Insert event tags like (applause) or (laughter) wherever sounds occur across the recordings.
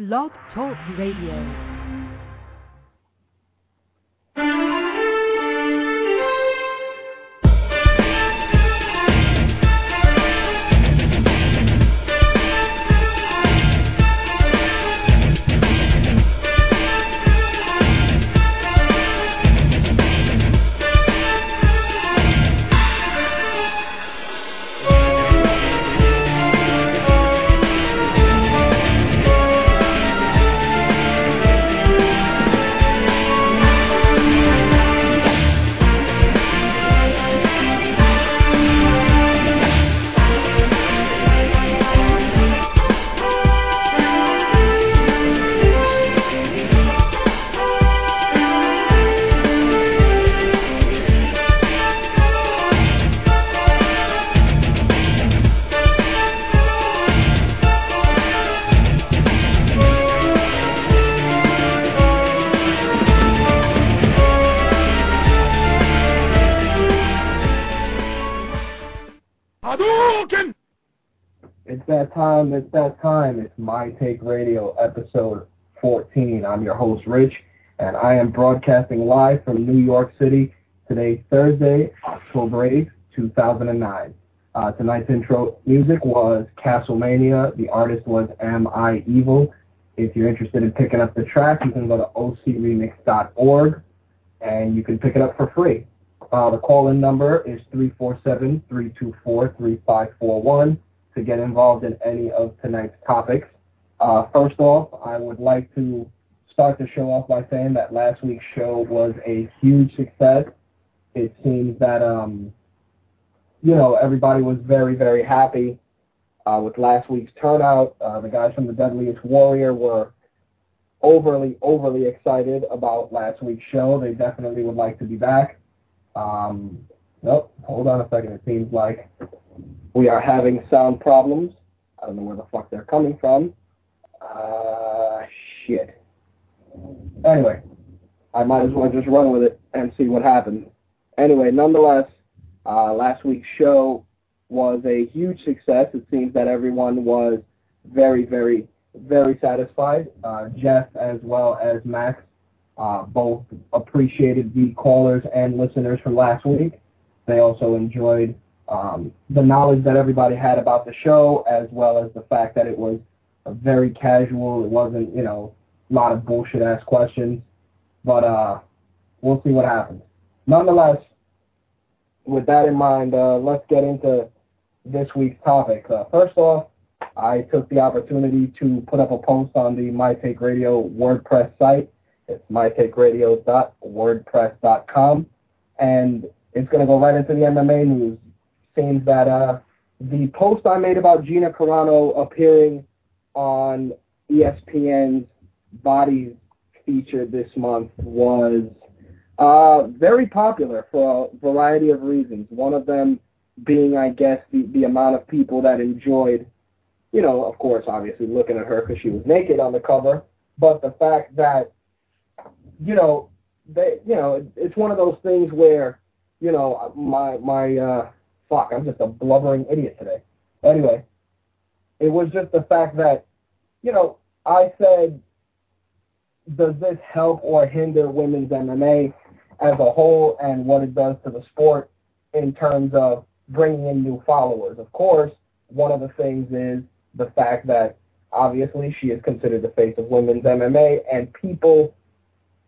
Blog Talk Radio. Time, it's that time. It's My Take Radio episode 14. I'm your host, Rich, and I am broadcasting live from New York City. Today, Thursday, October 8th, 2009. Uh, tonight's intro music was Castlemania. The artist was Am I Evil. If you're interested in picking up the track, you can go to ocremix.org and you can pick it up for free. Uh, the call-in number is 347-324-3541 to get involved in any of tonight's topics. Uh, first off, I would like to start the show off by saying that last week's show was a huge success. It seems that, um, you know, everybody was very, very happy uh, with last week's turnout. Uh, the guys from the Deadliest Warrior were overly, overly excited about last week's show. They definitely would like to be back. Um, nope, hold on a second. It seems like we are having sound problems. I don't know where the fuck they're coming from. Uh, shit. Anyway, I might as well just run with it and see what happens. Anyway, nonetheless, uh, last week's show was a huge success. It seems that everyone was very, very, very satisfied. Uh, Jeff as well as Max uh, both appreciated the callers and listeners from last week. They also enjoyed um, the knowledge that everybody had about the show, as well as the fact that it was very casual. It wasn't, you know, a lot of bullshit ass questions. But uh, we'll see what happens. Nonetheless, with that in mind, uh, let's get into this week's topic. Uh, first off, I took the opportunity to put up a post on the My Take Radio WordPress site. It's mytakeradio.wordpress.com, and it's going to go right into the MMA news. Seems that uh, the post I made about Gina Carano appearing on ESPN's Bodies feature this month was uh, very popular for a variety of reasons. One of them being, I guess, the, the amount of people that enjoyed, you know, of course, obviously looking at her because she was naked on the cover, but the fact that, you know, they, you know, it's one of those things where, you know, my my uh, fuck, I'm just a blubbering idiot today. Anyway, it was just the fact that, you know, I said, does this help or hinder women's MMA as a whole and what it does to the sport in terms of bringing in new followers? Of course, one of the things is the fact that obviously she is considered the face of women's MMA and people,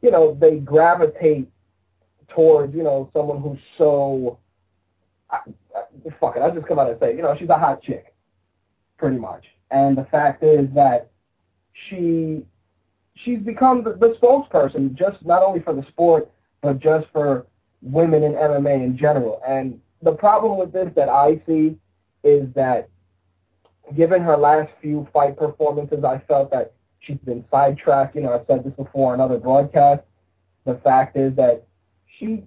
you know, they gravitate towards, you know, someone who's so fuck it, I'll just come out and say, you know, she's a hot chick, pretty much. And the fact is that she she's become the, the spokesperson just not only for the sport but just for women in MMA in general. And the problem with this that I see is that given her last few fight performances, I felt that she's been sidetracked. You know, I've said this before on other broadcasts. The fact is that she,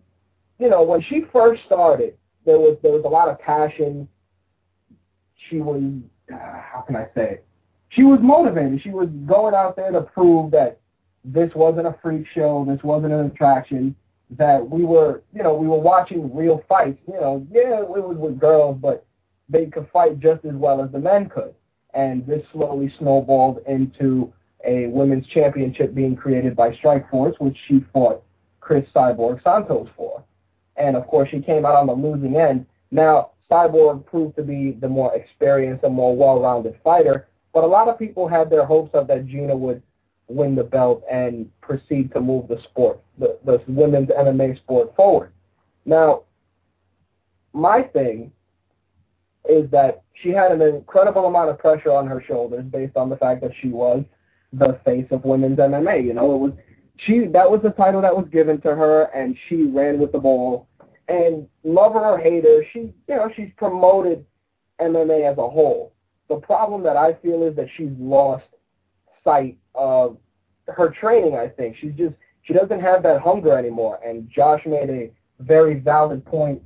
you know, when she first started, there was there was a lot of passion. She was uh, how can I say it? She was motivated. She was going out there to prove that this wasn't a freak show. This wasn't an attraction. That we were, you know, we were watching real fights. You know, yeah, it was with girls, but they could fight just as well as the men could. And this slowly snowballed into a women's championship being created by Strikeforce, which she fought Chris Cyborg Santos for. And of course, she came out on the losing end. Now, Cyborg proved to be the more experienced and more well-rounded fighter, but a lot of people had their hopes of that Gina would win the belt and proceed to move the sport, the, the women's MMA sport forward. Now, my thing is that she had an incredible amount of pressure on her shoulders based on the fact that she was the face of women's MMA. You know, it was she that was the title that was given to her, and she ran with the ball. And lover or hater, she you know she's promoted MMA as a whole. The problem that I feel is that she's lost sight of her training. I think she's just she doesn't have that hunger anymore. And Josh made a very valid point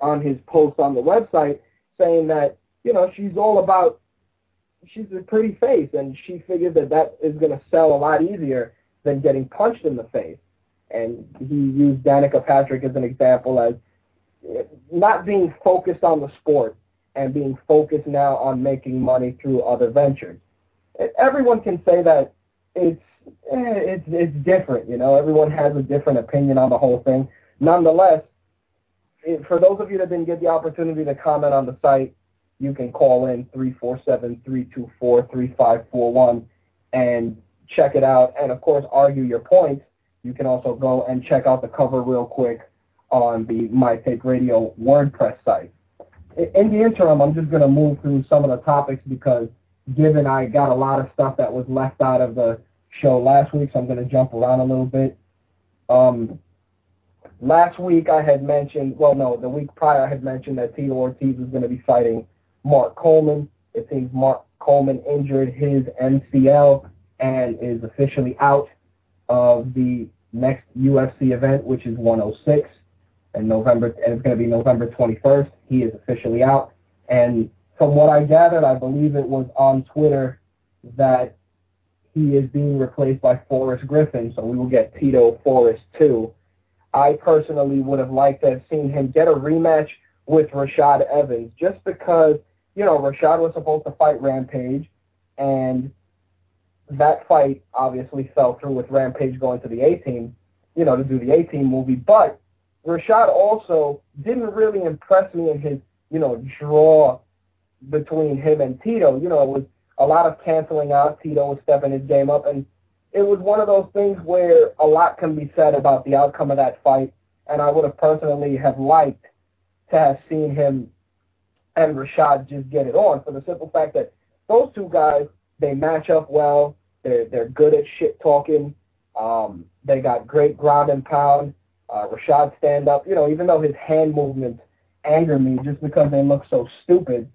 on his post on the website saying that you know she's all about she's a pretty face and she figured that that is going to sell a lot easier than getting punched in the face. And he used Danica Patrick as an example as not being focused on the sport and being focused now on making money through other ventures. Everyone can say that it's eh, it's it's different, you know. Everyone has a different opinion on the whole thing. Nonetheless, it, for those of you that didn't get the opportunity to comment on the site, you can call in 347-324-3541 and check it out. And of course, argue your points. You can also go and check out the cover real quick on the My Take Radio WordPress site. In the interim, I'm just going to move through some of the topics because given I got a lot of stuff that was left out of the show last week, so I'm going to jump around a little bit. Um, last week I had mentioned, well, no, the week prior I had mentioned that Tito Ortiz was going to be fighting Mark Coleman. It seems Mark Coleman injured his MCL and is officially out of the next UFC event, which is 106, and November, and it's going to be November 21st. He is officially out, and from what I gathered, I believe it was on Twitter that he is being replaced by Forrest Griffin, so we will get Tito Forrest too. I personally would have liked to have seen him get a rematch with Rashad Evans, just because you know, Rashad was supposed to fight Rampage, and that fight obviously fell through with Rampage going to the A team, you know, to do the A team movie. But Rashad also didn't really impress me in his, you know, draw between him and Tito. You know, it was a lot of canceling out. Tito was stepping his game up, and it was one of those things where a lot can be said about the outcome of that fight. And I would have personally have liked to have seen him and Rashad just get it on for the simple fact that those two guys they match up well. They're they're good at shit talking. Um, they got great ground and pound. Uh, Rashad stand up. You know, even though his hand movements anger me just because they look so stupid,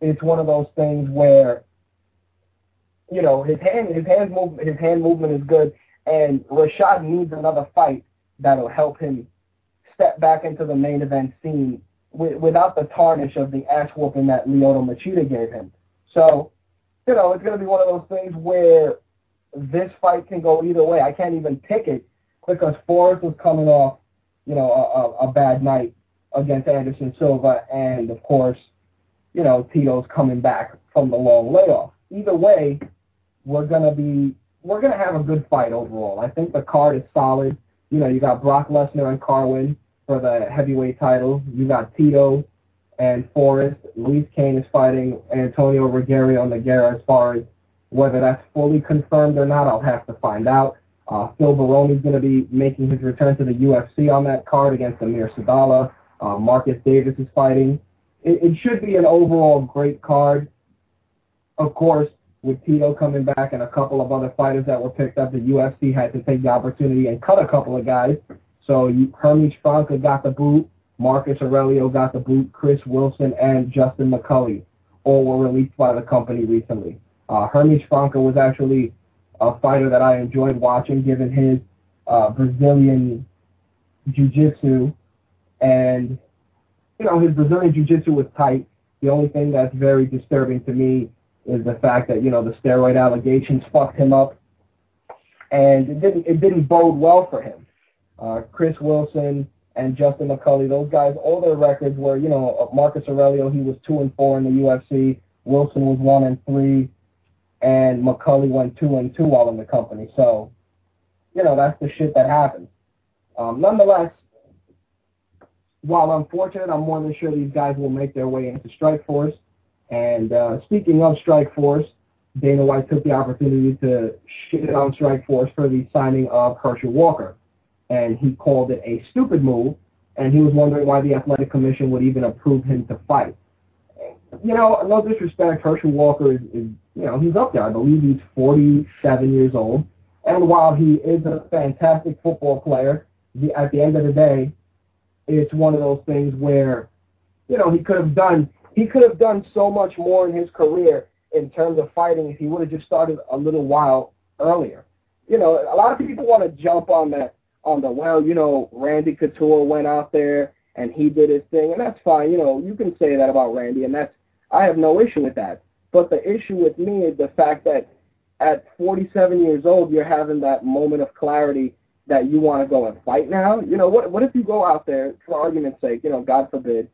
it's one of those things where you know his hand his hand move his hand movement is good, and Rashad needs another fight that'll help him step back into the main event scene without the tarnish of the ass whooping that Lyoto Machida gave him. So, you know, it's going to be one of those things where this fight can go either way. I can't even pick it because Forrest was coming off, you know, a, a, a bad night against Anderson Silva, and of course, you know, Tito's coming back from the long layoff. Either way, we're gonna be we're gonna have a good fight overall. I think the card is solid. You know, you got Brock Lesnar and Carwin for the heavyweight title. You got Tito and Forrest. Luiz Cane is fighting Antonio Rogerio Nogueira. As far as whether that's fully confirmed or not, I'll have to find out. Uh, Phil Baroni's going to be making his return to the UFC on that card against Amir Sadollah. Uh, Marcus Davis is fighting. It, it should be an overall great card. Of course, with Tito coming back and a couple of other fighters that were picked up, the UFC had to take the opportunity and cut a couple of guys so you, Hermes Franca got the boot, Marcus Aurelio got the boot, Chris Wilson and Justin McCully all were released by the company recently. Uh, Hermes Franca was actually a fighter that I enjoyed watching given his uh, Brazilian jiu-jitsu and you know his Brazilian jiu-jitsu was tight. The only thing that's very disturbing to me is the fact that you know the steroid allegations fucked him up, and it didn't it didn't bode well for him uh, Chris Wilson and Justin McCully. Those guys, all their records were, you know, Marcus Aurelio, he was two and four in the UFC. Wilson was one and three, and McCully went two and two while in the company. So, you know, that's the shit that happens. Um, nonetheless, while unfortunate, I'm more than sure these guys will make their way into Strike Force. And uh, speaking of Strike Force, Dana White took the opportunity to shit on Strike Force for the signing of Herschel Walker. And he called it a stupid move, and he was wondering why the Athletic Commission would even approve him to fight. You know, no disrespect, Herschel Walker is, is you know, he's up there. I believe he's 47 years old. And while he is a fantastic football player, the, at the end of the day, it's one of those things where, you know, he could have done he could have done so much more in his career in terms of fighting if he would have just started a little while earlier. You know, a lot of people want to jump on that on the well, you know, Randy Couture went out there and he did his thing, and that's fine. You know, you can say that about Randy, and that's I have no issue with that. But the issue with me is the fact that at 47 years old, you're having that moment of clarity that you want to go and fight now. You know, what what if you go out there, for argument's sake, you know, God forbid,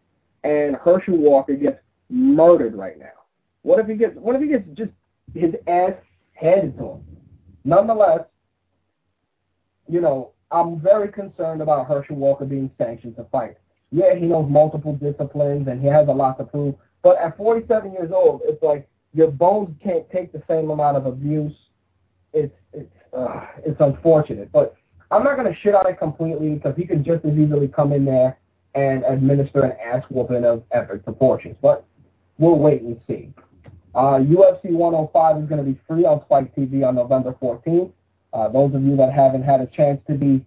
and Herschel Walker gets murdered right now? What if he gets what if he gets just his ass handed to him? Nonetheless, you know, I'm very concerned about Herschel Walker being sanctioned to fight. Yeah, he knows multiple disciplines and he has a lot to prove. But at 47 years old, it's like your bones can't take the same amount of abuse. It's it's uh, it's unfortunate, but I'm not gonna shit on it completely because he could just as easily come in there and administer an ass whooping of epic proportions. But we'll wait and see. Uh, UFC 105 is going to be free on Spike TV on November 14th. Uh, those of you that haven't had a chance to be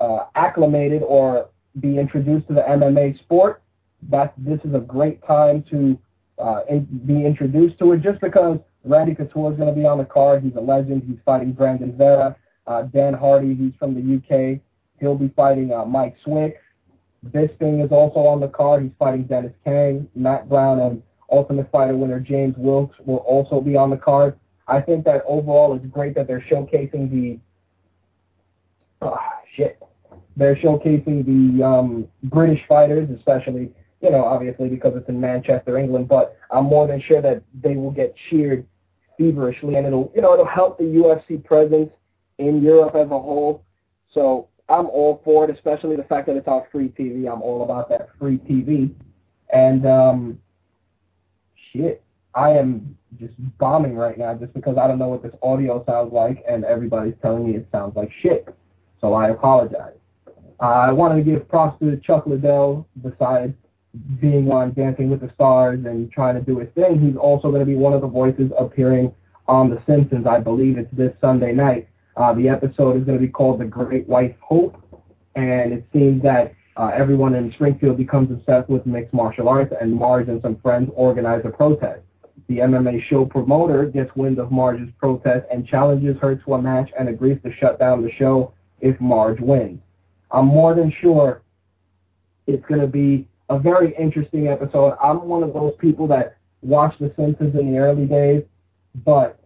uh, acclimated or be introduced to the MMA sport, that this is a great time to uh, be introduced to it. Just because Randy Couture is going to be on the card, he's a legend. He's fighting Brandon Vera. Uh, Dan Hardy, he's from the UK. He'll be fighting uh, Mike Swick. Bisping is also on the card. He's fighting Dennis Kang. Matt Brown and Ultimate Fighter winner James Wilks will also be on the card. I think that overall it's great that they're showcasing the oh, shit. They're showcasing the um, British fighters, especially you know obviously because it's in Manchester, England. But I'm more than sure that they will get cheered feverishly, and it'll you know it'll help the UFC presence in Europe as a whole. So I'm all for it, especially the fact that it's on free TV. I'm all about that free TV. And um, shit, I am just bombing right now just because I don't know what this audio sounds like, and everybody's telling me it sounds like shit. So I apologize. I wanted to give props to Chuck Liddell. Besides being on Dancing with the Stars and trying to do his thing, he's also going to be one of the voices appearing on The Simpsons. I believe it's this Sunday night. Uh, the episode is going to be called The Great White Hope, and it seems that uh, everyone in Springfield becomes obsessed with mixed martial arts, and Marge and some friends organize a protest. The MMA show promoter gets wind of Marge's protest and challenges her to a match and agrees to shut down the show if Marge wins. I'm more than sure it's going to be a very interesting episode. I'm one of those people that watched The Simpsons in the early days, but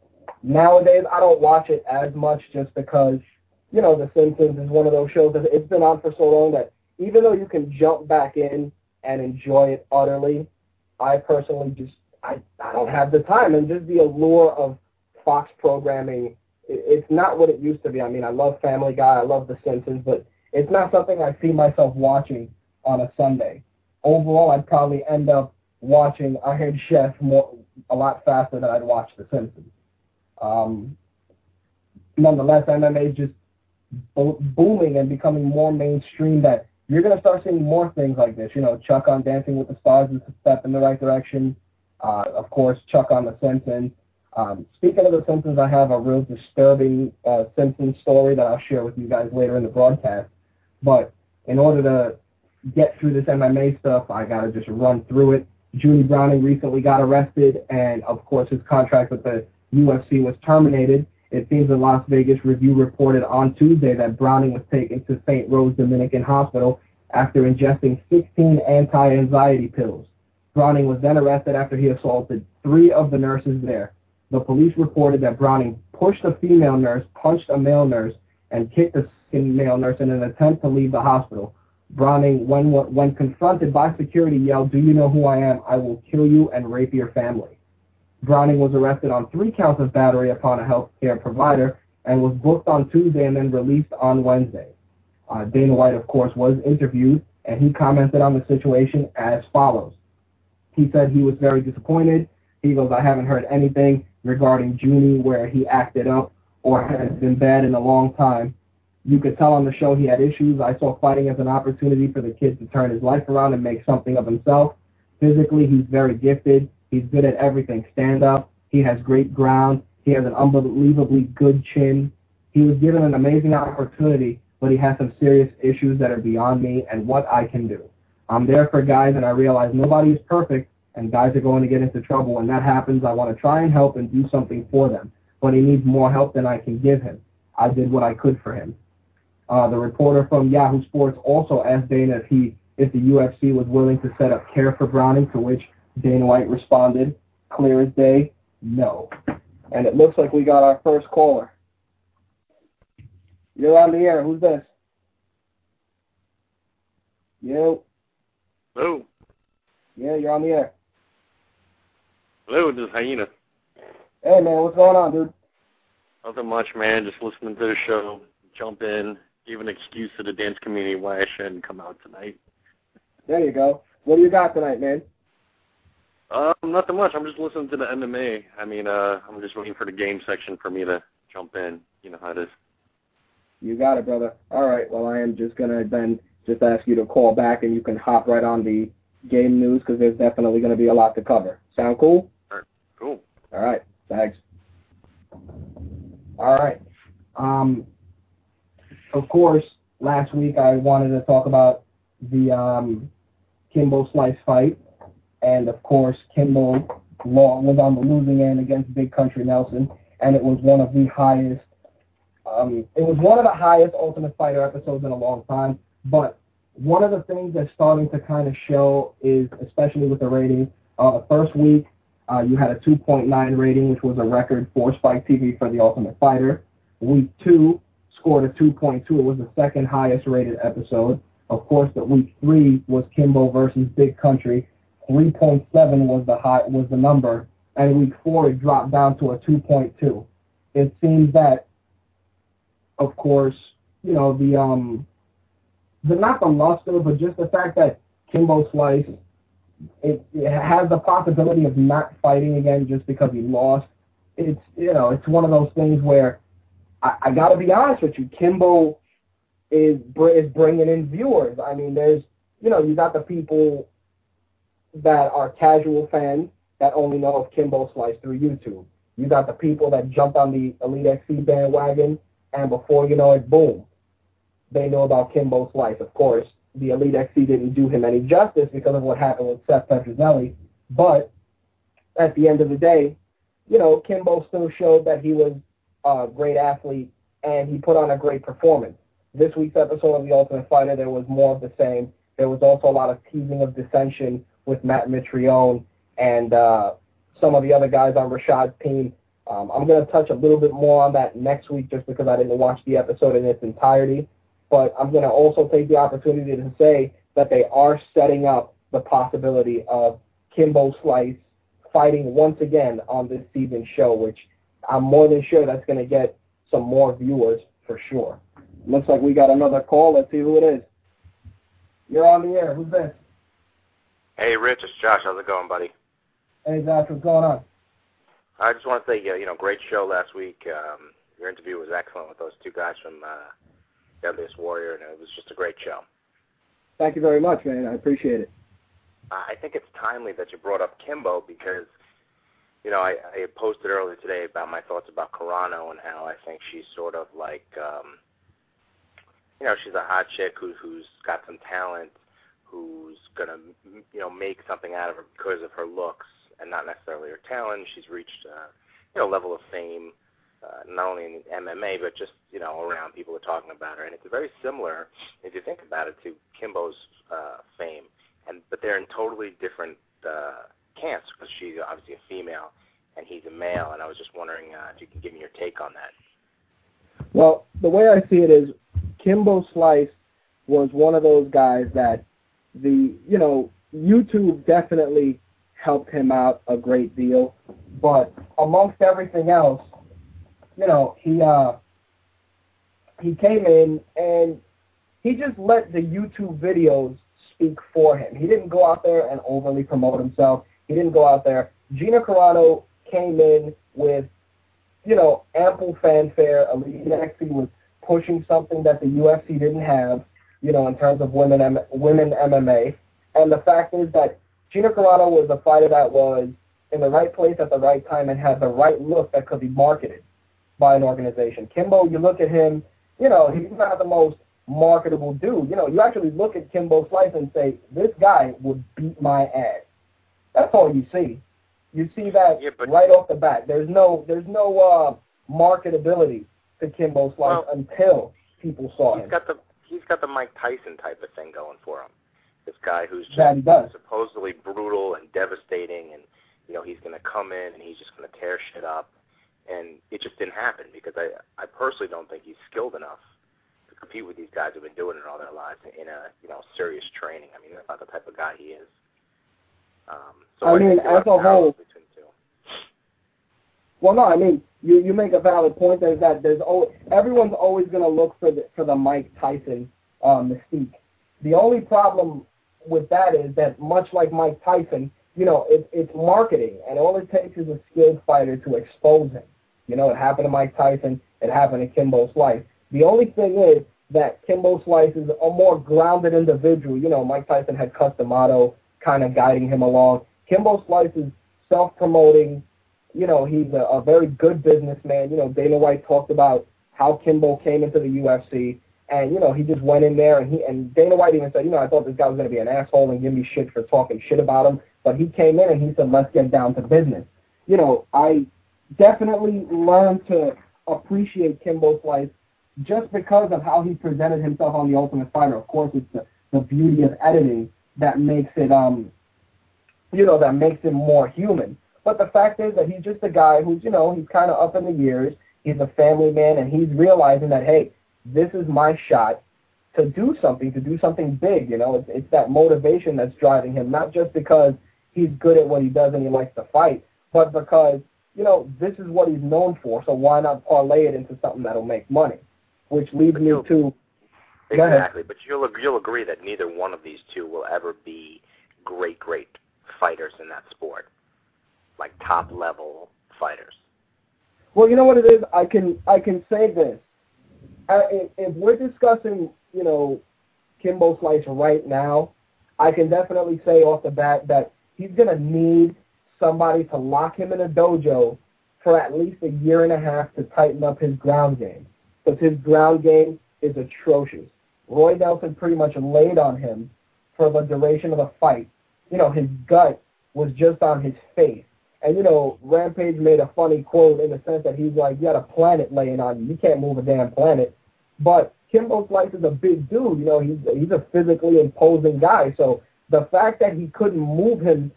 Nowadays, I don't watch it as much just because, you know, The Simpsons is one of those shows that it's been on for so long that even though you can jump back in and enjoy it utterly, I personally just I, I don't have the time and just the allure of Fox programming. It's not what it used to be. I mean, I love Family Guy, I love The Simpsons, but it's not something I see myself watching on a Sunday. Overall, I'd probably end up watching Iron Chef more a lot faster than I'd watch The Simpsons. Um, nonetheless, MMA is just booming and becoming more mainstream that you're going to start seeing more things like this. You know, Chuck on Dancing with the Stars is a step in the right direction. Uh, of course, Chuck on The Simpsons. Um, speaking of The Simpsons, I have a real disturbing uh, Simpsons story that I'll share with you guys later in the broadcast. But in order to get through this MMA stuff, I got to just run through it. Junie Browning recently got arrested, and of course, his contract with the UFC was terminated. It seems the Las Vegas Review reported on Tuesday that Browning was taken to St. Rose Dominican Hospital after ingesting 16 anti-anxiety pills. Browning was then arrested after he assaulted three of the nurses there. The police reported that Browning pushed a female nurse, punched a male nurse, and kicked a male nurse in an attempt to leave the hospital. Browning, when, when confronted by security, yelled, Do you know who I am? I will kill you and rape your family. Browning was arrested on three counts of battery upon a healthcare provider and was booked on Tuesday and then released on Wednesday. Uh, Dana White, of course, was interviewed, and he commented on the situation as follows. He said he was very disappointed. He goes, I haven't heard anything regarding Junie where he acted up or has been bad in a long time. You could tell on the show he had issues. I saw fighting as an opportunity for the kid to turn his life around and make something of himself. Physically, he's very gifted. He's good at everything stand up. He has great ground. He has an unbelievably good chin. He was given an amazing opportunity, but he has some serious issues that are beyond me and what I can do. I'm there for guys, and I realize nobody is perfect, and guys are going to get into trouble. When that happens, I want to try and help and do something for them. But he needs more help than I can give him. I did what I could for him. Uh, the reporter from Yahoo Sports also asked Dana if he, if the UFC was willing to set up care for Browning, to which Dana White responded, clear as day, no. And it looks like we got our first caller. You're on the air. Who's this? You. Hello. Yeah, you're on the air. Hello, this is Hyena. Hey, man, what's going on, dude? Nothing much, man. Just listening to the show. Jump in. Give an excuse to the dance community why I shouldn't come out tonight. There you go. What do you got tonight, man? Um, nothing much. I'm just listening to the MMA. I mean, uh, I'm just waiting for the game section for me to jump in. You know how it is. You got it, brother. All right. Well, I am just gonna then just ask you to call back, and you can hop right on the game news because there's definitely going to be a lot to cover. Sound cool? All right. Cool. All right. Thanks. All right. Um, of course, last week I wanted to talk about the um, Kimbo Slice fight, and of course, Kimbo was on the losing end against Big Country Nelson, and it was one of the highest. Um, it was one of the highest Ultimate Fighter episodes in a long time, but one of the things that's starting to kind of show is, especially with the rating, uh, the first week uh, you had a 2.9 rating, which was a record for Spike TV for The Ultimate Fighter. Week two scored a 2.2. It was the second highest rated episode. Of course, the week three was Kimbo versus Big Country. 3.7 was the high was the number, and week four it dropped down to a 2.2. It seems that, of course, you know the um the not the luster, but just the fact that Kimbo Slice it, it has the possibility of not fighting again just because he lost. It's you know it's one of those things where I, I got to be honest with you, Kimbo is is bringing in viewers. I mean, there's you know you got the people that are casual fans that only know of Kimbo Slice through YouTube. You got the people that jumped on the Elite XC bandwagon, and before you know it, boom, they know about Kimbo Slice. Of course, the Elite XC didn't do him any justice because of what happened with Seth Petruzelli. But at the end of the day, you know, Kimbo still showed that he was a great athlete and he put on a great performance. This week's episode of The Ultimate Fighter, there was more of the same. There was also a lot of teasing of dissension with Matt Mitrione and uh, some of the other guys on Rashad's team. Um, I'm going to touch a little bit more on that next week just because I didn't watch the episode in its entirety but I'm going to also take the opportunity to say that they are setting up the possibility of Kimbo Slice fighting once again on this season show, which I'm more than sure that's going to get some more viewers for sure. Looks like we got another call. Let's see who it is. You're on the air. Who's this? Hey, Rich, it's Josh. How's it going, buddy? Hey, Josh. What's going on? I just want to say, you know, great show last week. Um, your interview was excellent with those two guys from uh, Deadliest Warrior, and it was just a great show. Thank you very much, man. I appreciate it. I think it's timely that you brought up Kimbo because, you know, I, I posted earlier today about my thoughts about Carano and how I think she's sort of like, um, you know, she's a hot chick who, who's got some talent, who's gonna, you know, make something out of her because of her looks and not necessarily her talent. She's reached, uh, you know, level of fame uh, not only in MMA but just you know around people are talking about her, and it's very similar if you think about it to Kimbo's uh, fame, and but they're in totally different uh, camps because she's obviously a female and he's a male, and I was just wondering uh, if you can give me your take on that. Well, the way I see it is, Kimbo Slice was one of those guys that the you know YouTube definitely helped him out a great deal. But amongst everything else, you know, he uh he came in and he just let the YouTube videos speak for him. He didn't go out there and overly promote himself. He didn't go out there. Gina Carano came in with, you know, ample fanfare. Elite actually was pushing something that the UFC didn't have, you know, in terms of women M- women MMA. And the fact is that Gina Carano was a fighter that was in the right place at the right time and had the right look that could be marketed by an organization. Kimbo, you look at him, you know, he's not the most marketable dude. You know, you actually look at Kimbo Slice and say, this guy would beat my ass. That's all you see. You see that Yeah, right off the bat. There's no there's no uh, marketability to Kimbo Slice Well, until people saw He's him. got the he's got the Mike Tyson type of thing going for him. This guy who's just supposedly brutal and devastating, and you know he's going to come in and he's just going to tear shit up, and it just didn't happen because I I personally don't think he's skilled enough to compete with these guys who've been doing it all their lives in a you know serious training. I mean that's not the type of guy he is. Um, so I mean, there are as a whole- between the two. Well, no, I mean you you make a valid point. There's that there's always everyone's always going to look for the for the Mike Tyson uh, mystique. The only problem with that is that much like Mike Tyson, you know, it, it's marketing, and all it takes is a skilled fighter to expose him. You know, it happened to Mike Tyson. It happened to Kimbo Slice. The only thing is that Kimbo Slice is a more grounded individual. You know, Mike Tyson had custom Cus D'Amato kind of guiding him along. Kimbo Slice is self-promoting. You know, he's a, a very good businessman. You know, Dana White talked about how Kimbo came into the UFC, and you know, he just went in there, and he and Dana White even said, you know, I thought this guy was going to be an asshole and give me shit for talking shit about him, but he came in and he said, let's get down to business. You know, I definitely learned to appreciate Kimbo Slice just because of how he presented himself on the Ultimate Fighter. Of course, it's the, the beauty of editing that makes it, um, you know, that makes him more human. But the fact is that he's just a guy who's, you know, he's kind of up in the years. He's a family man, and he's realizing that, hey, this is my shot to do something, to do something big. You know, it's, it's that motivation that's driving him, not just because he's good at what he does and he likes to fight, but because, you know, this is what he's known for. So why not parlay it into something that'll make money? Which leads me to. Exactly, but you'll you'll agree that neither one of these two will ever be great great fighters in that sport, like top level fighters. Well, you know what it is. I can I can say this. If, if we're discussing, you know, Kimbo Slice right now, I can definitely say off the bat that he's gonna need somebody to lock him in a dojo for at least a year and a half to tighten up his ground game, because his ground game is atrocious. Roy Nelson pretty much laid on him for the duration of the fight. You know, his gut was just on his face. And you know, Rampage made a funny quote in the sense that he's like, "You got a planet laying on you. You can't move a damn planet." But Kimbo Slice is a big dude. You know, he's he's a physically imposing guy. So the fact that he couldn't move him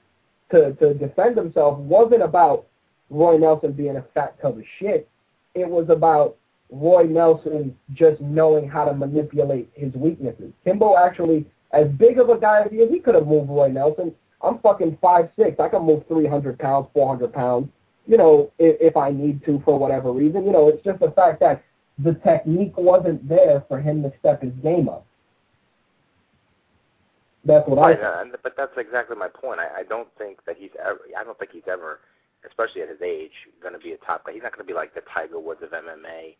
to to defend himself wasn't about Roy Nelson being a fat tub of shit. It was about Roy Nelson just knowing how to manipulate his weaknesses. Kimbo actually, as big of a guy as he is, he could have moved Roy Nelson. I'm fucking five six. I can move 300 pounds, 400 pounds. You know, if, if I need to for whatever reason. You know, it's just the fact that the technique wasn't there for him to step his game up. That's what Right, I. uh, but that's exactly my point. I, I don't think that he's ever. I don't think he's ever, especially at his age, going to be a top guy. He's not going to be like the Tiger Woods of MMA.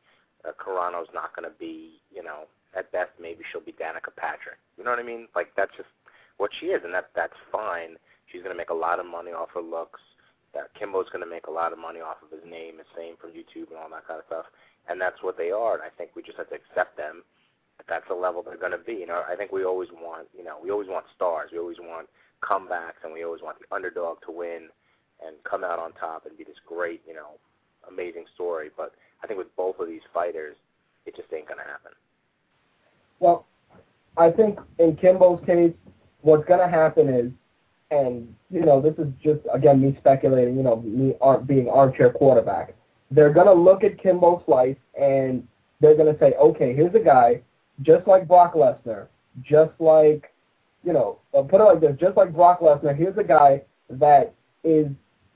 Uh, Carano's not going to be, you know, at best maybe she'll be Danica Patrick. You know what I mean? Like that's just what she is, and that that's fine. She's going to make a lot of money off her looks. That Kimbo's going to make a lot of money off of his name, his fame from YouTube, and all that kind of stuff. And that's what they are. And I think we just have to accept them. That that's the level they're going to be. You know, I think we always want, you know, we always want stars. We always want comebacks, and we always want the underdog to win and come out on top and be this great, you know, amazing story. But I think with both of these fighters, it just ain't to happen. Well, I think in Kimbo's case, what's to happen is, and you know, this is just again me speculating. You know, me ar- being armchair quarterback. They're to look at Kimbo Slice and they're to say, okay, here's a guy just like Brock Lesnar, just like, you know, uh, put it like this, just like Brock Lesnar. Here's a guy that is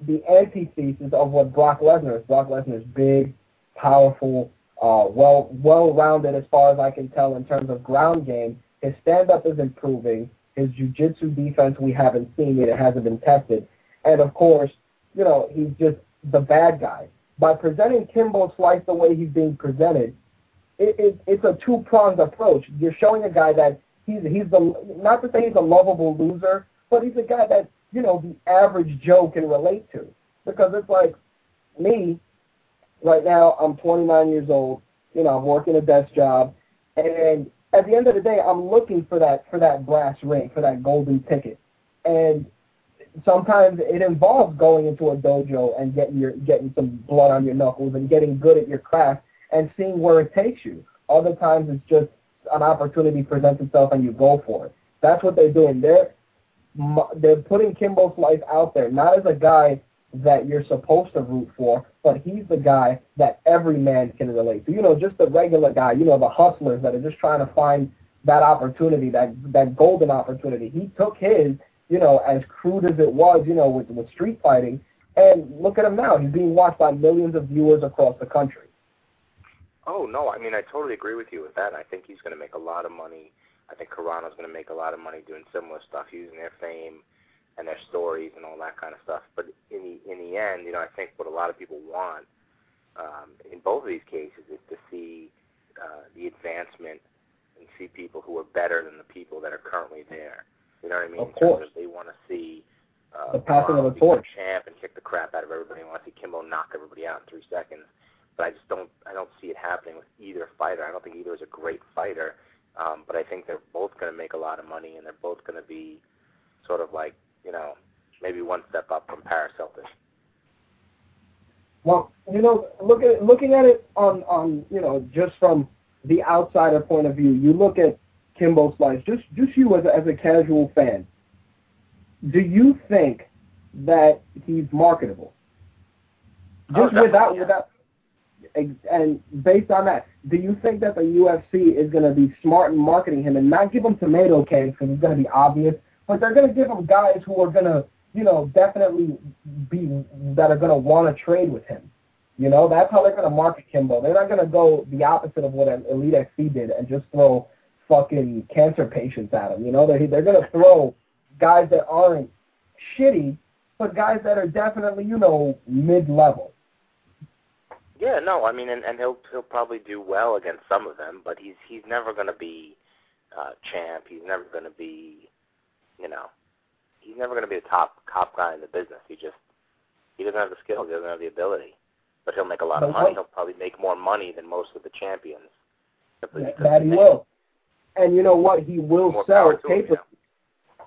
the antithesis of what Brock Lesnar is. Brock Lesnar is big, powerful, uh, well well rounded as far as I can tell in terms of ground game. His stand up is improving. His jiu-jitsu defense we haven't seen it. It hasn't been tested. And of course, you know, he's just the bad guy. By presenting Kimbo Slice the way he's being presented, it, it, it's a two-pronged approach. You're showing a guy that he's he's the not to say he's a lovable loser, but he's a guy that you know the average Joe can relate to. Because it's like me, right now I'm 29 years old. You know, I'm working a desk job, and at the end of the day, I'm looking for that for that brass ring, for that golden ticket, and sometimes it involves going into a dojo and getting your getting some blood on your knuckles and getting good at your craft and seeing where it takes you. Other times it's just an opportunity presents itself and you go for it. That's what they're doing. They're they're putting Kimbo Slice out there not as a guy that you're supposed to root for, but he's the guy that every man can relate to. You know, just the regular guy. You know, the hustlers that are just trying to find that opportunity, that that golden opportunity. He took his you know, as crude as it was, you know, with, with street fighting. And look at him now. He's being watched by millions of viewers across the country. Oh, no. I mean, I totally agree with you with that. I think he's going to make a lot of money. I think Carano's going to make a lot of money doing similar stuff, using their fame and their stories and all that kind of stuff. But in the in the end, you know, I think what a lot of people want um, in both of these cases is to see uh, the advancement and see people who are better than the people that are currently there. You know what I mean? Of course. Of they want to see uh, the passing of the torch. Champ and kick the crap out of everybody. I want to see Kimbo knock everybody out in three seconds. But I just don't. I don't see it happening with either fighter. I don't think either is a great fighter. Um, but I think they're both going to make a lot of money, and they're both going to be sort of like you know maybe one step up from Paris Hilton. Well, you know, look at looking at it on on you know just from the outsider point of view, you look at Kimbo Slice, just just you as a, as a casual fan, do you think that he's marketable? Just oh, without yeah. without and based on that, do you think that the UFC is going to be smart in marketing him and not give him tomato cans because it's going to be obvious, but they're going to give him guys who are going to, you know, definitely be that are going to want to trade with him. You know, that's how they're going to market Kimbo. They're not going to go the opposite of what Elite XC did and just throw fucking cancer patients at him. You know, they're they're gonna throw guys that aren't shitty, but guys that are definitely you know mid level. Yeah, no, I mean, and, and he'll he'll probably do well against some of them, but he's he's never going to be uh, champ. He's never going to be, you know, he's never going to be the top top guy in the business. He just he doesn't have the skills. He doesn't have the ability. But he'll make a lot of money. He'll probably make more money than most of the champions. Yeah, that he will. And you know what? He will More sell power to him, pay per.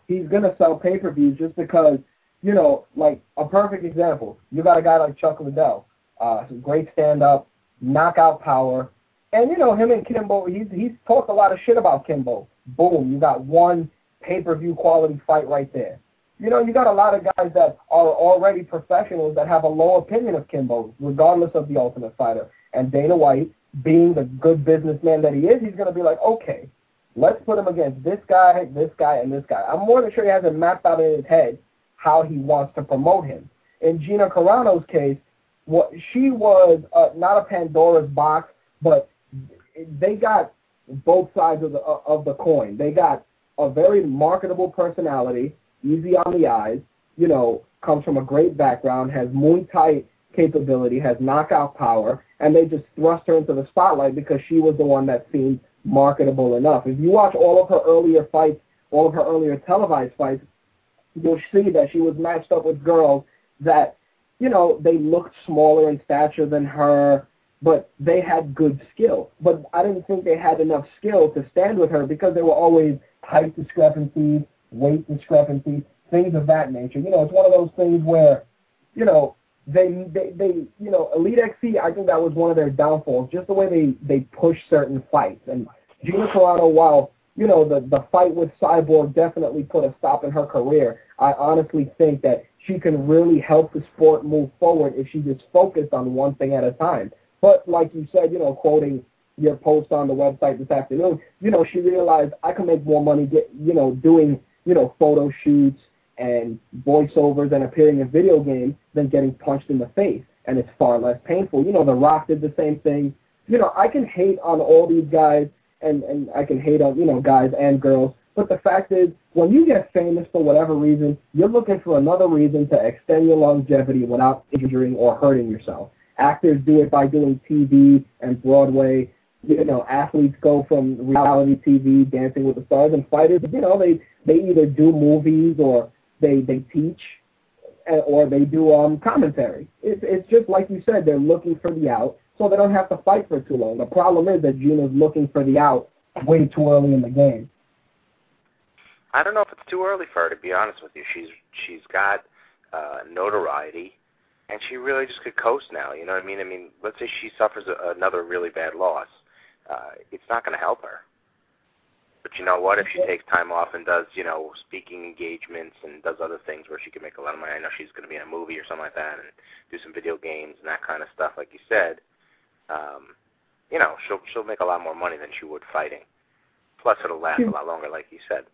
He's gonna sell pay per views just because you know, like a perfect example. You got a guy like Chuck Liddell, uh, some great stand up, knockout power, and you know him and Kimbo. He's he's talked a lot of shit about Kimbo. Boom, you got one pay per view quality fight right there. You know, you got a lot of guys that are already professionals that have a low opinion of Kimbo, regardless of the Ultimate Fighter. And Dana White, being the good businessman that he is, he's going to be like, okay, let's put him against this guy, this guy, and this guy. I'm more than sure he hasn't mapped out in his head how he wants to promote him. In Gina Carano's case, what she was uh, not a Pandora's box, but they got both sides of the of the coin. They got a very marketable personality, easy on the eyes. You know, comes from a great background, has Muay Thai capability, has knockout power, and they just thrust her into the spotlight because she was the one that seemed marketable enough. If you watch all of her earlier fights, all of her earlier televised fights, you'll see that she was matched up with girls that, you know, they looked smaller in stature than her, but they had good skill. But I didn't think they had enough skill to stand with her because there were always height discrepancies, weight discrepancies, things of that nature. You know, it's one of those things where, you know, they they they you know Elite XC I think that was one of their downfalls just the way they they push certain fights and Gina Carano while you know the the fight with Cyborg definitely put a stop in her career I honestly think that she can really help the sport move forward if she just focused on one thing at a time but like you said you know quoting your post on the website this afternoon you know she realized I can make more money get you know doing you know photo shoots and voiceovers and appearing in video games than getting punched in the face, and it's far less painful. You know, The Rock did the same thing. You know, I can hate on all these guys, and and I can hate on you know guys and girls, but the fact is, when you get famous for whatever reason, you're looking for another reason to extend your longevity without injuring or hurting yourself. Actors do it by doing TV and Broadway. You know, athletes go from reality TV, Dancing with the Stars, and fighters. You know, they they either do movies or they they teach or they do um commentary. It's it's just like you said, they're looking for the out, so they don't have to fight for too long. The problem is that Gina's looking for the out way too early in the game. I don't know if it's too early for her to be honest with you. She's she's got uh, notoriety, and she really just could coast now. You know what I mean? I mean, let's say she suffers a, another really bad loss, uh, it's not going to help her. But you know what? If she takes time off and does, you know, speaking engagements and does other things where she can make a lot of money, I know she's going to be in a movie or something like that, and do some video games and that kind of stuff, like you said. Um, you know, she'll she'll make a lot more money than she would fighting. Plus, it'll last a lot longer, like you said.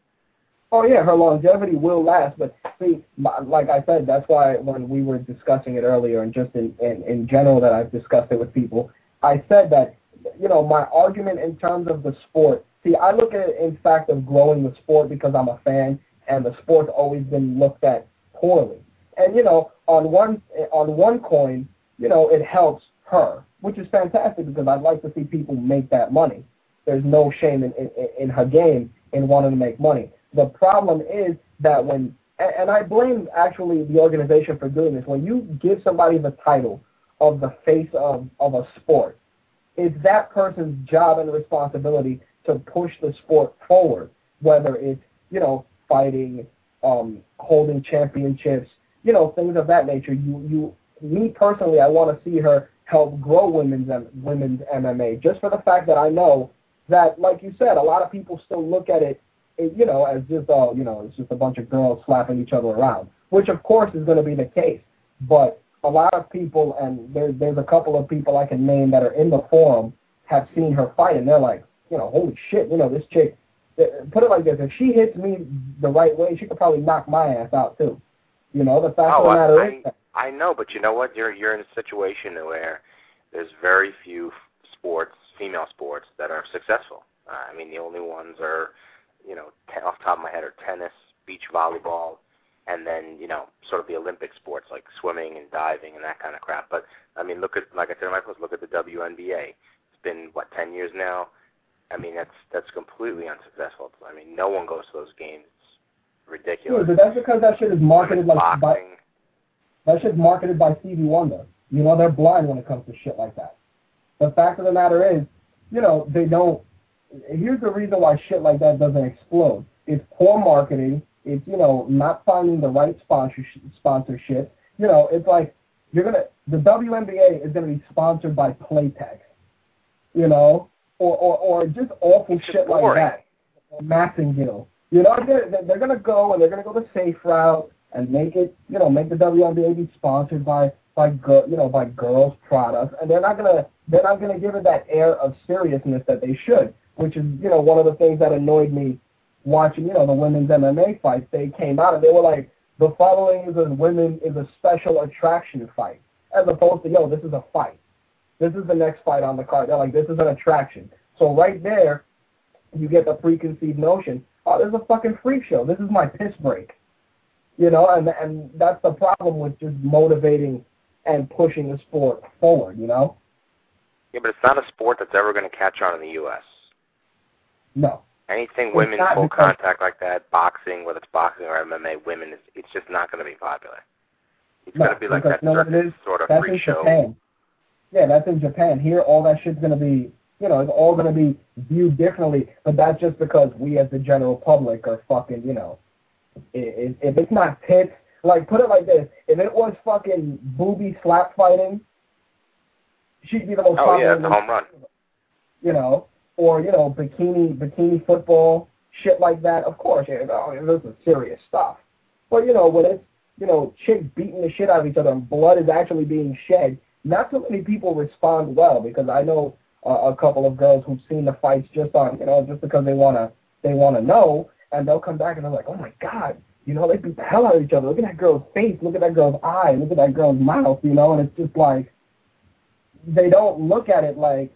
Oh yeah, her longevity will last, but see, like I said, that's why when we were discussing it earlier, and just in, in in general that I've discussed it with people, I said that you know my argument in terms of the sport. See, I look at it in fact of growing the sport because I'm a fan, and the sport's always been looked at poorly. And you know, on one on one coin, you know, it helps her, which is fantastic because I'd like to see people make that money. There's no shame in in, in her game in wanting to make money. The problem is that when, and I blame actually the organization for doing this, when you give somebody the title of the face of, of a sport, it's that person's job and responsibility to push the sport forward, whether it's, you know, fighting, um, holding championships, you know, things of that nature. You, you, me personally, I want to see her help grow women's women's MMA, just for the fact that I know that, like you said, a lot of people still look at it you know, as just all, you know, it's just a bunch of girls slapping each other around, which of course is going to be the case. But a lot of people, and there's there's a couple of people I can name that are in the forum have seen her fight, and they're like, you know, holy shit, you know, this chick. Put it like this: if she hits me the right way, she could probably knock my ass out too. You know, the fact oh, of the matter I, is. That, I know, but you know what? You're you're in a situation where there's very few sports, female sports, that are successful. Uh, I mean, the only ones are you know, t- off the top of my head are tennis, beach volleyball, and then you know, sort of the Olympic sports like swimming and diving and that kind of crap. But I mean, look at like I said in my post, look at the WNBA. It's been what ten years now. I mean, that's that's completely unsuccessful. I mean, no one goes to those games. It's ridiculous. Yeah, but that's because that shit is marketed like boxing. by that shit's marketed by Stevie Wonder. You know, they're blind when it comes to shit like that. The fact of the matter is, you know, they don't here's the reason why shit like that doesn't explode. It's poor marketing. It's you know not finding the right sponsorship. Sponsorship. You know, it's like you're gonna the WNBA is gonna be sponsored by Playtex. You know, or or or just awful it's shit boring. like that. Massengill. You know, they're they're gonna go and they're gonna go the safe route and make it you know make the WNBA be sponsored by by girl you know by girls products and they're not gonna they're not gonna give it that air of seriousness that they should which is, you know, one of the things that annoyed me watching, you know, the women's MMA fights. They came out and they were like, the following is a women is a special attraction fight, as opposed to, yo, this is a fight. This is the next fight on the card. They're like, this is an attraction. So right there, you get the preconceived notion, oh, this is a fucking freak show. This is my piss break. You know, and and that's the problem with just motivating and pushing the sport forward, you know? Yeah, but it's not a sport that's ever going to catch on in the U.S. No. Anything It's women full because- contact like that, boxing, whether it's boxing or MMA, women, is it's just not going to be popular. It's No, going to be like that you know what it circus sort of That's freak in show. Japan. Yeah, that's in Japan. Here, all that shit's gonna be, you know, it's all gonna be viewed differently. But that's just because we, as the general public, are fucking, you know, if, if it's not tits, like put it like this: if it was fucking booby slap fighting, she'd be the most Oh popular. yeah, it's a home run. You know, or you know, bikini bikini football, shit like that. Of course, yeah, oh, this is serious stuff. But you know, when it's you know, chicks beating the shit out of each other and blood is actually being shed, not so many people respond well because I know uh, a couple of girls who've seen the fights just on, you know, just because they wanna they wanna know, and they'll come back and they're like, oh my god, You know, they beat the hell out of each other. Look at that girl's face. Look at that girl's eye. Look at that girl's mouth. You know, and it's just like they don't look at it like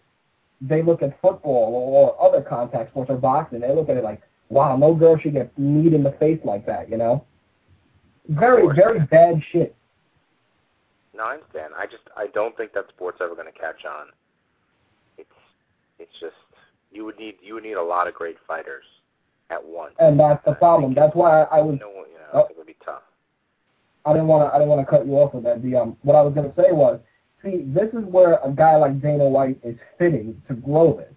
they look at football or other contact sports or boxing. They look at it like, wow, no girl should get kneed in the face like that. You know, very very bad shit. No, I understand. I just I don't think that sport's ever going to catch on. It's it's just you would need you would need a lot of great fighters at once. And that's the problem. That's why I was. No, you know, oh, it would be tough. I didn't want to. I didn't want to cut you off with that. The um, what I was going to say was, see, this is where a guy like Dana White is fitting to grow this,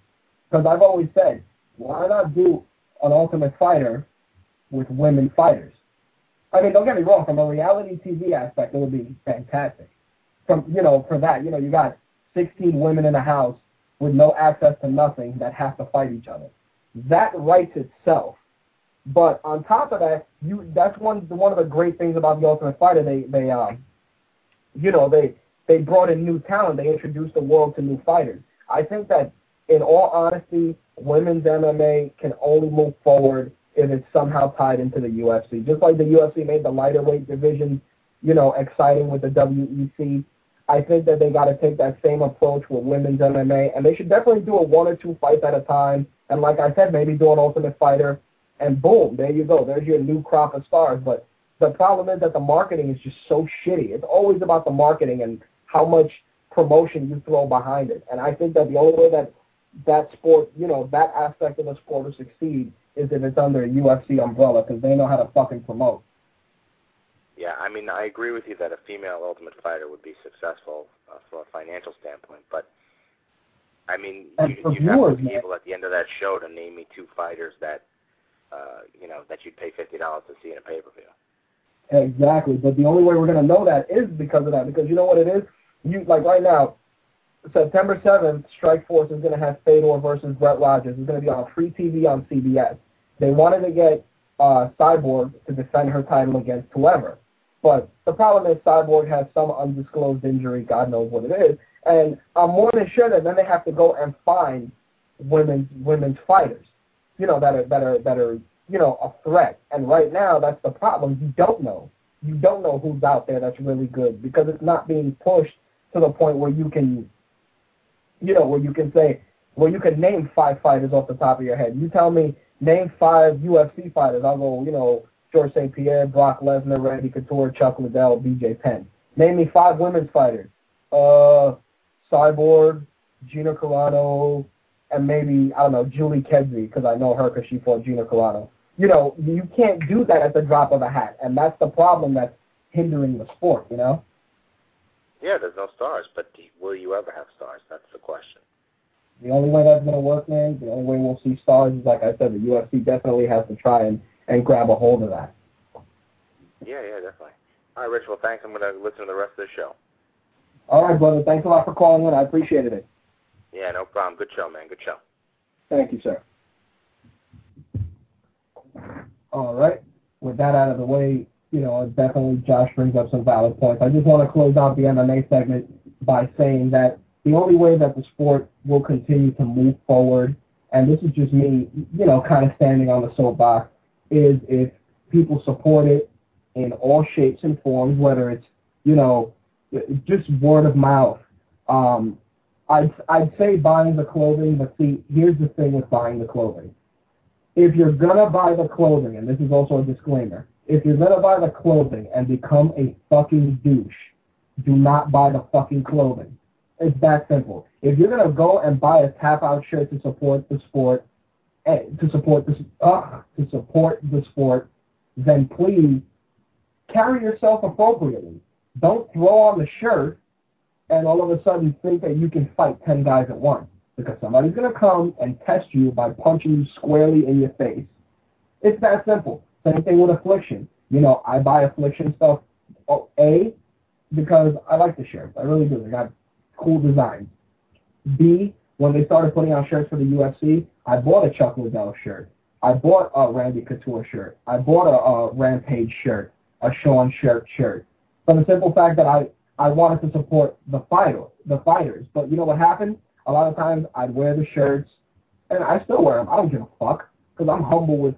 because I've always said, why not do an Ultimate Fighter with women fighters? I mean, don't get me wrong. From a reality TV aspect, it would be fantastic. From you know, for that, you know, you got 16 women in a house with no access to nothing that have to fight each other. That writes itself. But on top of that, you that's one one of the great things about the Ultimate Fighter. They they um, you know, they they brought in new talent. They introduced the world to new fighters. I think that, in all honesty, women's MMA can only move forward if it's somehow tied into the UFC. Just like the UFC made the lighter weight division, you know, exciting with the WEC. I think that they got to take that same approach with women's MMA, and they should definitely do a one or two fights at a time. And like I said, maybe do an Ultimate Fighter, and boom, there you go. There's your new crop of stars. But the problem is that the marketing is just so shitty. It's always about the marketing and how much promotion you throw behind it. And I think that the only way that that sport, you know, that aspect of the sport will succeed is if it's under a UFC umbrella because they know how to fucking promote. Yeah, I mean, I agree with you that a female Ultimate Fighter would be successful uh, from a financial standpoint, but I mean, you, you'd viewers, have to be man. able at the end of that show to name me two fighters that, uh, you know, that you'd pay fifty dollars to see in a pay per view. Exactly, but the only way we're going to know that is because of that. Because you know what it is, you like right now, September seventh, Strikeforce is going to have Fedor versus Brett Rogers. It's going to be on free TV on CBS. They wanted to get uh, Cyborg to defend her title against whoever. But the problem is Cyborg has some undisclosed injury, God knows what it is, and I'm more than sure that then they have to go and find women's women's fighters, you know, that are that are that are you know a threat. And right now, that's the problem. You don't know. You don't know who's out there that's really good because it's not being pushed to the point where you can, you know, where you can say, where you can name five fighters off the top of your head. You tell me name five UFC fighters. I'll go, you know, George St. Pierre, Brock Lesnar, Randy Couture, Chuck Liddell, BJ Penn. Name me five women's fighters. Uh, Cyborg, Gina Carano, and maybe, I don't know, Julie Kedzie, because I know her because she fought Gina Carano. You know, you can't do that at the drop of a hat, and that's the problem that's hindering the sport, you know? Yeah, there's no stars, but will you ever have stars? That's the question. The only way that's going to work, man, the only way we'll see stars is, like I said, the UFC definitely has to try and – and grab a hold of that. Yeah, yeah, definitely. All right, Rich. Well, thanks. I'm going to listen to the rest of the show. All right, brother. Thanks a lot for calling in. I appreciated it. Yeah, no problem. Good show, man. Good show. Thank you, sir. All right. With that out of the way, you know, definitely Josh brings up some valid points. I just want to close out the MMA segment by saying that the only way that the sport will continue to move forward, and this is just me, you know, kind of standing on the soapbox, is if people support it in all shapes and forms, whether it's, you know, just word of mouth. Um, I'd, I'd say buying the clothing, but see, here's the thing with buying the clothing. If you're going to buy the clothing, and this is also a disclaimer, if you're to buy the clothing and become a fucking douche, do not buy the fucking clothing. It's that simple. If you're to go and buy a tap out shirt to support the sport, to support this uh, to support the sport, then please carry yourself appropriately. Don't throw on the shirt and all of a sudden think that you can fight ten guys at once because somebody's gonna come and test you by punching you squarely in your face. It's that simple. Same thing with affliction. You know, I buy affliction stuff. Oh, a because I like the shirts. I really do. They got cool designs. B when they started putting out shirts for the UFC, I bought a Chuck Liddell shirt. I bought a Randy Couture shirt. I bought a, a Rampage shirt, a Sean Sherk shirt. For the simple fact that I, I wanted to support the fighter, the fighters. But you know what happened? A lot of times I'd wear the shirts, and I still wear them. I don't give a fuck because I'm humble with,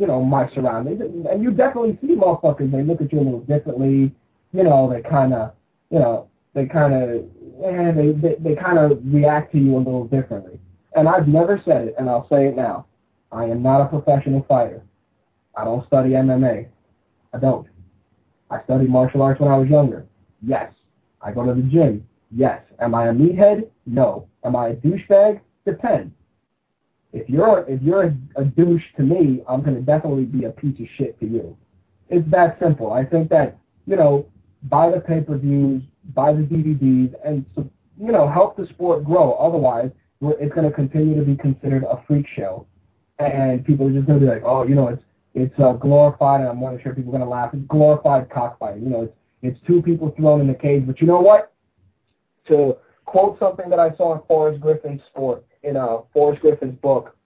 you know, my surroundings, and, you definitely see motherfuckers. They look at you a little differently. You know, they kind of, you know, they kind of, eh, they they, they kind of react to you a little differently. And I've never said it, and I'll say it now. I am not a professional fighter. I don't study MMA. I don't. I studied martial arts when I was younger. Yes. I go to the gym. Yes. Am I a meathead? No. Am I a douchebag? Depends. If you're if you're a, a douche to me, I'm gonna definitely be a piece of shit to you. It's that simple. I think that you know, buy the pay per views, buy the DVDs, and you know, help the sport grow. Otherwise, it's to continue to be considered a freak show, and people are just to be like, oh, you know, it's it's uh, glorified, and I'm not sure people are to laugh. It's glorified cockfighting. You know, it's it's two people thrown in the cage. But you know what? To quote something that I saw in Forrest Griffin's sport in uh, Forrest Griffin's book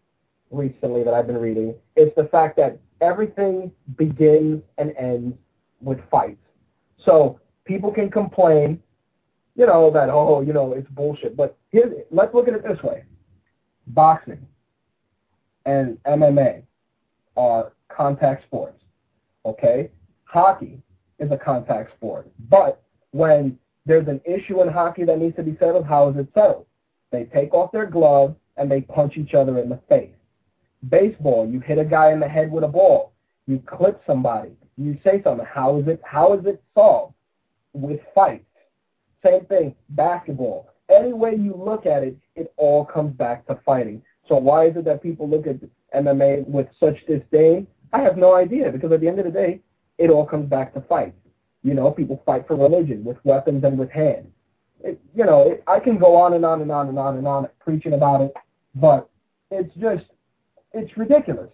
recently that I've been reading, it's the fact that everything begins and ends with fights. So people can complain, you know, that oh, you know, it's bullshit. But here's let's look at it this way: boxing and MMA are contact sports. Okay, hockey is a contact sport, but when there's an issue in hockey that needs to be settled, how is it settled? They take off their gloves and they punch each other in the face. Baseball, you hit a guy in the head with a ball. You clip somebody. You say something. How is it? How is it solved? With fights. Same thing. Basketball. Any way you look at it, it all comes back to fighting. So why is it that people look at MMA with such disdain? I have no idea because at the end of the day, it all comes back to fights. You know, people fight for religion with weapons and with hands. It, you know, it, I can go on and on and on and on and on preaching about it, but it's just, it's ridiculous.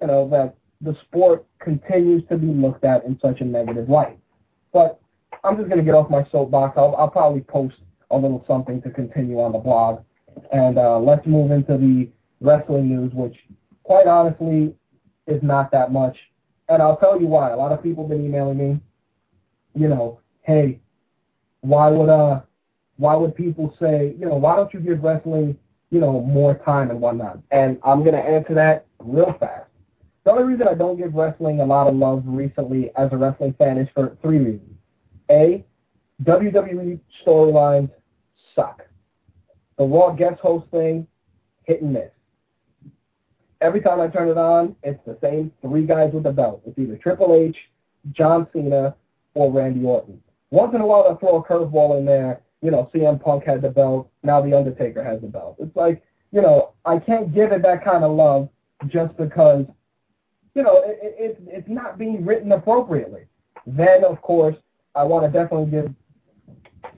You know that the sport continues to be looked at in such a negative light. But I'm just going to get off my soapbox. I'll, I'll probably post a little something to continue on the blog. And uh, let's move into the wrestling news, which, quite honestly, is not that much. And I'll tell you why. A lot of people have been emailing me, you know, hey, why would uh, why would people say, you know, why don't you give wrestling, you know, more time and whatnot? And I'm gonna answer that real fast. The only reason I don't give wrestling a lot of love recently as a wrestling fan is for three reasons. A, WWE storylines suck. The Raw guest host thing, hit and miss. Every time I turn it on, it's the same three guys with the belt. It's either Triple H, John Cena, or Randy Orton. Once in a while, they'll throw a curveball in there. You know, CM Punk had the belt. Now The Undertaker has the belt. It's like, you know, I can't give it that kind of love just because you know, it, it, it's not being written appropriately. Then, of course, I want to definitely give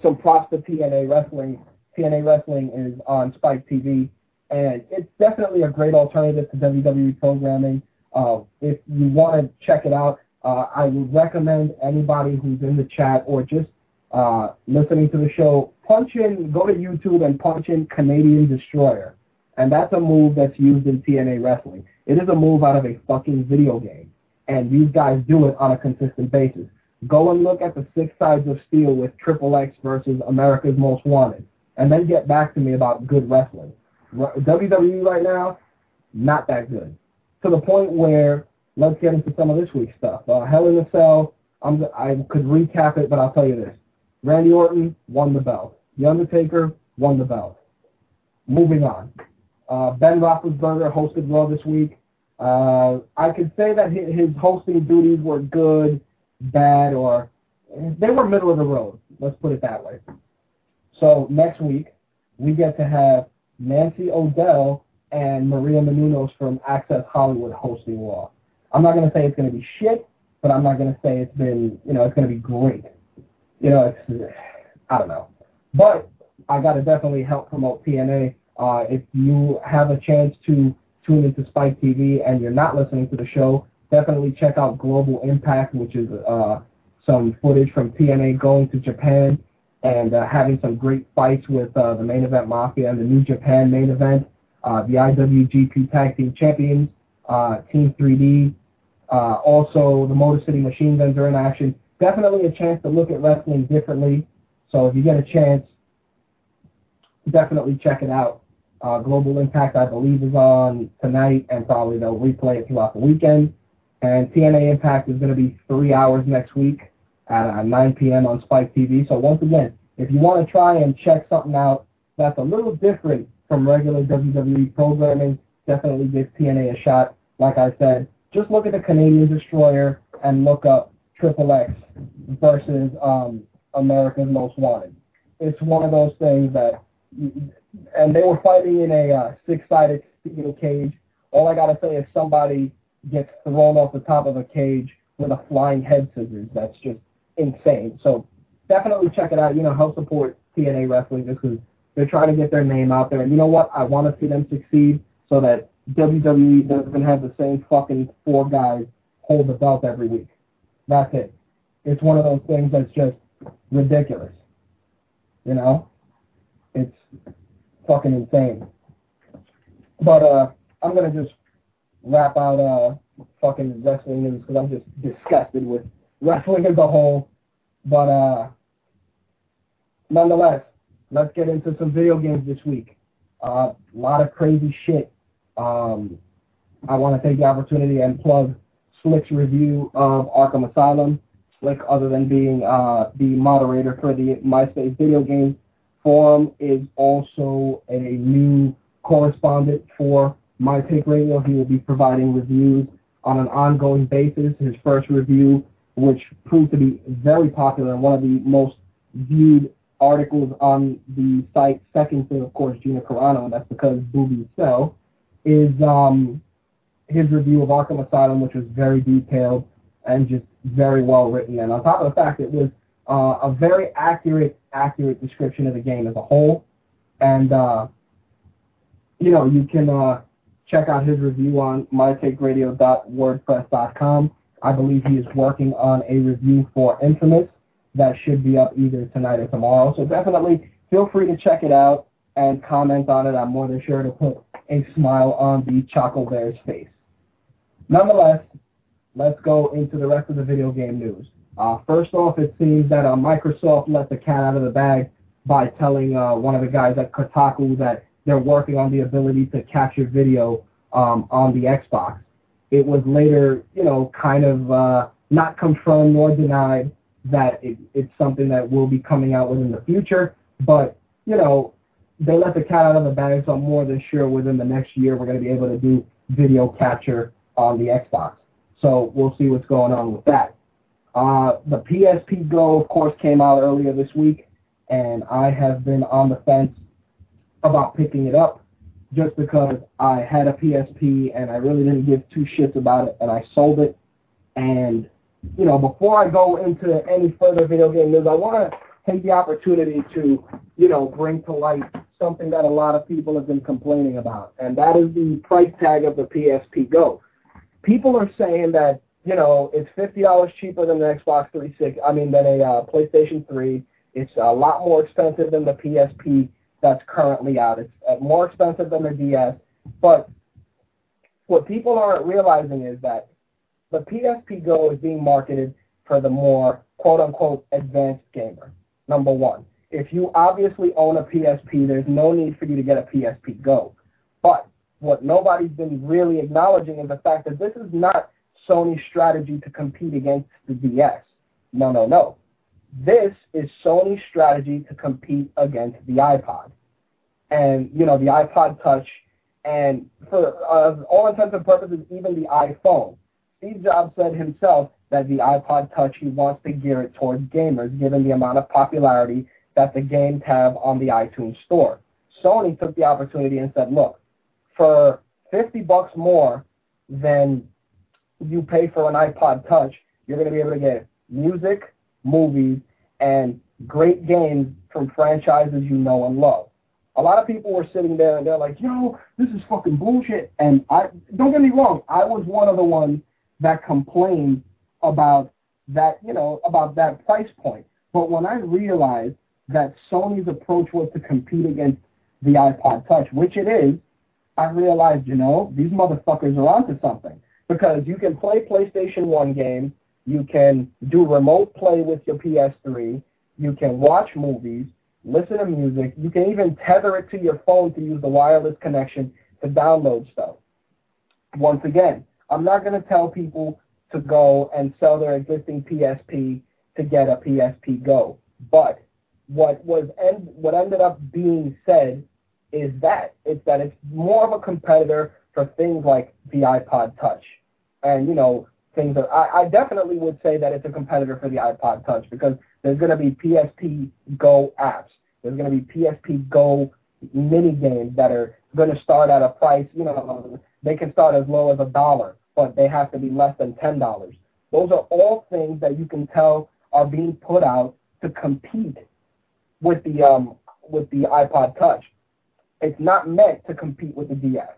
some props to TNA Wrestling. TNA Wrestling is on Spike TV, and it's definitely a great alternative to WWE programming. Uh, if you want to check it out, uh, I would recommend anybody who's in the chat or just uh, listening to the show, punch in, go to YouTube and punch in Canadian Destroyer. And that's a move that's used in TNA Wrestling. It is a move out of a fucking video game. And these guys do it on a consistent basis. Go and look at the Six Sides of Steel with Triple X versus America's Most Wanted. And then get back to me about good wrestling. WWE right now, not that good. To the point where, let's get into some of this week's stuff. Uh, Hell in a Cell, I'm, I could recap it, but I'll tell you this. Randy Orton won the belt. The Undertaker won the belt. Moving on. Uh, ben Roethlisberger hosted Raw this week. Uh, I could say that his hosting duties were good, bad, or they were middle of the road. Let's put it that way. So next week we get to have Nancy O'Dell and Maria Menounos from Access Hollywood hosting Raw. I'm not gonna say it's gonna be shit, but I'm not gonna say it's been, you know, it's gonna be great. You know, it's I don't know, but I gotta definitely help promote TNA. Uh, if you have a chance to tune into Spike TV and you're not listening to the show, definitely check out Global Impact, which is uh, some footage from TNA going to Japan and uh, having some great fights with uh, the main event Mafia and the New Japan main event, uh, the IWGP Tag Team Champions, uh, Team 3D, uh, also the Motor City Machine Guns are in action. Definitely a chance to look at wrestling differently. So if you get a chance, definitely check it out. Uh, Global Impact, I believe, is on tonight, and probably they'll replay it throughout the weekend. And TNA Impact is going to be three hours next week at uh, 9 p.m. on Spike TV. So once again, if you want to try and check something out that's a little different from regular WWE programming, definitely give TNA a shot. Like I said, just look at the Canadian Destroyer and look up Triple X versus um, America's Most Wanted. It's one of those things that, and they were fighting in a uh, six-sided steel cage. All I gotta say is somebody gets thrown off the top of a cage with a flying head scissors. That's just insane. So definitely check it out. You know, help support TNA Wrestling because they're trying to get their name out there. And you know what? I want to see them succeed so that WWE doesn't have the same fucking four guys hold the belt every week. That's it. It's one of those things that's just ridiculous. You know? It's fucking insane. But uh I'm gonna just wrap out uh fucking wrestling news because I'm just disgusted with (laughs) wrestling as a whole. But uh nonetheless, let's get into some video games this week. A uh, lot of crazy shit. Um, I want to take the opportunity and plug Slick's review of Arkham Asylum. Slick, other than being uh, the moderator for the MySpace video game forum, is also a new correspondent for My Take Radio. He will be providing reviews on an ongoing basis. His first review, which proved to be very popular one of the most viewed articles on the site, second to, of course, Gina Carano, and that's because boobies sell, is um, his review of Arkham Asylum, which was very detailed and just very well written. And on top of the fact, it was uh, a very accurate, accurate description of the game as a whole. And, uh, you know, you can uh, check out his review on mytakeradio.wordpress.com. I believe he is working on a review for Infamous that should be up either tonight or tomorrow. So definitely feel free to check it out and comment on it. I'm more than sure to put a smile on the Choco Bear's face. Nonetheless, let's go into the rest of the video game news. Uh, first off, it seems that uh, Microsoft let the cat out of the bag by telling uh, one of the guys at Kotaku that they're working on the ability to capture video um, on the Xbox. It was later, you know, kind of uh, not confirmed nor denied that it, it's something that will be coming out within the future. But, you know, they let the cat out of the bag, so I'm more than sure within the next year we're going to be able to do video capture on the Xbox. So we'll see what's going on with that. Uh, the PSP Go, of course, came out earlier this week, and I have been on the fence about picking it up just because I had a PSP and I really didn't give two shits about it, and I sold it. And you know, before I go into any further video game news, I want to take the opportunity to, you know, bring to light something that a lot of people have been complaining about, and that is the price tag of the PSP Go. People are saying that, you know, it's fifty dollars cheaper than the Xbox 360. I mean, than a uh, PlayStation 3. It's a lot more expensive than the PSP that's currently out. It's uh, more expensive than the DS. But what people aren't realizing is that the PSP Go is being marketed for the more quote unquote advanced gamer. Number one. If you obviously own a PSP, there's no need for you to get a PSP Go. But what nobody's been really acknowledging is the fact that this is not Sony's strategy to compete against the DS. No, no, no. This is Sony's strategy to compete against the iPod. And, you know, the iPod Touch, and for uh, all intents and purposes, even the iPhone. Steve Jobs said himself that the iPod Touch he wants to gear it towards gamers, given the amount of popularity that the games have on the iTunes store. Sony took the opportunity and said, look, for 50 bucks more than you pay for an iPod Touch, you're going to be able to get music, movies, and great games from franchises you know and love. A lot of people were sitting there and they're like, yo, this is fucking bullshit. And I don't get me wrong, I was one of the ones that complained about that, you know, about that price point. But when I realized that Sony's approach was to compete against the iPod Touch, which it is, I realized, you know, these motherfuckers are onto something. Because you can play PlayStation 1 games, you can do remote play with your PS3, you can watch movies, listen to music. You can even tether it to your phone to use the wireless connection to download stuff. Once again, I'm not going to tell people to go and sell their existing PSP to get a PSP Go. But what was end, what ended up being said is that it's that it's more of a competitor for things like the iPod Touch, and you know things that I, I definitely would say that it's a competitor for the iPod Touch because there's going to be PSP Go apps. There's going to be PSP Go mini games that are going to start at a price. You know, they can start as low as a dollar, but they have to be less than ten dollars. Those are all things that you can tell are being put out to compete with the um with the iPod Touch. It's not meant to compete with the DS.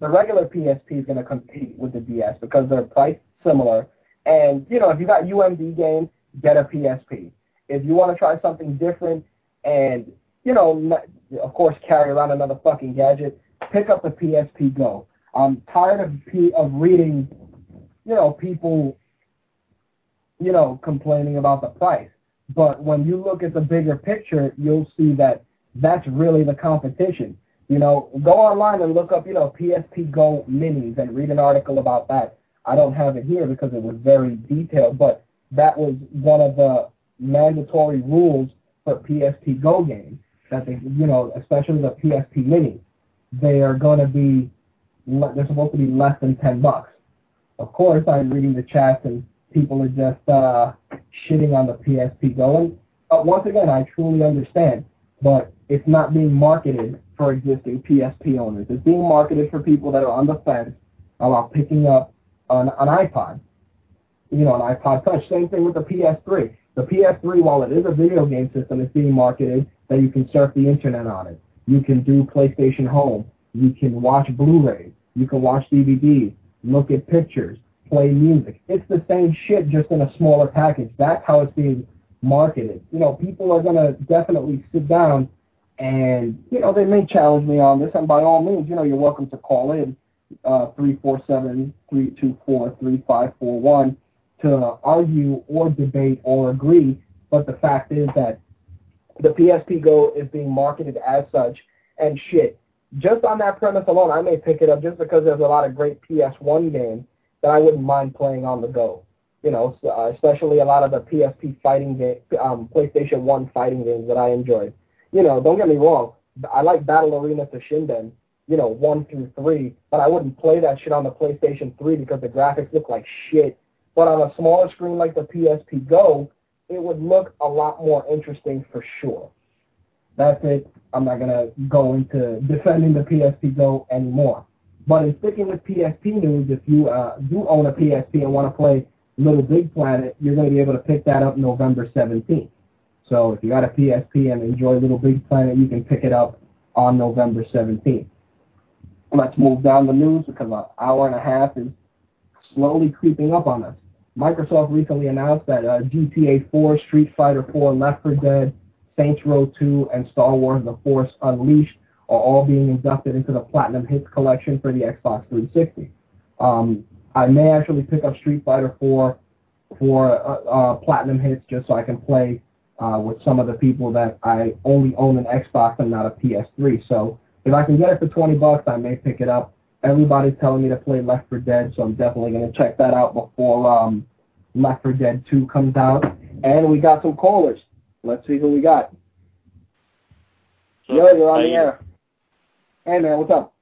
The regular PSP is going to compete with the DS because they're priced similar. And you know, if you got UMD games, get a PSP. If you want to try something different and you know, of course, carry around another fucking gadget, pick up the PSP Go. I'm tired of of reading, you know, people, you know, complaining about the price. But when you look at the bigger picture, you'll see that that's really the competition. You know, go online and look up, you know, PSP Go minis and read an article about that. I don't have it here because it was very detailed, but that was one of the mandatory rules for PSP Go games. That they, you know, especially the PSP Mini, they are going to be, they're supposed to be less than ten bucks. Of course, I'm reading the chats and people are just uh, shitting on the PSP Go. And uh, once again, I truly understand, but it's not being marketed for existing PSP owners. It's being marketed for people that are on the fence about picking up an, an iPod. You know, an iPod Touch. Same thing with the PS3. The PS3, while it is a video game system, is being marketed that you can surf the internet on it. You can do PlayStation Home. You can watch Blu-ray. You can watch DVDs. Look at pictures play music. It's the same shit, just in a smaller package. That's how it's being marketed. You know, people are gonna definitely sit down and you know they may challenge me on this, and by all means, you know, you're welcome to call in uh, three four seven three two four three five four one to argue or debate or agree. But the fact is that the PSP Go is being marketed as such, and shit. Just on that premise alone, I may pick it up just because there's a lot of great PS1 games that I wouldn't mind playing on the go. You know, uh, especially a lot of the PSP fighting game, um, PlayStation One fighting games that I enjoyed. You know, don't get me wrong, I like Battle Arena to Shinden, you know, one through three, but I wouldn't play that shit on the PlayStation 3 because the graphics look like shit. But on a smaller screen like the PSP Go, it would look a lot more interesting for sure. That's it. I'm not gonna go into defending the PSP Go anymore. But in sticking with PSP news, if you uh, do own a PSP and want to play Little Big Planet, you're going to be able to pick that up November 17th. So if you got a PSP and enjoy Little Big Planet, you can pick it up on November 17th. Let's move down the news because an hour and a half is slowly creeping up on us. Microsoft recently announced that uh, GTA 4, Street Fighter 4, Left 4 Dead, Saints Row 2, and Star Wars The Force Unleashed are all being inducted into the Platinum Hits collection for the Xbox 360. Um, I may actually pick up Street Fighter 4 for uh, uh, Platinum Hits just so I can play uh, with some of the people that I only own an Xbox and not a PS3. So if I can get it for 20 bucks, I may pick it up. Everybody's telling me to play Left 4 Dead, so I'm definitely going to check that out before um, Left 4 Dead 2 comes out. And we got some callers. Let's see who we got. So, Yo, you're on the air. Hey man, what's up?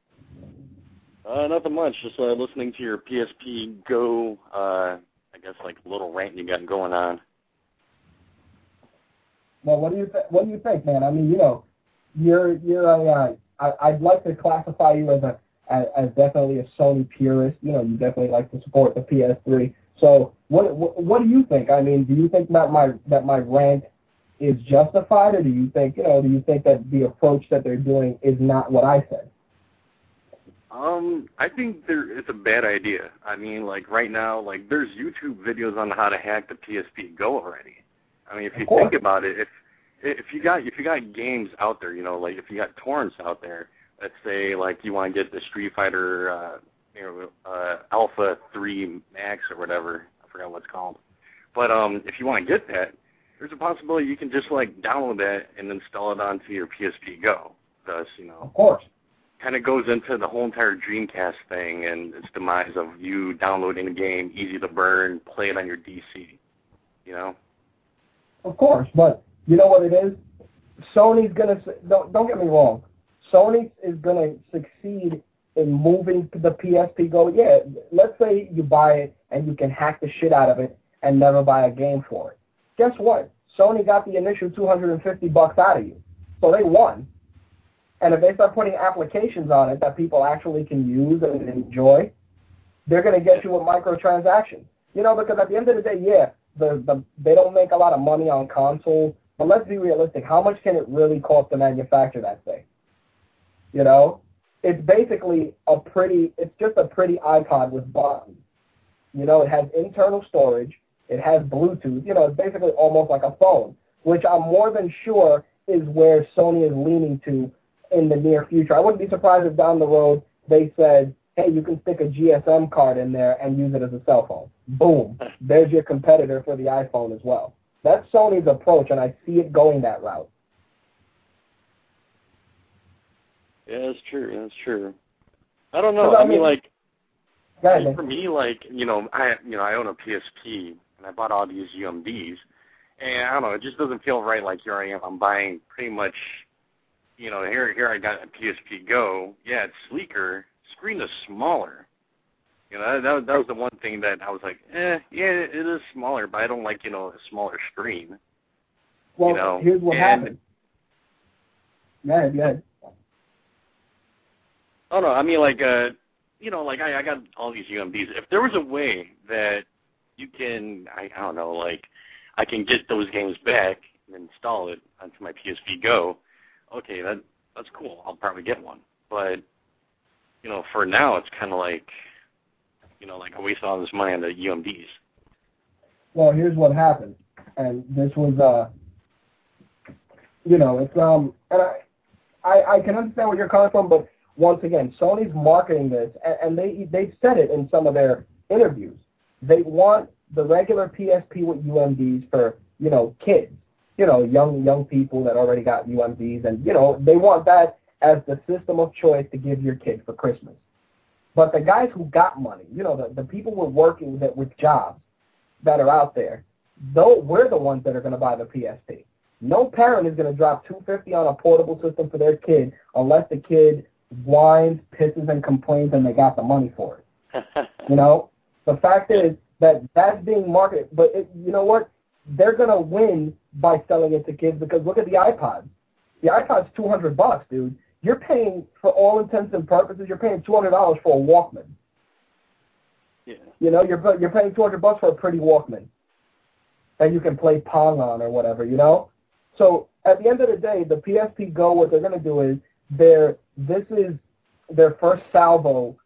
Uh, nothing much. Just uh, listening to your PSP Go, uh, I guess like little rant you got going on. Well, what do you th- what do you think, man? I mean, you know, you're you're a uh, I, I'd like to classify you as a as, as definitely a Sony purist. You know, you definitely like to support the PS3. So, what, what what do you think? I mean, do you think that my that my rant is justified, or do you think you know? Do you think that the approach that they're doing is not what I said? Um, I think there it's a bad idea. I mean, like right now, like there's YouTube videos on how to hack the PSP Go already. I mean, if you think about it, if if you got if you got games out there, you know, like if you got torrents out there, let's say like you want to get the Street Fighter, uh, you know, uh, Alpha Three Max or whatever, I forgot what it's called. But um, if you want to get that, there's a possibility you can just like download that and install it onto your PSP Go. Thus, you know, of course, kind of goes into the whole entire Dreamcast thing and its demise of you downloading a game, easy to burn, play it on your DC. You know. Of course, but you know what it is? Sony's gonna don't don't get me wrong. Sony is gonna succeed in moving the PSP Go. Yeah, let's say you buy it and you can hack the shit out of it and never buy a game for it. Guess what? Sony got the initial 250 bucks out of you, so they won. And if they start putting applications on it that people actually can use and enjoy, they're going to get you with microtransactions. You know, because at the end of the day, yeah, the, the they don't make a lot of money on consoles, but let's be realistic. How much can it really cost to manufacture that thing? You know, it's basically a pretty, it's just a pretty iPod with buttons. You know, it has internal storage, it has Bluetooth. You know, it's basically almost like a phone, which I'm more than sure is where Sony is leaning to in the near future. I wouldn't be surprised if down the road they said, hey, you can stick a GSM card in there and use it as a cell phone. Boom. There's your competitor for the iPhone as well. That's Sony's approach, and I see it going that route. Yeah, that's true. That's true. I don't know. I, I mean, mean, like, ahead, for me, like, you know, I you know I own a PSP and I bought all these UMDs, and I don't know, it just doesn't feel right. Like here I am, I'm buying pretty much you know, here here I got a PSP Go. Yeah, it's sleeker. Screen is smaller. You know, that that was the one thing that I was like, eh, yeah, it is smaller, but I don't like you know a smaller screen. Well, you know, here's what and, happened. Yeah, yeah. Oh no, I mean like uh, you know, like I I got all these UMDs. If there was a way that you can, I I don't know, like I can get those games back and install it onto my PSP Go okay, that that's cool. I'll probably get one. But you know, for now, it's kind of like, you know, like I wasted this money on the UMDs. Well, here's what happened, and this was, uh, you know, it's um, and I, I, I can understand where you're coming from, but once again, Sony's marketing this, and, and they they said it in some of their interviews. They want the regular PSP with UMDs for you know kids you know, young young people that already got UMDs, and you know, they want that as the system of choice to give your kid for Christmas. But the guys who got money, you know, the, the people who are working with, with jobs that are out there, though we're the ones that are going to buy the PSP. No parent is going to drop 250 on a portable system for their kid unless the kid whines, pisses, and complains, and they got the money for it. (laughs) you know, the fact is that that's being marketed. But it, you know what? They're going to win by selling it to kids because look at the iPod. The iPod's two hundred bucks, dude. You're paying for all intents and purposes. You're paying two hundred dollars for a Walkman. Yeah. You know, you're you're paying two hundred bucks for a pretty Walkman that you can play Pong on or whatever. You know. So at the end of the day, the PSP Go, what they're going to do is they're this is their first salvo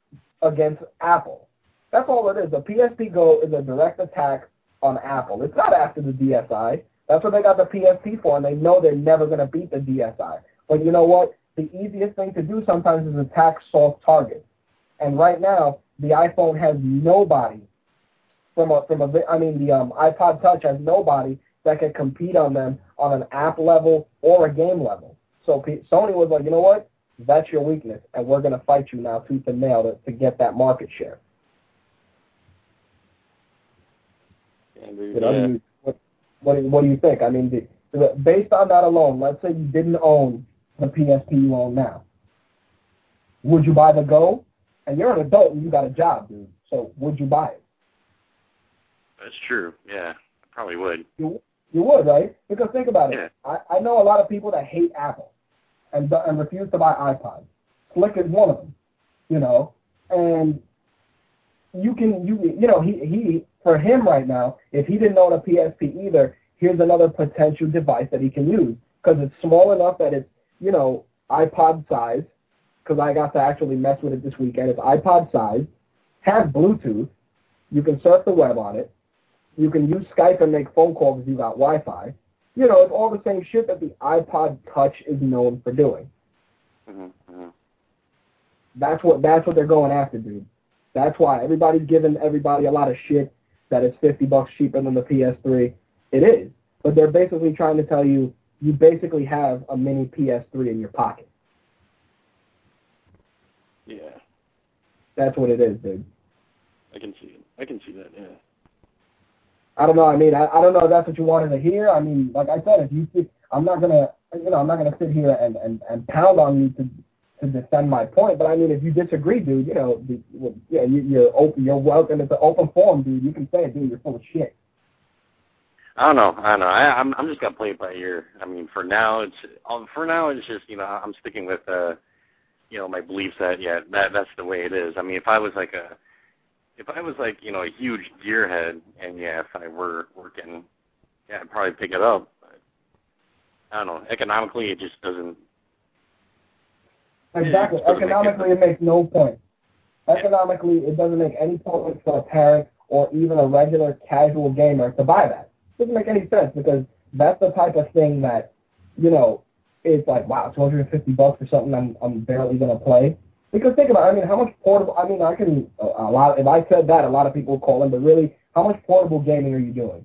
against Apple. That's all it is. The PSP Go is a direct attack on Apple. It's not after the DSi. That's what they got the PSP for, and they know they're never going to beat the DSi. But you know what? The easiest thing to do sometimes is attack soft targets. And right now, the iPhone has nobody from a from a I mean the um, iPod Touch has nobody that can compete on them on an app level or a game level. So P- Sony was like, you know what? That's your weakness, and we're going to fight you now tooth and nail to, to get that market share. Yeah, you know, what do, what do you think? I mean, the, based on that alone, let's say you didn't own the PSP you own now. Would you buy the Go? And you're an adult and you got a job, dude. So would you buy it? That's true. Yeah, I probably would. You you would, right? Because think about it. Yeah. I, I know a lot of people that hate Apple and and refuse to buy iPods. Slick is one of them, you know. And you can you you know he he for him right now, if he didn't own a PSP either, here's another potential device that he can use because it's small enough that it's, you know, iPod size, because I got to actually mess with it this weekend. It's iPod size, has Bluetooth, you can surf the web on it, you can use Skype and make phone calls if you got Wi-Fi. You know, it's all the same shit that the iPod Touch is known for doing. Mm-hmm, mm-hmm. That's what that's what they're going after, dude. That's why everybody's giving everybody a lot of shit that it's 50 bucks cheaper than the PS3. It is. but they're basically trying to tell you you basically have a mini PS3 in your pocket. Yeah. That's what it is, dude. I can see it. I can see that. Yeah. I don't know. I mean, I, I don't know if that's what you wanted to hear. I mean, like I said, if you, I'm not gonna, you know, I'm not gonna sit here and and and pound on you to to defend my point. But I mean, if you disagree, dude, you know, the, well, yeah, you, you're open. You're welcome. It's an open forum, dude. You can say it, dude. You're full of shit. I don't know. I don't know. I, I'm I'm just gonna play it by ear. I mean, for now, it's um, for now it's just you know I'm sticking with uh you know my beliefs that yeah that that's the way it is. I mean, if I was like a if I was like you know a huge gearhead and yeah if I were working yeah I'd probably pick it up. But, I don't know. Economically, it just doesn't. Exactly. It doesn't Economically, make it makes no point. Economically, it doesn't make any point for a parent or even a regular casual gamer to buy that. Doesn't make any sense because that's the type of thing that, you know, is like, wow, 250 bucks for something I'm, I'm barely going to play. Because think about it, I mean, how much portable, I mean, I can, a lot, if I said that, a lot of people would call in, but really, how much portable gaming are you doing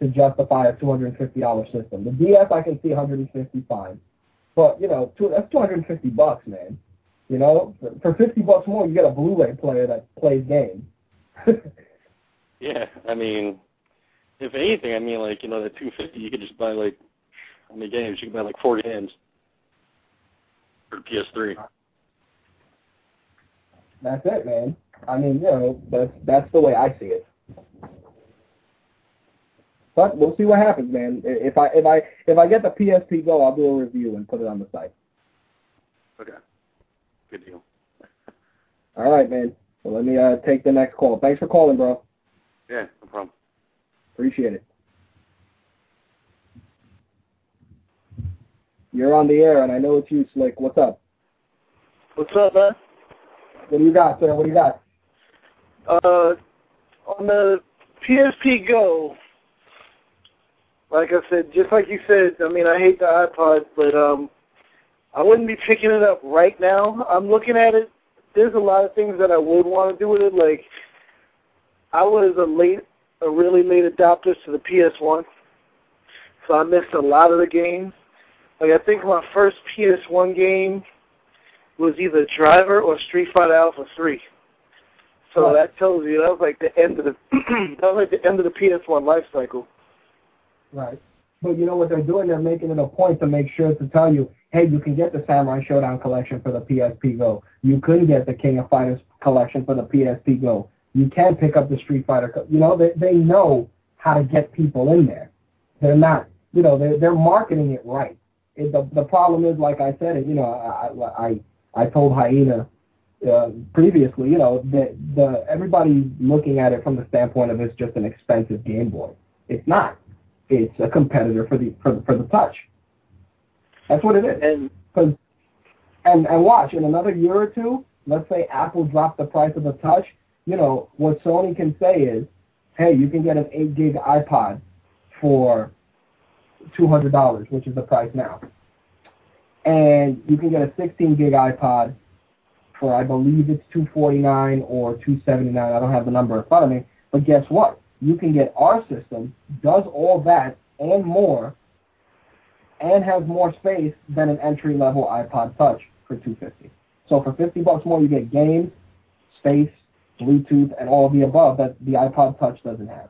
to justify a $250 system? The DS, I can see 150 fine. But, you know, two, that's 250 bucks, man. You know, for, for 50 bucks more, you get a Blu-ray player that plays games. (laughs) Yeah, I mean, if anything, I mean, like you know, that two fifty, you could just buy like how many games? You could buy like four games for PS3. That's it, man. I mean, you know, that's that's the way I see it. But we'll see what happens, man. If I if I if I get the PSP Go, I'll do a review and put it on the site. Okay, good deal. All right, man. So let me uh, take the next call. Thanks for calling, bro. Yeah, no problem. Appreciate it. You're on the air, and I know it's you, Slick. What's up? What's up, man? What do you got, sir? What do you got? Uh, on the PSP Go, like I said, just like you said, I mean, I hate the iPod, but um, I wouldn't be picking it up right now. I'm looking at it. There's a lot of things that I would want to do with it. Like, I was a late, Uh, really late adopter to the PS1, so I missed a lot of the games. Like, I think my first PS1 game was either Driver or Street Fighter Alpha 3. So Right. that tells you that was like the end of the (clears throat) that was like the end of the PS1 life cycle. Right. But you know what they're doing? They're making it a point to make sure to tell you, hey, you can get the Samurai Shodown collection for the PSP Go. You could get the King of Fighters collection for the PSP Go. You can pick up the Street Fighter. Co- you know, they they know how to get people in there. They're not, you know, they're they're marketing it right. It, the the problem is, like I said, it, you know, I I I told Hyena uh, previously, you know, the the everybody looking at it from the standpoint of it's just an expensive Game Boy. It's not. It's a competitor for the for the, for the touch. That's what it is. And Cause, and and watch in another year or two, let's say Apple dropped the price of the touch. You know what Sony can say is, hey, you can get an eight gig iPod for two hundred dollars, which is the price now, and you can get a sixteen gig iPod for I believe it's two forty nine or two seventy nine. I don't have the number in front of me, but guess what? You can get our system does all that and more, and has more space than an entry level iPod Touch for two fifty. So for fifty bucks more, you get games, space, Bluetooth, and all of the above that the iPod Touch doesn't have.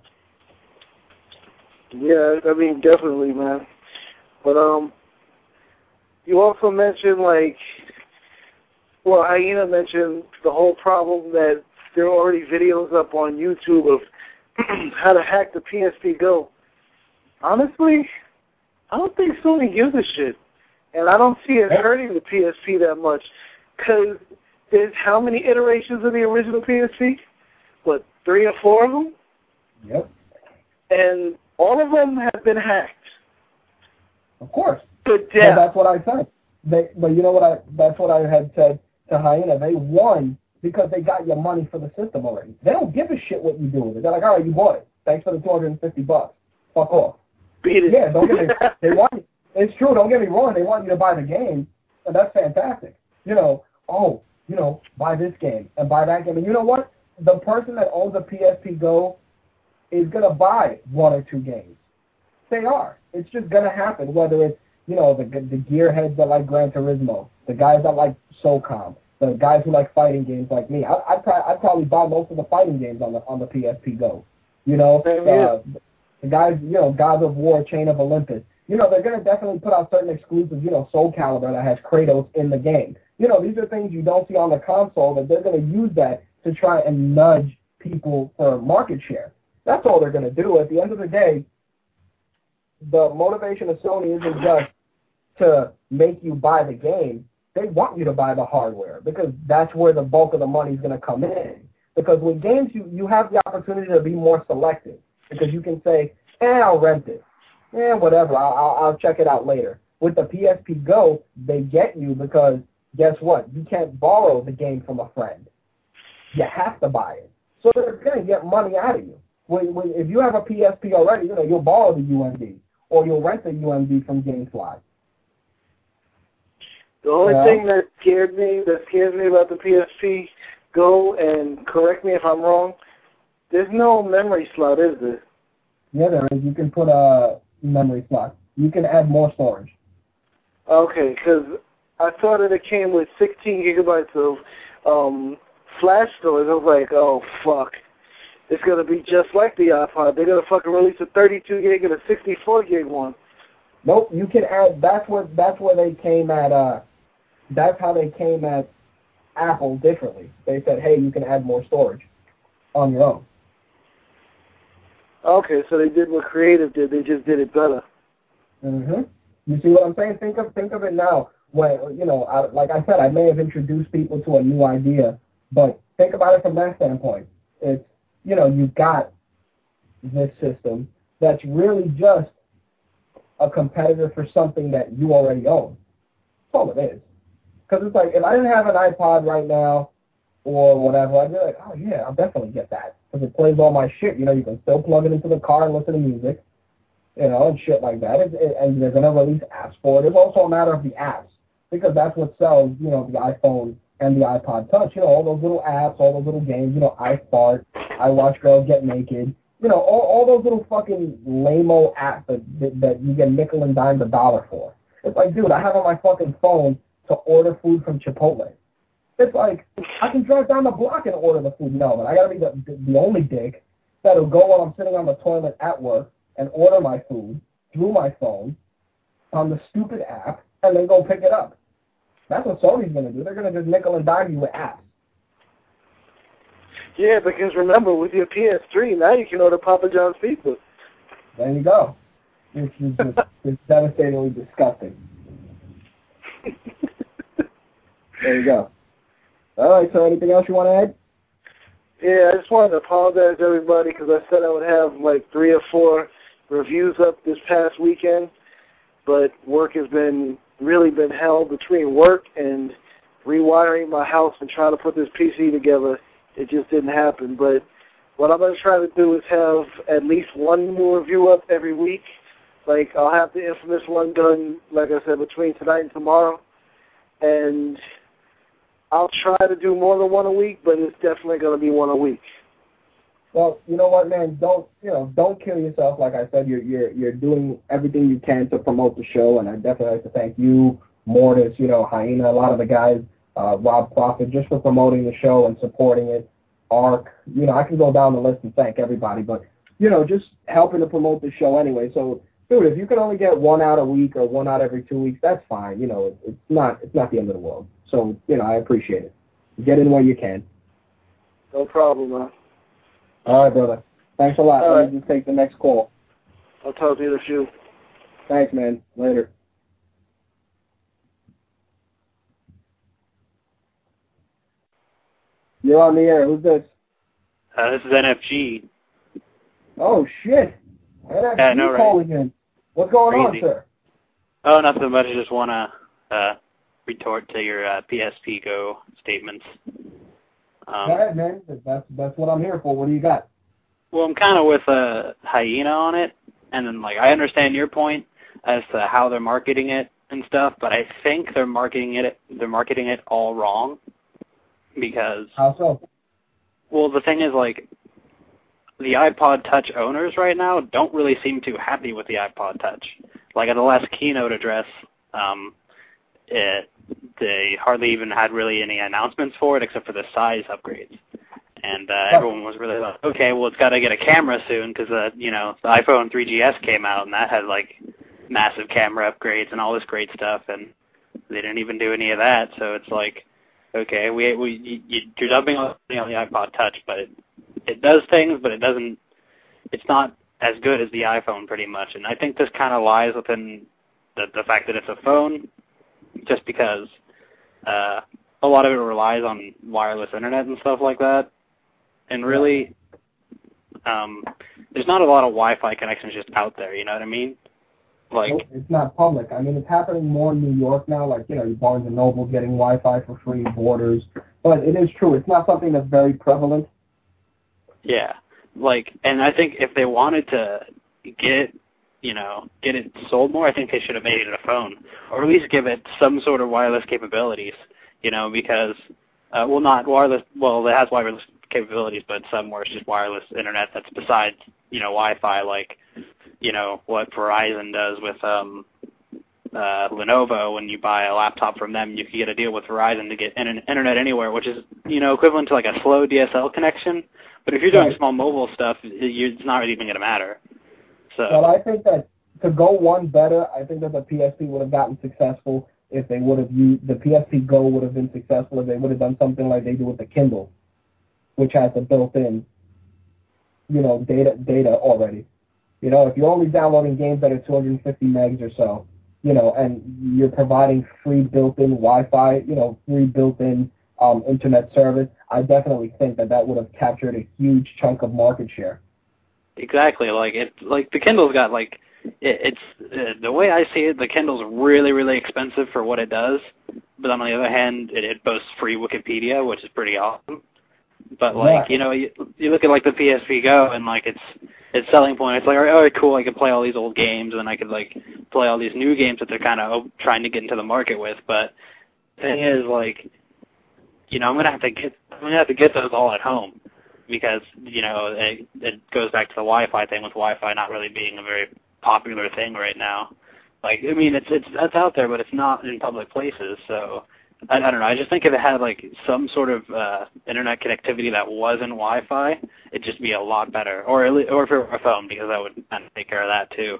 yeah, I mean definitely, man. But um, you also mentioned like, well, Hyena mentioned the whole problem that there are already videos up on YouTube of (clears throat) how to hack the PSP Go. Honestly, I don't think Sony gives a shit, and I don't see it hurting the PSP that much, because there's how many iterations of the original PSP? What, three or four of them? Yep, And all of them have been hacked. of course. But death. that's what I said. They, but you know what I? That's what I had said to Hyena. They won because they got your money for the system already. They don't give a shit what you do with it. They're like, all right, you bought it. Thanks for the two hundred and fifty bucks. Fuck off. Beat it. Yeah, don't get me. (laughs) They want. You, it's true. Don't get me wrong. They want you to buy the game, and that's fantastic. You know. Oh, you know, buy this game and buy that game. And you know what? The person that owns a PSP Go is gonna buy one or two games. They are. It's just gonna happen. Whether it's you know the the gearheads that like Gran Turismo, the guys that like SOCOM, the guys who like fighting games like me. I I probably I'd probably buy most of the fighting games on the on the PSP Go. You know, uh, the guys you know Gods of War, Chain of Olympus. You know they're gonna definitely put out certain exclusives. You know, Soul Calibur that has Kratos in the game. You know these are things you don't see on the console that they're gonna use that to try and nudge people for market share. That's all they're gonna do. At the end of the day, the motivation of Sony isn't just to make you buy the game they want you to buy the hardware because that's where the bulk of the money is going to come in. Because with games, you, you have the opportunity to be more selective because you can say, eh, I'll rent it. Eh, whatever, I'll, I'll, I'll check it out later. With the PSP Go, they get you because guess what? You can't borrow the game from a friend. You have to buy it. So they're going to get money out of you. When, when, if you have a PSP already, you know, you'll borrow the UMD or you'll rent the UMD from GameFly the only yeah. thing that scared me, that scares me about the PSP Go, and correct me if I'm wrong, there's no memory slot, is there? Yeah, there is. You can put a memory slot. You can add more storage. Okay, because I thought that it came with 16 gigabytes of um, flash storage. I was like, oh, fuck. It's going to be just like the iPod. They're going to fucking release a 32 gig and a 64 gig one. Nope, you can add. That's what. That's where they came at. Uh, that's how they came at Apple differently. They said, hey, you can add more storage on your own. Okay, so they did what Creative did. They just did it better. Mhm. You see what I'm saying? Think of think of it now. When you know, I, like I said, I may have introduced people to a new idea, but think about it from that standpoint. It's you know, you've got this system that's really just a competitor for something that you already own. That's all it is. Because it's like, if I didn't have an iPod right now or whatever, I'd be like, oh yeah, I'll definitely get that. Because it plays all my shit. You know, you can still plug it into the car and listen to music, you know, and shit like that. It, it, and they're to release apps for it. It's also a matter of the apps. Because that's what sells, you know, the iPhone and the iPod Touch. You know, all those little apps, all those little games. You know, I fart, I watch girls get naked. You know, all, all those little fucking lame-o apps that, that, that you get nickel and dime a dollar for. It's like, dude, I have on my fucking phone to order food from Chipotle. It's like I can drive down the block and order the food. No, but I gotta be the the only dick that'll go while I'm sitting on the toilet at work and order my food through my phone on the stupid app and then go pick it up. That's what Sony's gonna do. They're gonna just nickel and dime you with apps. Yeah, because remember, with your PS3, now you can order Papa John's pizza. There you go. Which is just (laughs) it's devastatingly disgusting. There you go. All right, so anything else you want to add? Yeah, I just wanted to apologize to everybody because I said I would have like three or four reviews up this past weekend, but work has been really been hell between work and rewiring my house and trying to put this PC together. It just didn't happen. But what I'm going to try to do is have at least one more review up every week. Like I'll have the infamous one done, like I said, between tonight and tomorrow. And I'll try to do more than one a week, but it's definitely going to be one a week. Well, you know what, man? Don't you know? Don't kill yourself. Like I said, you're you're you're doing everything you can to promote the show, and I definitely like to thank you, Mortis, you know, Hyena, a lot of the guys, uh, Rob Profit, just for promoting the show and supporting it. Arc, you know, I can go down the list and thank everybody, but you know, just helping to promote the show anyway. So, dude, if you can only get one out a week or one out every two weeks, that's fine. You know, it's not it's not the end of the world. So, you know, I appreciate it. Get in where you can. No problem, man. All right, brother. Thanks a lot. All Let right. me just take the next call. I'll talk to you in a few. Thanks, man. Later. You're on the air. Who's this? Uh, this is NFG. Oh, shit. NFG Yeah, I know, right? calling in. What's going Crazy. on, sir? Oh, nothing much. I just want to uh, retort to your uh, PSP Go statements. Um, Go ahead, man. That's, that's what I'm here for. What do you got? Well, I'm kind of with a hyena on it, and then like I understand your point as to how they're marketing it and stuff, but I think they're marketing it they're marketing it all wrong because How so? well the thing is like the iPod Touch owners right now don't really seem too happy with the iPod Touch. Like at the last keynote address, um, it, they hardly even had really any announcements for it except for the size upgrades. And uh, everyone was really like, okay, well, it's got to get a camera soon because, uh, you know, the iPhone 3GS came out and that had like massive camera upgrades and all this great stuff, and they didn't even do any of that. So it's like, okay, we we you, you're dumping on the iPod Touch, but it it does things, but it doesn't. It's not as good as the iPhone, pretty much. And I think this kind of lies within the the fact that it's a phone, just because uh, a lot of it relies on wireless internet and stuff like that. And really, um, there's not a lot of Wi-Fi connections just out there. You know what I mean? Like it's not public. I mean, it's happening more in New York now. Like you know, Barnes and Noble getting Wi-Fi for free, Borders. But it is true. It's not something that's very prevalent. Yeah, like, and I think if they wanted to get, you know, get it sold more, I think they should have made it a phone, or at least give it some sort of wireless capabilities. You know, because, uh, well, not wireless. Well, it has wireless capabilities, but some where it's just wireless internet that's besides, you know, Wi-Fi, like you know what Verizon does with um, uh, Lenovo. When you buy a laptop from them, you can get a deal with Verizon to get in internet anywhere, which is you know equivalent to like a slow DSL connection. But if you're doing small mobile stuff, it's not really even going to matter. So. Well, I think that to go one better, I think that the PSP would have gotten successful if they would have used the PSP Go would have been successful if they would have done something like they do with the Kindle, which has the built-in, you know, data data already. You know, if you're only downloading games that are 250 megs or so, you know, and you're providing free built-in Wi-Fi, you know, free built-in um, internet service, I definitely think that that would have captured a huge chunk of market share. Exactly, like it, like the Kindle's got like it, it's uh, the way I see it, the Kindle's really really expensive for what it does, but on the other hand, it, it boasts free Wikipedia, which is pretty awesome. But like yeah. you know, you, you look at like the PSP Go and like its its selling point. It's like, all right, all right, cool. I can play all these old games, and I could like play all these new games that they're kind of trying to get into the market with. But the thing is, like, you know, I'm gonna have to get I'm gonna have to get those all at home because you know it, it goes back to the Wi-Fi thing with Wi-Fi not really being a very popular thing right now. Like, I mean, it's it's that's out there, but it's not in public places. So I, I don't know. I just think if it had like some sort of uh, internet connectivity that wasn't Wi-Fi, it'd just be a lot better. Or or if it were a phone, because that would kind of take care of that too.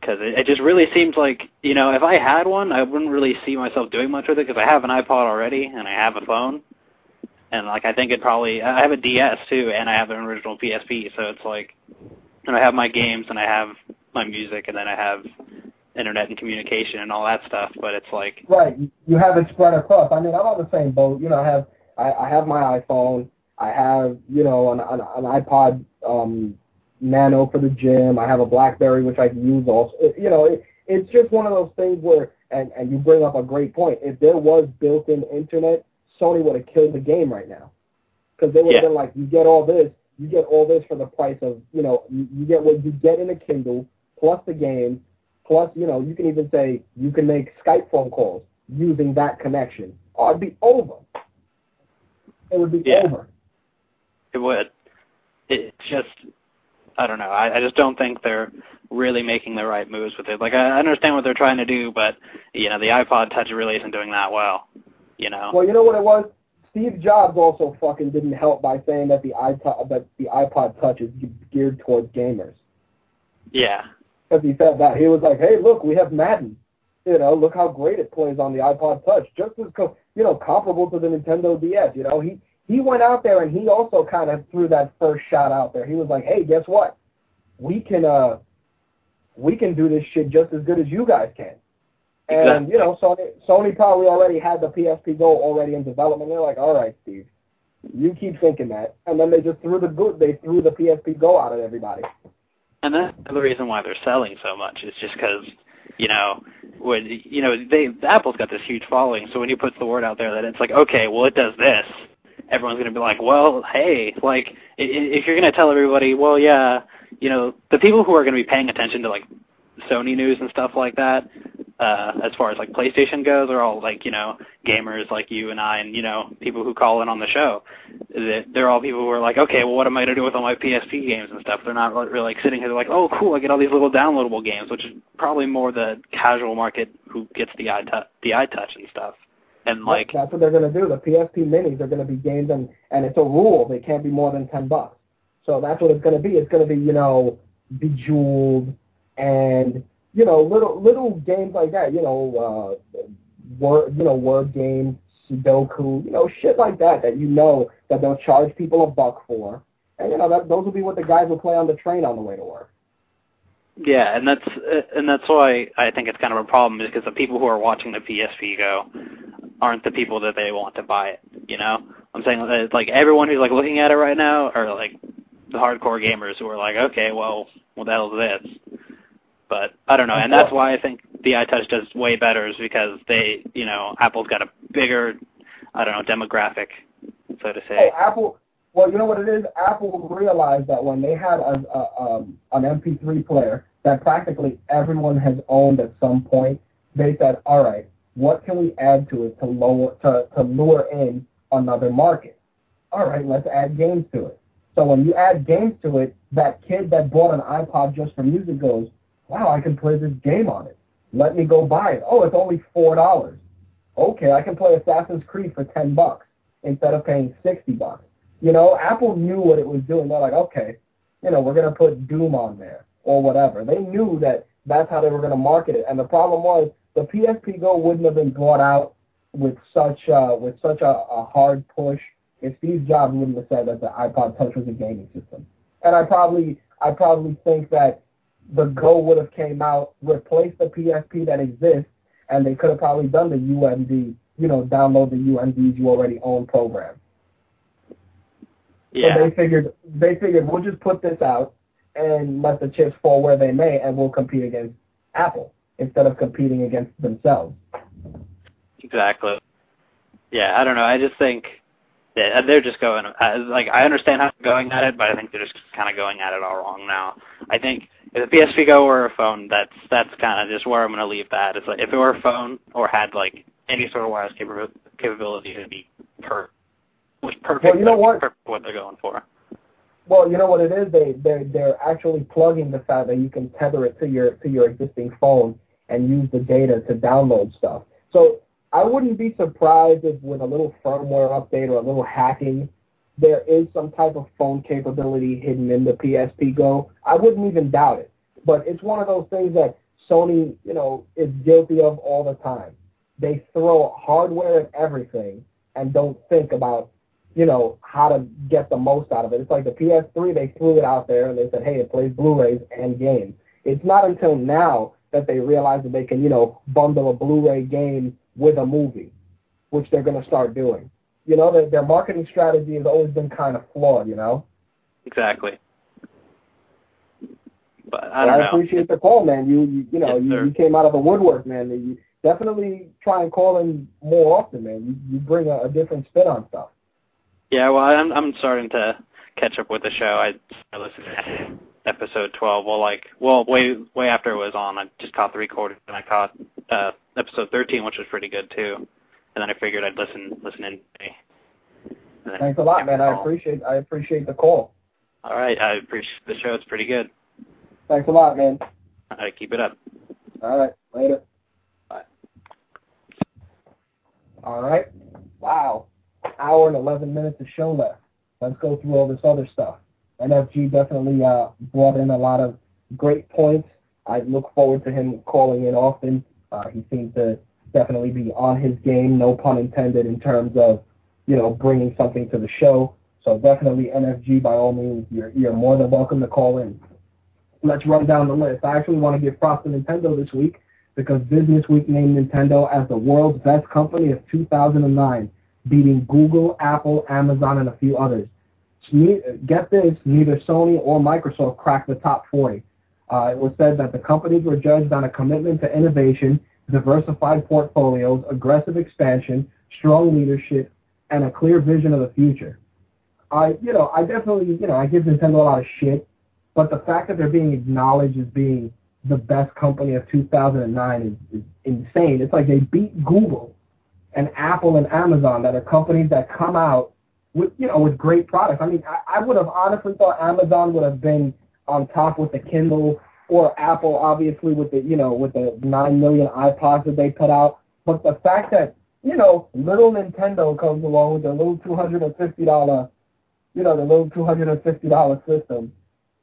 Because it, it just really seems like you know, if I had one, I wouldn't really see myself doing much with it because I have an iPod already and I have a phone, and like I think it probably I have a DS too, and I have an original PSP, so it's like, and I have my games and I have my music, and then I have internet and communication and all that stuff, but it's like right. You have it spread across. I mean, I'm on the same boat. You know, I have I, I have my iPhone. I have you know an an, an iPod um, Nano for the gym. I have a BlackBerry which I can use also. You know, it, it's just one of those things where and and you bring up a great point. If there was built-in internet, Sony would have killed the game right now because they would have yeah. been like, you get all this, you get all this for the price of you know you, you get what you get in a Kindle plus the game Plus, you know, you can even say you can make Skype phone calls using that connection. Oh, it'd be over. It would be yeah. over. It would. It's just, I don't know. I, I just don't think they're really making the right moves with it. Like, I understand what they're trying to do, but, you know, the iPod Touch really isn't doing that well. You know. Well, you know what it was? Steve Jobs also fucking didn't help by saying that the iPod that the iPod Touch is geared towards gamers. Yeah, because he said that. He was like, hey, look, we have Madden. You know, look how great it plays on the iPod Touch, just as co- you know comparable to the Nintendo DS. You know, he he went out there and he also kind of threw that first shot out there. He was like, hey, guess what? We can uh we can do this shit just as good as you guys can. And exactly. you know, Sony Sony probably already had the PSP Go already in development. They're like, all right, Steve, you keep thinking that, and then they just threw the good. They threw the PSP Go out at everybody. And that's the reason why they're selling so much. It's just because, you know, when you know they Apple's got this huge following. So when you put the word out there that it's like, okay, well it does this, everyone's gonna be like, well, hey, like if you're gonna tell everybody, well, yeah, you know, the people who are gonna be paying attention to like Sony news and stuff like that, uh, as far as like PlayStation goes, are all like you know gamers like you and I, and you know people who call in on the show. They're all people who are like, okay, well, what am I gonna do with all my PSP games and stuff? They're not really like sitting here. Like, oh, cool, I get all these little downloadable games, which is probably more the casual market who gets the eye iTouch, the eye touch and stuff. And like that's what they're gonna do. The PSP minis are gonna be games, and and it's a rule they can't be more than ten bucks. So that's what it's gonna be. It's gonna be you know bejeweled and you know, little little games like that, you know, uh, word you know word games, Sudoku, you know, shit like that that you know that they'll charge people a buck for, and you know that those will be what the guys will play on the train on the way to work. Yeah, and that's and that's why I think it's kind of a problem because the people who are watching the PSP Go aren't the people that they want to buy it. You know, I'm saying that like everyone who's like looking at it right now are like the hardcore gamers who are like, okay, well, what the hell is this? But I don't know, and that's why I think the iTouch does way better is because they, you know, Apple's got a bigger, I don't know, demographic, so to say. Oh, Apple. Well, you know what it is. Apple realized that when they had a, a um, an MP3 player that practically everyone has owned at some point, they said, all right, what can we add to it to lower to to lure in another market? All right, let's add games to it. So when you add games to it, that kid that bought an iPod just for music goes, wow, I can play this game on it. Let me go buy it. Oh, it's only four dollars. Okay, I can play Assassin's Creed for ten bucks instead of paying sixty bucks. You know, Apple knew what it was doing. They're like, okay, you know, we're gonna put Doom on there or whatever. They knew that that's how they were gonna market it. And the problem was the PSP Go wouldn't have been brought out with such uh, with such a, a hard push if Steve Jobs wouldn't have said that the iPod Touch was a gaming system. And I probably I probably think that the Go would have came out, replaced the PSP that exists, and they could have probably done the UMD, you know, download the UMDs you already own program. Yeah. So they figured they figured we'll just put this out and let the chips fall where they may, and we'll compete against Apple instead of competing against themselves. Exactly. Yeah, I don't know. I just think that uh, they're just going uh, like I understand how they're going at it, but I think they're just kind of going at it all wrong now. I think if the PSP Go were a phone, that's that's kind of just where I'm going to leave that. It's like if it were a phone or had like any sort of wireless capability, it'd be per was perfect. Well, you know what? Perfect what they're going for. Well, you know what it is. They they they're actually plugging the fact that you can tether it to your to your existing phone and use the data to download stuff. So I wouldn't be surprised if with a little firmware update or a little hacking there is some type of phone capability hidden in the PSP Go. I wouldn't even doubt it. But it's one of those things that Sony, you know, is guilty of all the time. They throw hardware at everything and don't think about, you know, how to get the most out of it. It's like the PS3, they threw it out there and they said, hey, it plays Blu-rays and games. It's not until now that they realize that they can, you know, bundle a Blu-ray game with a movie, which they're going to start doing you know, their, their marketing strategy has always been kind of flawed, you know? Exactly. But I don't I appreciate the call, man. You, you, you know, yes, you, you came out of the woodwork, man. You definitely try and call in more often, man. You, you bring a, a different spin on stuff. Yeah, well, I'm I'm starting to catch up with the show. I listened to episode 12. Well, like, well, way way after it was on, I just caught the recording and I caught uh, episode 13, which was pretty good too and then I figured I'd listen listen in. Thanks a lot, man. I appreciate I appreciate the call. All right, I appreciate the show. It's pretty good. Thanks a lot, man. All right, keep it up. All right, later. Bye. All right. Wow, hour and eleven minutes of show left. Let's go through all this other stuff. NFG definitely uh, brought in a lot of great points. I look forward to him calling in often. Uh, he seems to definitely be on his game, no pun intended, in terms of, you know, bringing something to the show. So definitely NFG, by all means, you're, you're more than welcome to call in. Let's run down the list. I actually want to give props to Nintendo this week because Business Week named Nintendo as the world's best company of 2009, beating Google, Apple, Amazon, and a few others. Get this, neither Sony or Microsoft cracked the top 40. Uh, it was said that the companies were judged on a commitment to innovation diversified portfolios, aggressive expansion, strong leadership, and a clear vision of the future. I, you know, I definitely, you know, I give Nintendo a lot of shit, but the fact that they're being acknowledged as being the best company of 2009 is, is insane. It's like they beat Google and Apple and Amazon that are companies that come out with you know with great products. I mean, I, I would have honestly thought Amazon would have been on top with the Kindle or Apple, obviously with the you know with the nine million iPods that they put out. But the fact that you know little Nintendo comes along with their little two hundred and fifty dollar, you know the little two hundred and fifty dollar system,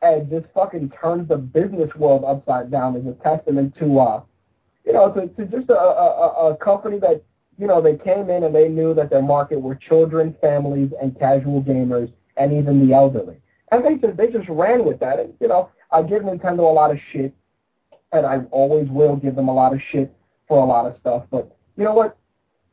and just fucking turns the business world upside down is a testament to uh, you know to, to just a, a, a company that you know they came in and they knew that their market were children, families, and casual gamers, and even the elderly. And they just they just ran with that. And you know, I give Nintendo a lot of shit, and I always will give them a lot of shit for a lot of stuff. But you know what?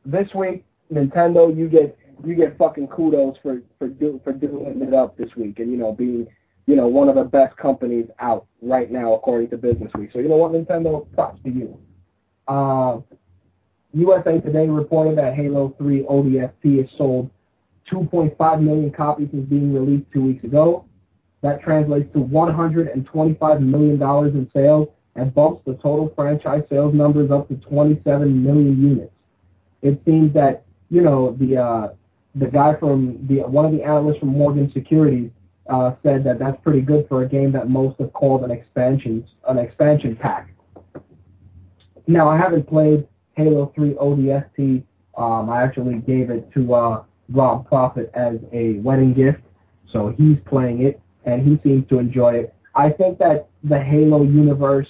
This week, Nintendo, you get you get fucking kudos for for do, for doing it up this week, and you know being you know one of the best companies out right now according to Business Week. So you know what, Nintendo, props to you. Uh, USA Today reported that Halo 3 ODST has sold 2.5 million copies since being released two weeks ago. That translates to $125 million in sales and bumps the total franchise sales numbers up to 27 million units. It seems that you know the uh, the guy from the one of the analysts from Morgan Securities uh, said that that's pretty good for a game that most have called an expansion an expansion pack. Now I haven't played Halo 3 ODST. Um, I actually gave it to uh, Rob Profit as a wedding gift, so he's playing it and he seems to enjoy it. I think that the Halo universe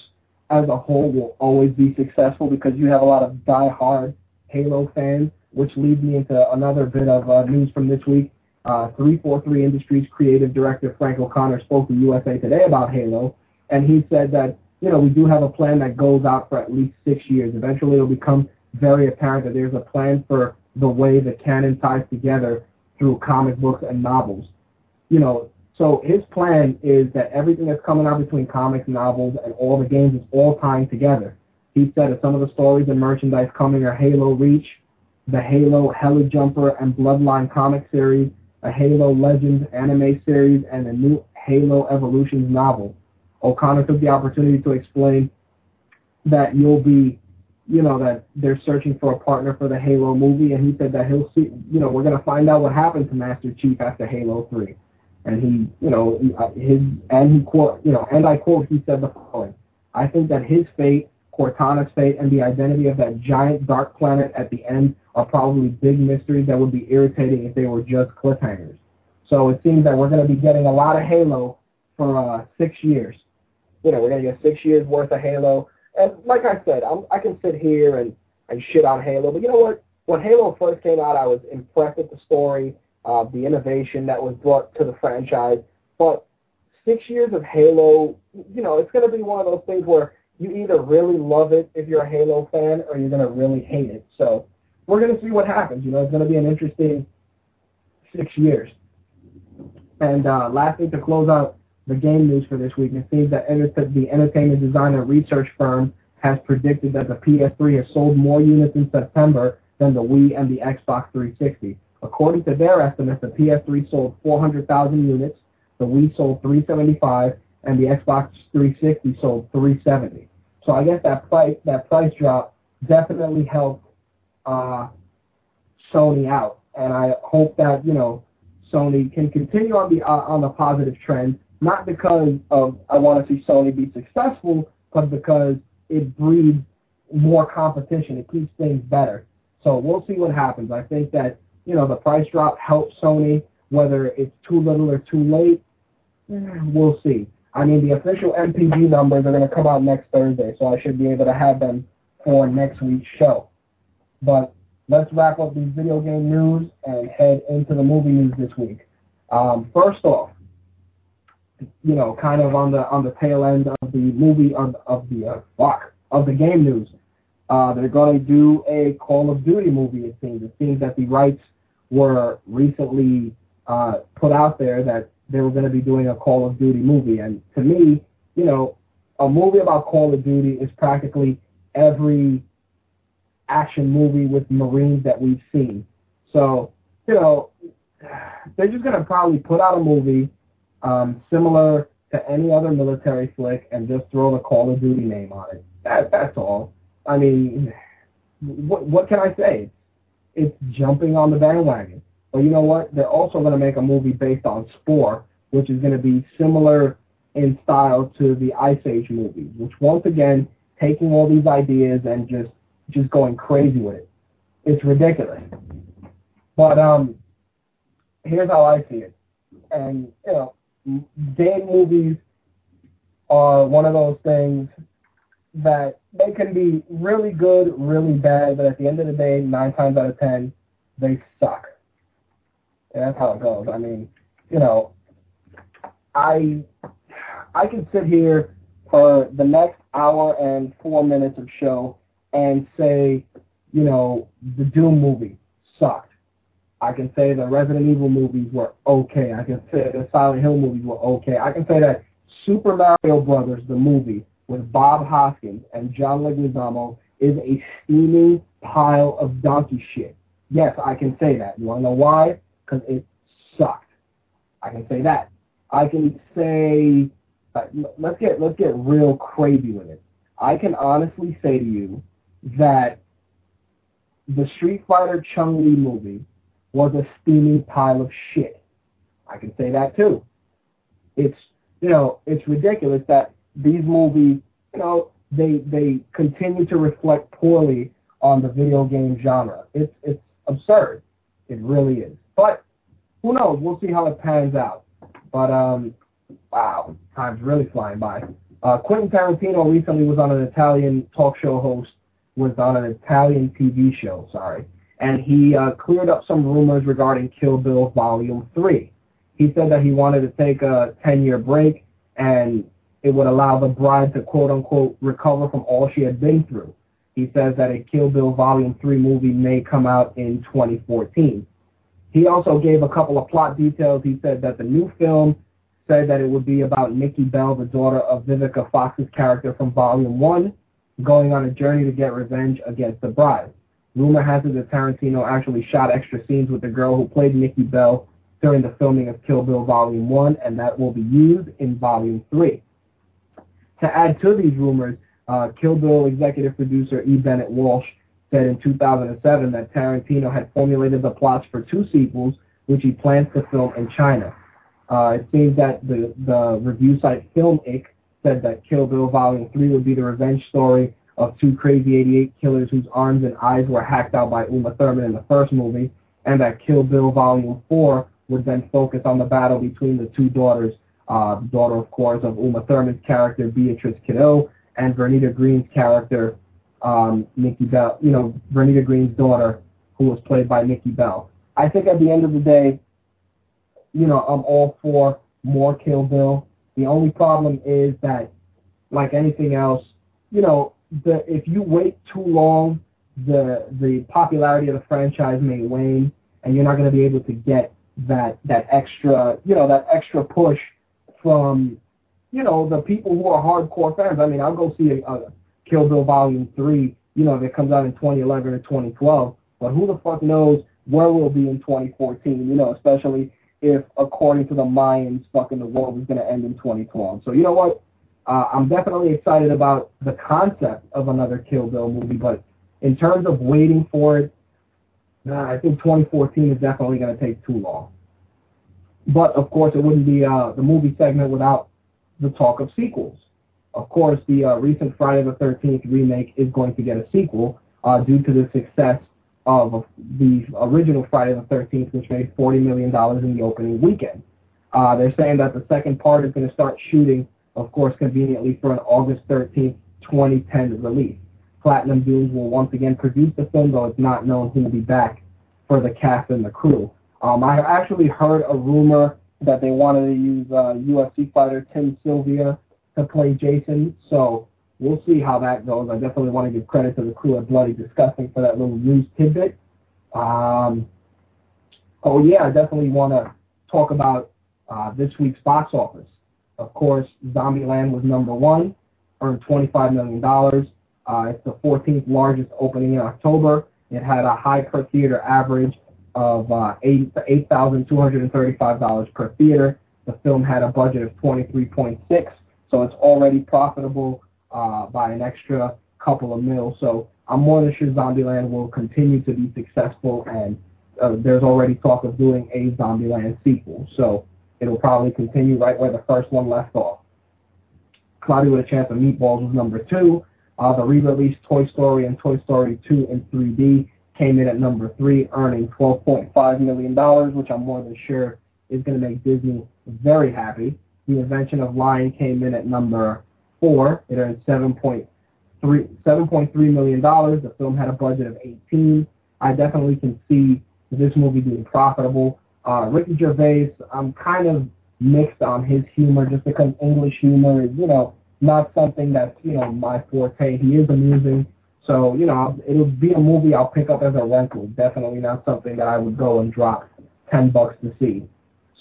as a whole will always be successful because you have a lot of die-hard Halo fans, which leads me into another bit of uh, news from this week. Uh, 343 Industries creative director Frank O'Connor spoke to USA Today about Halo, and he said that you know we do have a plan that goes out for at least six years. Eventually, it'll become very apparent that there's a plan for the way the canon ties together through comic books and novels. You know, so his plan is that everything that's coming out between comics, novels, and all the games is all tying together. He said that some of the stories and merchandise coming are Halo Reach, the Halo Helljumper and Bloodline comic series, a Halo Legends anime series, and a new Halo Evolutions novel. O'Connor took the opportunity to explain that you'll be, you know, that they're searching for a partner for the Halo movie, and he said that he'll see, you know, we're going to find out what happened to Master Chief after Halo 3 and he, you know, his and he quote, you know, and I quote, he said the following: "I think that his fate, Cortana's fate, and the identity of that giant dark planet at the end are probably big mysteries that would be irritating if they were just cliffhangers." So it seems that we're going to be getting a lot of Halo for uh, six years. You know, we're to get six years worth of Halo. And like I said, I'm, I can sit here and and shit on Halo, but you know what? When Halo first came out, I was impressed with the story uh, the innovation that was brought to the franchise. But six years of Halo, you know, it's to be one of those things where you either really love it if you're a Halo fan or you're to really hate it. So we're to see what happens. You know, it's to be an interesting six years. And uh, lastly, to close out the game news for this week, it seems that the entertainment designer research firm has predicted that the PS3 has sold more units in September than the Wii and the Xbox 360. According to their estimates, the PS3 sold 400,000 units, the Wii sold 375, and the Xbox 360 sold 370. So I guess that price that price drop definitely helped uh, Sony out, and I hope that you know Sony can continue on the uh, on the positive trend. Not because of I want to see Sony be successful, but because it breeds more competition. It keeps things better. So we'll see what happens. I think that you know, the price drop helps Sony. Whether it's too little or too late, we'll see. I mean, the official NPD numbers are going to come out next Thursday, so I should be able to have them for next week's show. But let's wrap up these video game news and head into the movie news this week. Um, first off, you know, kind of on the on the tail end of the movie of, of the uh, of the game news. Uh, they're going to do a Call of Duty movie. It seems. It seems that the rights were recently uh, put out there that they were going to be doing a Call of Duty movie. And to me, you know, a movie about Call of Duty is practically every action movie with Marines that we've seen. So, you know, they're just going to probably put out a movie um, similar to any other military flick and just throw the Call of Duty name on it. That that's all. I mean, what what can I say? It's jumping on the bandwagon. But you know what? They're also going to make a movie based on Spore, which is going to be similar in style to the Ice Age movies, which once again taking all these ideas and just just going crazy with it. It's ridiculous. But um, here's how I see it. And you know, game movies are one of those things that they can be really good, really bad, but at the end of the day, nine times out of ten, they suck. And that's how it goes. I mean, you know, I I can sit here for the next hour and four minutes of show and say, you know, the Doom movie sucked. I can say the Resident Evil movies were okay. I can say the Silent Hill movies were okay. I can say that Super Mario Brothers, the movie with Bob Hoskins and John Leguizamo, is a steaming pile of donkey shit. Yes, I can say that. You want to know why? Because it sucked. I can say that. I can say, let's get let's get real crazy with it. I can honestly say to you that the Street Fighter Chun Li movie was a steaming pile of shit. I can say that too. It's you know it's ridiculous that these movies you know they they continue to reflect poorly on the video game genre. It's it's absurd. It really is. But who knows? We'll see how it pans out. But um, wow, time's really flying by. Uh, Quentin Tarantino recently was on an Italian talk show host was on an Italian TV show, sorry, and he uh, cleared up some rumors regarding Kill Bill Volume 3. He said that he wanted to take a 10-year break and it would allow the bride to quote-unquote recover from all she had been through. He says that a Kill Bill Volume 3 movie may come out in 2014. He also gave a couple of plot details. He said that the new film said that it would be about Nikki Bell, the daughter of Vivica Fox's character from Volume 1, going on a journey to get revenge against the bride. Rumor has it that Tarantino actually shot extra scenes with the girl who played Nikki Bell during the filming of Kill Bill Volume 1, and that will be used in Volume 3. To add to these rumors, uh, Kill Bill executive producer E. Bennett Walsh said in 2007 that Tarantino had formulated the plots for two sequels, which he plans to film in China. Uh, it seems that the, the review site FilmIck said that Kill Bill Volume 3 would be the revenge story of two crazy 88 killers whose arms and eyes were hacked out by Uma Thurman in the first movie, and that Kill Bill Volume 4 would then focus on the battle between the two daughters, uh, daughter, of course, of Uma Thurman's character, Beatrice Kiddo, and Vernita Green's character, um, Nikki Bell, you know, Vernita Green's daughter, who was played by Nikki Bell. I think at the end of the day, you know, I'm all for more Kill Bill. The only problem is that, like anything else, you know, the if you wait too long, the the popularity of the franchise may wane, and you're not going to be able to get that that extra, you know, that extra push from, you know, the people who are hardcore fans. I mean, I'll go see a, a Kill Bill Volume Three, you know, that comes out in 2011 or 2012. But who the fuck knows where we'll be in 2014? You know, especially if, according to the Mayans, fucking the world is going to end in 2012. So you know what? Uh, I'm definitely excited about the concept of another Kill Bill movie, but in terms of waiting for it, uh, I think 2014 is definitely going to take too long. But of course, it wouldn't be uh, the movie segment without the talk of sequels. Of course, the uh, recent Friday the 13th remake is going to get a sequel uh, due to the success of the original Friday the 13th, which made $40 million in the opening weekend. Uh, they're saying that the second part is going to start shooting, of course, conveniently for an August 13th, 2010 release. Platinum Dunes will once again produce the film, though it's not known who will be back for the cast and the crew. Um, I have actually heard a rumor that they wanted to use uh, UFC fighter Tim Sylvia to play Jason, so we'll see how that goes. I definitely want to give credit to the crew at Bloody Disgusting for that little news tidbit. Um, oh yeah, I definitely want to talk about uh, this week's box office. Of course, Zombieland was number one, earned $25 million. Uh, it's the 14th largest opening in October. It had a high per theater average of uh, $8,235 per theater. The film had a budget of 23.6, so it's already profitable uh, by an extra couple of mil. So I'm more than sure Zombieland will continue to be successful, and uh, there's already talk of doing a Zombieland sequel. So it'll probably continue right where the first one left off. Cloudy with a Chance of Meatballs was number two. Uh, the re-released Toy Story and Toy Story 2 in 3D came in at number three, earning $12.5 million, which I'm more than sure is going to make Disney very happy. The Invention of Lying came in at number four. It earned $7.3 $7.3 million. The film had a budget of 18. I definitely can see this movie being profitable. Uh, Ricky Gervais, I'm kind of mixed on his humor just because English humor is, you know, not something that's, you know, my forte. He is amusing. So, you know, it'll be a movie I'll pick up as a rental. Definitely not something that I would go and drop 10 bucks to see.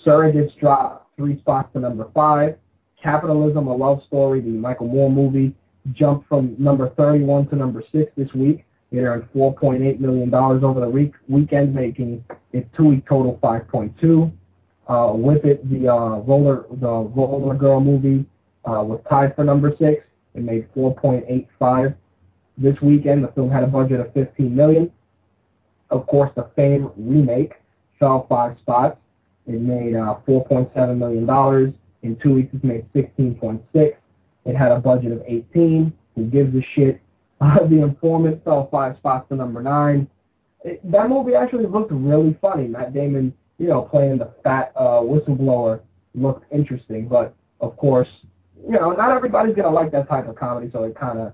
Surrogates dropped three spots to number five. Capitalism, a love story, the Michael Moore movie, jumped from number 31 to number six this week. It earned $4.8 million over the week, weekend, making its two-week total 5.2. Uh, with it, the uh, roller the roller girl movie uh, was tied for number six. It made 4.85 this weekend. The film had a budget of 15 million. Of course, the Fame remake fell five spots. It made uh, 4.7 million dollars. In two weeks, it made 16.6. It had a budget of 18. Who gives a shit? Uh, the Informant fell five spots to number nine. It, that movie actually looked really funny. Matt Damon, you know, playing the fat uh, whistleblower looked interesting, but of course, you know, not everybody's gonna like that type of comedy, so it kind of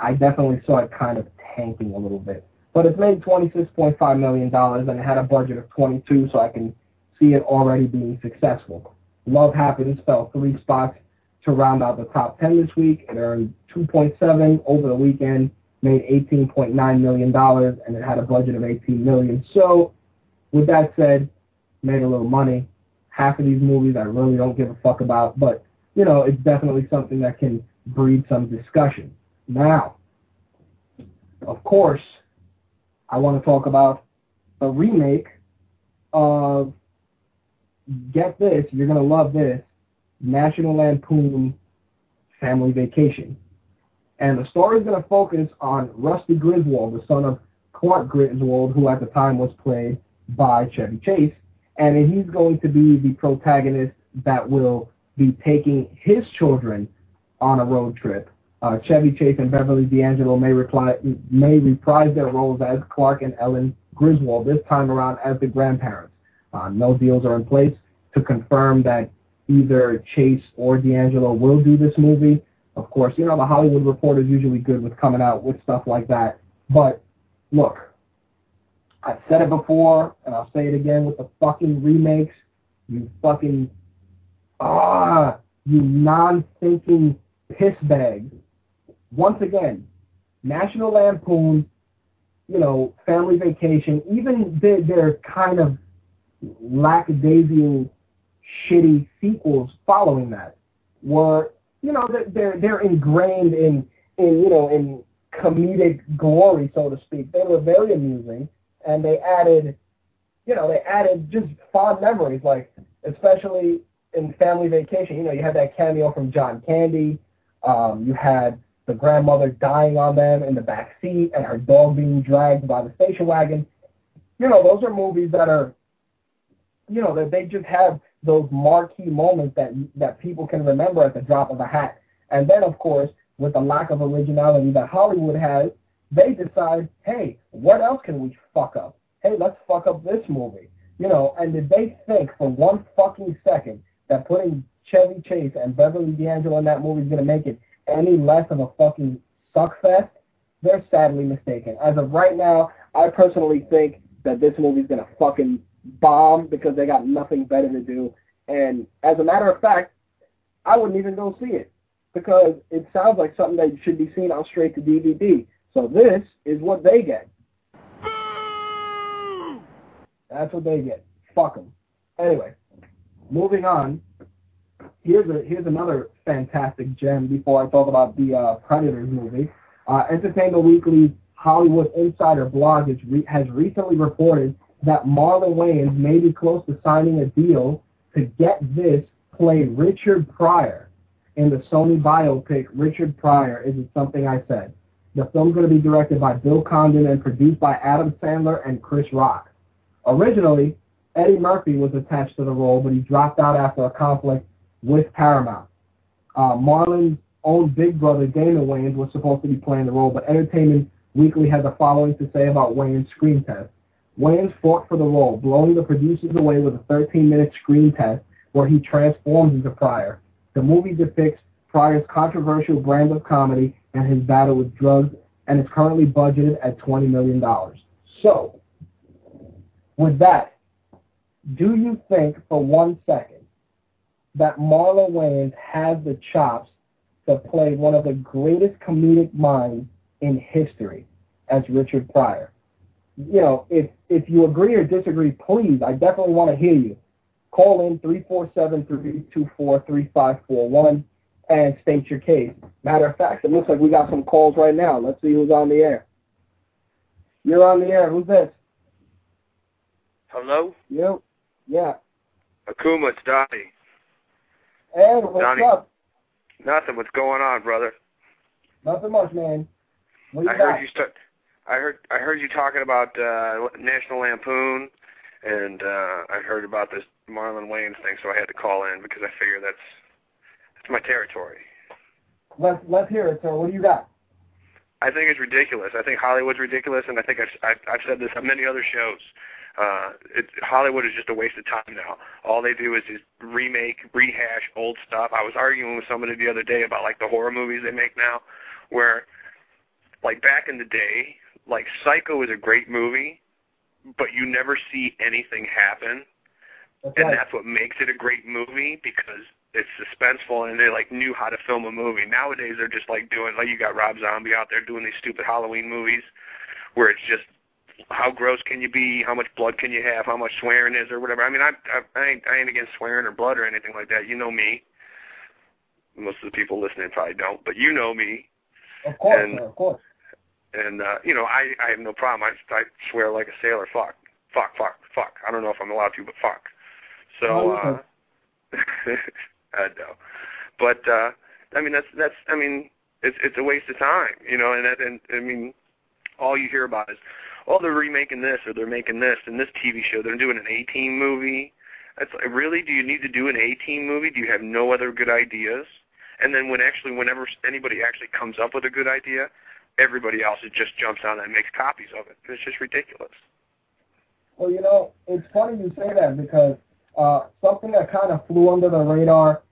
I definitely saw it kind of tanking a little bit. But it's made $26.5 million and it had a budget of 22, so I can see it already being successful. Love Happens fell three spots to round out the top 10 this week. It earned 2.7 over the weekend, made $18.9 million, and it had a budget of 18 million. So, with that said, made a little money. Half of these movies I really don't give a fuck about, but, you know, it's definitely something that can breed some discussion. Now, of course, I want to talk about a remake of, get this, you're to love this, National Lampoon Family Vacation. And the story is going to focus on Rusty Griswold, the son of Clark Griswold, who at the time was played by Chevy Chase. And he's going to be the protagonist that will be taking his children on a road trip uh, Chevy Chase and Beverly D'Angelo may, reply, may reprise their roles as Clark and Ellen Griswold, this time around as the grandparents. Uh, no deals are in place to confirm that either Chase or D'Angelo will do this movie. Of course, you know, the Hollywood Reporter is usually good with coming out with stuff like that. But, look, I've said it before, and I'll say it again with the fucking remakes. You fucking, ah, you non-thinking piss bags once again, National Lampoon, you know, Family Vacation, even their, their kind of lackadaisical, shitty sequels following that were, you know, they're they're ingrained in in you know in comedic glory, so to speak. They were very amusing, and they added, you know, they added just fond memories, like especially in Family Vacation. You know, you had that cameo from John Candy. Um, you had the grandmother dying on them in the back seat and her dog being dragged by the station wagon. You know, those are movies that are, you know, that they just have those marquee moments that that people can remember at the drop of a hat. And then, of course, with the lack of originality that Hollywood has, they decide, hey, what else can we fuck up? Hey, let's fuck up this movie. You know, and did they think for one fucking second that putting Chevy Chase and Beverly D'Angelo in that movie is going to make it any less of a fucking suckfest, they're sadly mistaken. As of right now, I personally think that this movie's gonna fucking bomb because they got nothing better to do. And as a matter of fact, I wouldn't even go see it because it sounds like something that should be seen on straight to DVD. So this is what they get. That's what they get. Fuck them. Anyway, moving on here's a here's another fantastic gem before I talk about the uh, Predators movie. Uh, Entertainment Weekly's Hollywood Insider blog has, re- has recently reported that Marlon Wayans may be close to signing a deal to get this play Richard Pryor in the Sony biopic Richard Pryor Is It Something I Said. The film's going to be directed by Bill Condon and produced by Adam Sandler and Chris Rock. Originally, Eddie Murphy was attached to the role, but he dropped out after a conflict with Paramount. Uh, Marlon's own big brother, Damon Wayans, was supposed to be playing the role, but Entertainment Weekly had the following to say about Wayans' screen test. Wayans fought for the role, blowing the producers away with a 13-minute screen test where he transforms into Pryor. The movie depicts Pryor's controversial brand of comedy and his battle with drugs, and is currently budgeted at $20 million. So, with that, do you think for one second that Marlon Wayans has the chops to play one of the greatest comedic minds in history as Richard Pryor? You know, if if you agree or disagree, please, I definitely want to hear you. Call in 347-324-3541 and state your case. Matter of fact, it looks like we got some calls right now. Let's see who's on the air. You're on the air. Who's this? Hello? You? Yeah. Akuma, it's Donnie. Hey, what's Donnie. up? Nothing. What's going on, brother? Nothing much, man. What you I got? heard you start. I heard. I heard you talking about uh National Lampoon, and uh I heard about this Marlon Wayans thing, so I had to call in because I figure that's that's my territory. Let's let's hear it, sir. What do you got? I think it's ridiculous. I think Hollywood's ridiculous, and I think I've I've, I've said this on many other shows. Uh, it, Hollywood is just a waste of time now. All they do is just remake, rehash old stuff. I was arguing with somebody the other day about like the horror movies they make now, where like back in the day, like Psycho is a great movie, but you never see anything happen, That's and right. that's what makes it a great movie because it's suspenseful and they like knew how to film a movie. Nowadays they're just like doing like you got Rob Zombie out there doing these stupid Halloween movies where it's just how gross can you be, how much blood can you have, how much swearing is or whatever. I mean I I, I ain't I ain't against swearing or blood or anything like that. You know me. Most of the people listening probably don't, but you know me. Of course, and- of course. And uh, you know, I I have no problem. I I swear like a sailor. Fuck, fuck, fuck, fuck. I don't know if I'm allowed to, but fuck. So uh, (laughs) I know. But uh, I mean, that's that's. I mean, it's it's a waste of time, you know. And that and I mean, all you hear about is, oh, they're remaking this or they're making this and this TV show. They're doing an 18 movie. That's like, really. Do you need to do an 18 movie? Do you have no other good ideas? And then when actually, whenever anybody actually comes up with a good idea, everybody else just jumps on it and makes copies of it. It's just ridiculous. Well, you know, it's funny you say that because uh, something that kind of flew under the radar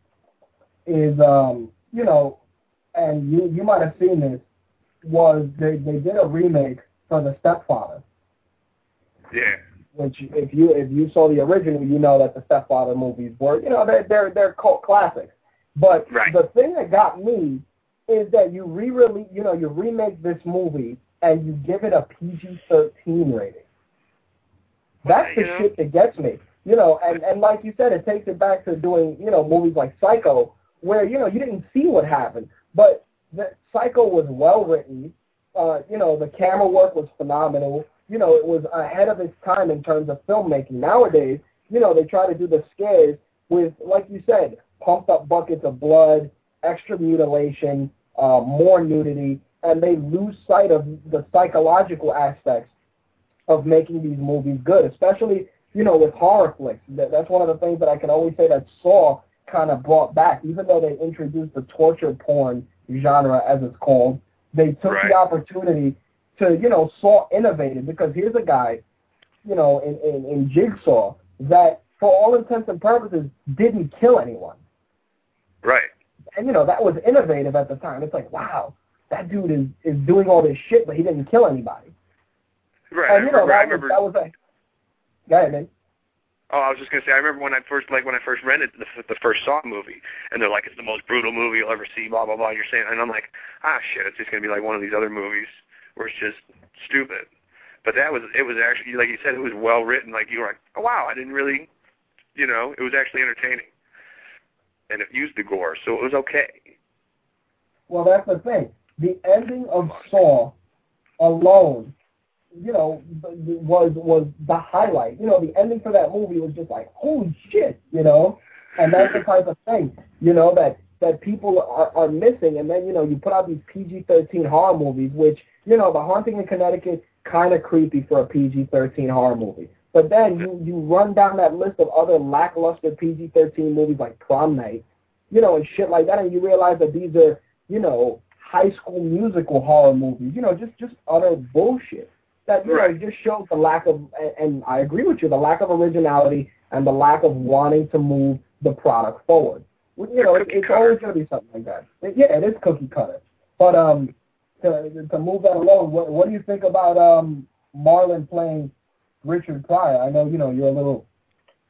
is, um, you know, and you you might have seen this, was they they did a remake for The Stepfather, Yeah. which if you if you saw the original, you know that the Stepfather movies were, you know, they're they're they're cult classics. But Right. the thing that got me is that you re-release, you know, you remake this movie and you give it a PG-13 rating. That's the know? shit that gets me. You know, and and like you said, it takes it back to doing you know movies like Psycho, where you know you didn't see what happened, but the Psycho was well written. Uh, you know, the camera work was phenomenal. You know, it was ahead of its time in terms of filmmaking. Nowadays, you know, they try to do the scares with, like you said, pumped up buckets of blood, extra mutilation, uh, more nudity, and they lose sight of the psychological aspects of making these movies good, especially you know with horror flicks. That's one of the things that I can always say that Saw kind of brought back, even though they introduced the torture porn genre as it's called. They took Right. the opportunity to you know Saw innovated because here's a guy, you know, in, in, in Jigsaw that for all intents and purposes didn't kill anyone Right. And you know that was innovative at the time. It's like, wow, that dude is is doing all this shit, but he didn't kill anybody. Right. and you know I that was that was like, go ahead, man. Oh, I was just gonna say. I remember when I first like when I first rented the the first Saw movie, and they're like, it's the most brutal movie you'll ever see. Blah blah blah. And you're saying, and I'm like, ah shit, it's just gonna be like one of these other movies where it's just stupid. But that was it was actually like you said, it was well written. Like you were like, oh wow, I didn't really, you know, it was actually entertaining, and it used the gore, so it was okay. Well, that's the thing. The ending of Saw alone, you know, was was the highlight. You know, the ending for that movie was just like, holy shit, you know. And that's the type of thing, you know, that that people are, are missing. And then, you know, you put out these PG-13 horror movies, which, you know, The Haunting in Connecticut, kind of creepy for a PG-13 horror movie. But then you, you run down that list of other lackluster PG-13 movies like Prom Night, you know, and shit like that, and you realize that these are, you know, high school musical horror movies, you know, just just utter bullshit. That you Right. know just shows the lack of, and, I agree with you, the lack of originality and the lack of wanting to move the product forward. You know, it, Cookie it's always going to be something like that. It- yeah, it is cookie cutter. But um, to to move that along, what what do you think about um Marlon playing Richard Pryor? I know you know you're a little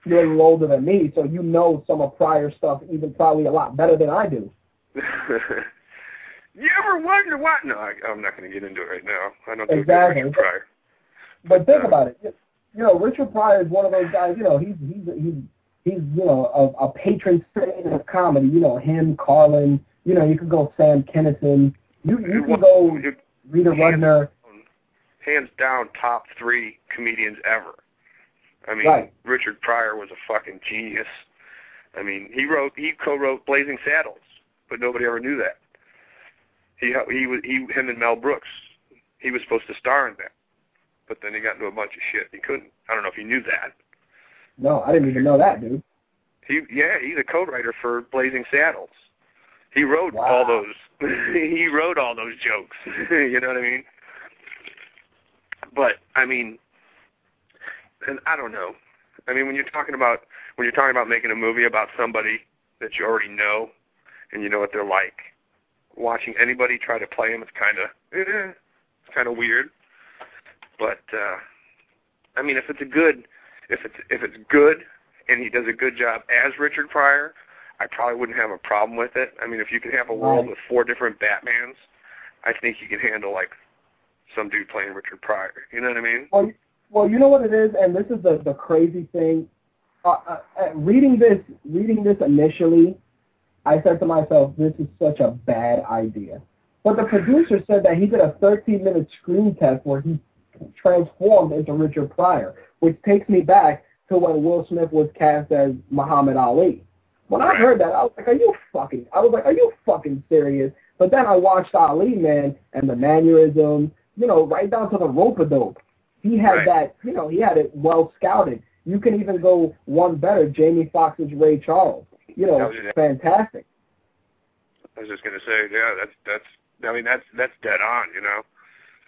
you're a little older than me, so you know some of Pryor's stuff even probably a lot better than I do. (laughs) you ever wonder what? No, I, I'm not going to get into it right now. I don't do Exactly. Richard Pryor. But think uh, about it. You- know, Richard Pryor is one of those guys. You know, he's he's he's he's you know a, a patron saint of comedy. You know, him, Carlin. You know, you could go Sam Kinison. You you can go Rita Rudner. Hands down top three comedians ever. I mean, Right. Richard Pryor was a fucking genius. I mean, he wrote, he co-wrote Blazing Saddles, but nobody ever knew that. He he was he him and Mel Brooks. He was supposed to star in that, but then he got into a bunch of shit. He couldn't. I don't know if you knew that. No, I didn't even know that, dude. He yeah, he's a co-writer for Blazing Saddles. He wrote Wow. all those. (laughs) he wrote all those jokes. (laughs) you know what I mean? But I mean, and I don't know. I mean, when you're talking about when you're talking about making a movie about somebody that you already know and you know what they're like, watching anybody try to play him is kind of eh, it's kind of weird. But uh I mean, if it's a good if it's if it's good and he does a good job as Richard Pryor, I probably wouldn't have a problem with it. I mean, if you can have a world with four different Batmans, I think you can handle like some dude playing Richard Pryor. You know what I mean? Well, well, you know what it is, and this is the the crazy thing. Uh, uh, uh, reading this, reading this initially, I said to myself, "This is such a bad idea." But the producer said that he did a 13-minute screen test where he transformed into Richard Pryor, which takes me back to when Will Smith was cast as Muhammad Ali. When I heard that, I was like, "Are you fucking?" I was like, "Are you fucking serious?" But then I watched Ali, man, and the mannerisms, you know, right down to the rope a dope. He had Right. that, you know, he had it well scouted. You can even go one better, Jamie Foxx's Ray Charles. You know, fantastic. I was just gonna say, yeah, that's that's. I mean, that's that's dead on. You know.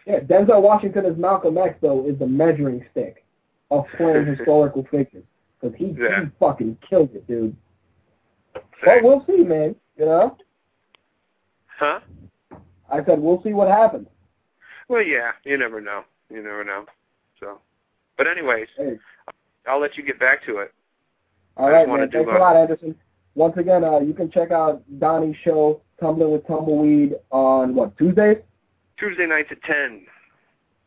Yeah, Denzel Washington as Malcolm X though is the measuring stick of playing (laughs) historical figures because he Yeah. he fucking killed it, dude. But we'll see, man. You know, Huh? I said we'll see what happens. Well, yeah. You never know. You never know. So, but anyways, Hey. I'll let you get back to it. All I right, man. Thanks a a- lot, Anderson. Once again, uh, you can check out Donnie's show, Tumbling with Tumbleweed, on what Tuesdays? Tuesday nights at ten.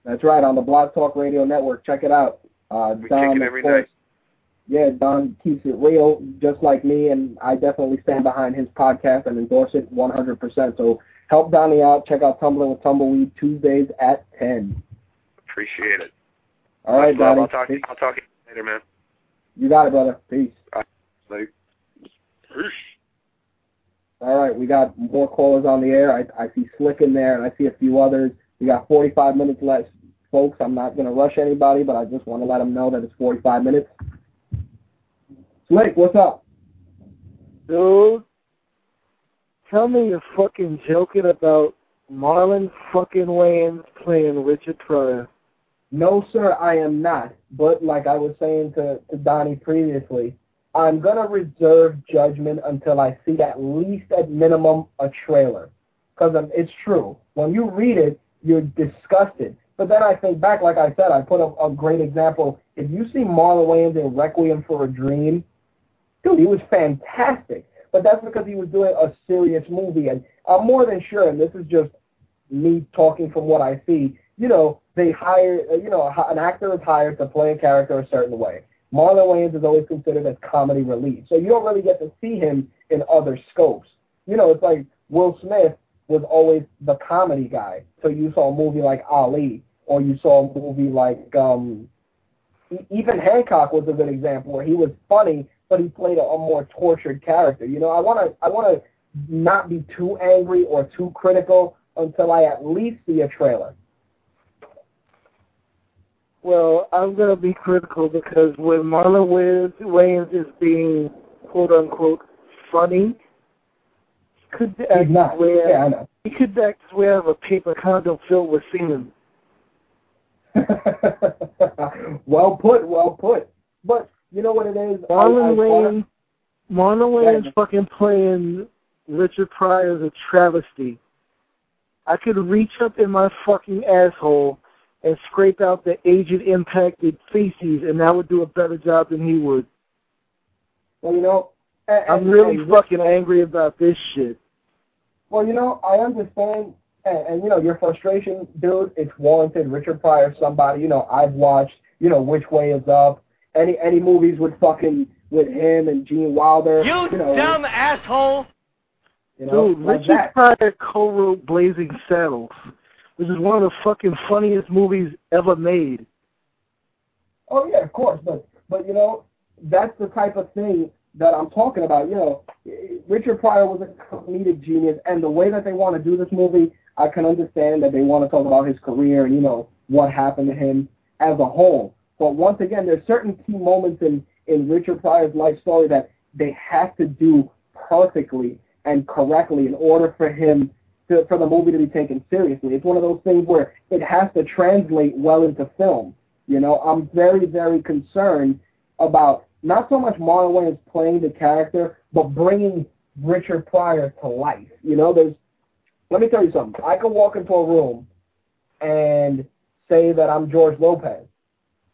That's right, on the Blog Talk Radio Network. Check it out. Uh, We Don, kick it every course, night. yeah, Don keeps it real, just like me, and I definitely stand behind his podcast and endorse it 100%. So help Donnie out. Check out Tumbling with Tumbleweed Tuesdays at 10. Appreciate it. All right, Much. Donnie. I'll talk. Peace. I'll talk to you later, man. You got it, brother. Peace. Like. All right, we got more callers on the air. I, I see Slick in there, and I see a few others. We got 45 minutes left, folks. I'm not going to rush anybody, but I just want to let them know that it's 45 minutes. Slick, what's up? Dude, tell me you're fucking joking about Marlon fucking Wayans playing Richard Pryor. No, sir, I am not. But like I was saying to, to Donnie previously, I'm going to reserve judgment until I see at least at minimum a trailer. Because um, it's true. When you read it, you're disgusted. But then I think back, like I said, I put a, a great example. If you see Marlon Wayans in Requiem for a Dream, dude, he was fantastic. But that's because he was doing a serious movie. And I'm more than sure, and this is just me talking from what I see, you know, they hire, uh, you know, an actor is hired to play a character a certain way. Marlon Wayans is always considered as comedy relief. So you don't really get to see him in other scopes. You know, it's like Will Smith was always the comedy guy. So you saw a movie like Ali, or you saw a movie like, um, even Hancock was a good example where he was funny, but he played a, a more tortured character. You know, I want to I want to not be too angry or too critical until I at least see a trailer. Well, I'm gonna be critical because when Marlon Wayans, is being quote unquote funny, could act not. Where, yeah, I know. He could act way of a paper condom filled with semen. (laughs) well put, well put. But you know what it is? Marlon Wayans, Marlon Wayans Yeah. fucking playing Richard Pryor is a travesty. I could reach up in my fucking asshole and scrape out the aged impacted feces, and that would do a better job than he would. Well, you know, and, I'm really and- fucking angry about this shit. Well, you know, I understand, and, and you know, your frustration, dude. It's warranted. Richard Pryor, somebody, you know, I've watched, you know, Which Way Is Up, any any movies with fucking with him and Gene Wilder. You, know, dumb asshole! You know, Dude, like Richard that. Pryor co-wrote Blazing Saddles, which is one of the fucking funniest movies ever made. Oh yeah, of course, but but you know, that's the type of thing that I'm talking about. You know, Richard Pryor was a comedic genius, and the way that they want to do this movie, I can understand that they want to talk about his career and you know what happened to him as a whole. But once again, there's certain key moments in in Richard Pryor's life story that they have to do perfectly and correctly in order for him to, for the movie to be taken seriously. It's one of those things where it has to translate well into film. You know, I'm very, very concerned about not so much Marlon Wayans playing the character, but bringing Richard Pryor to life. You know, there's. Let me tell you something. I can walk into a room and say that I'm George Lopez,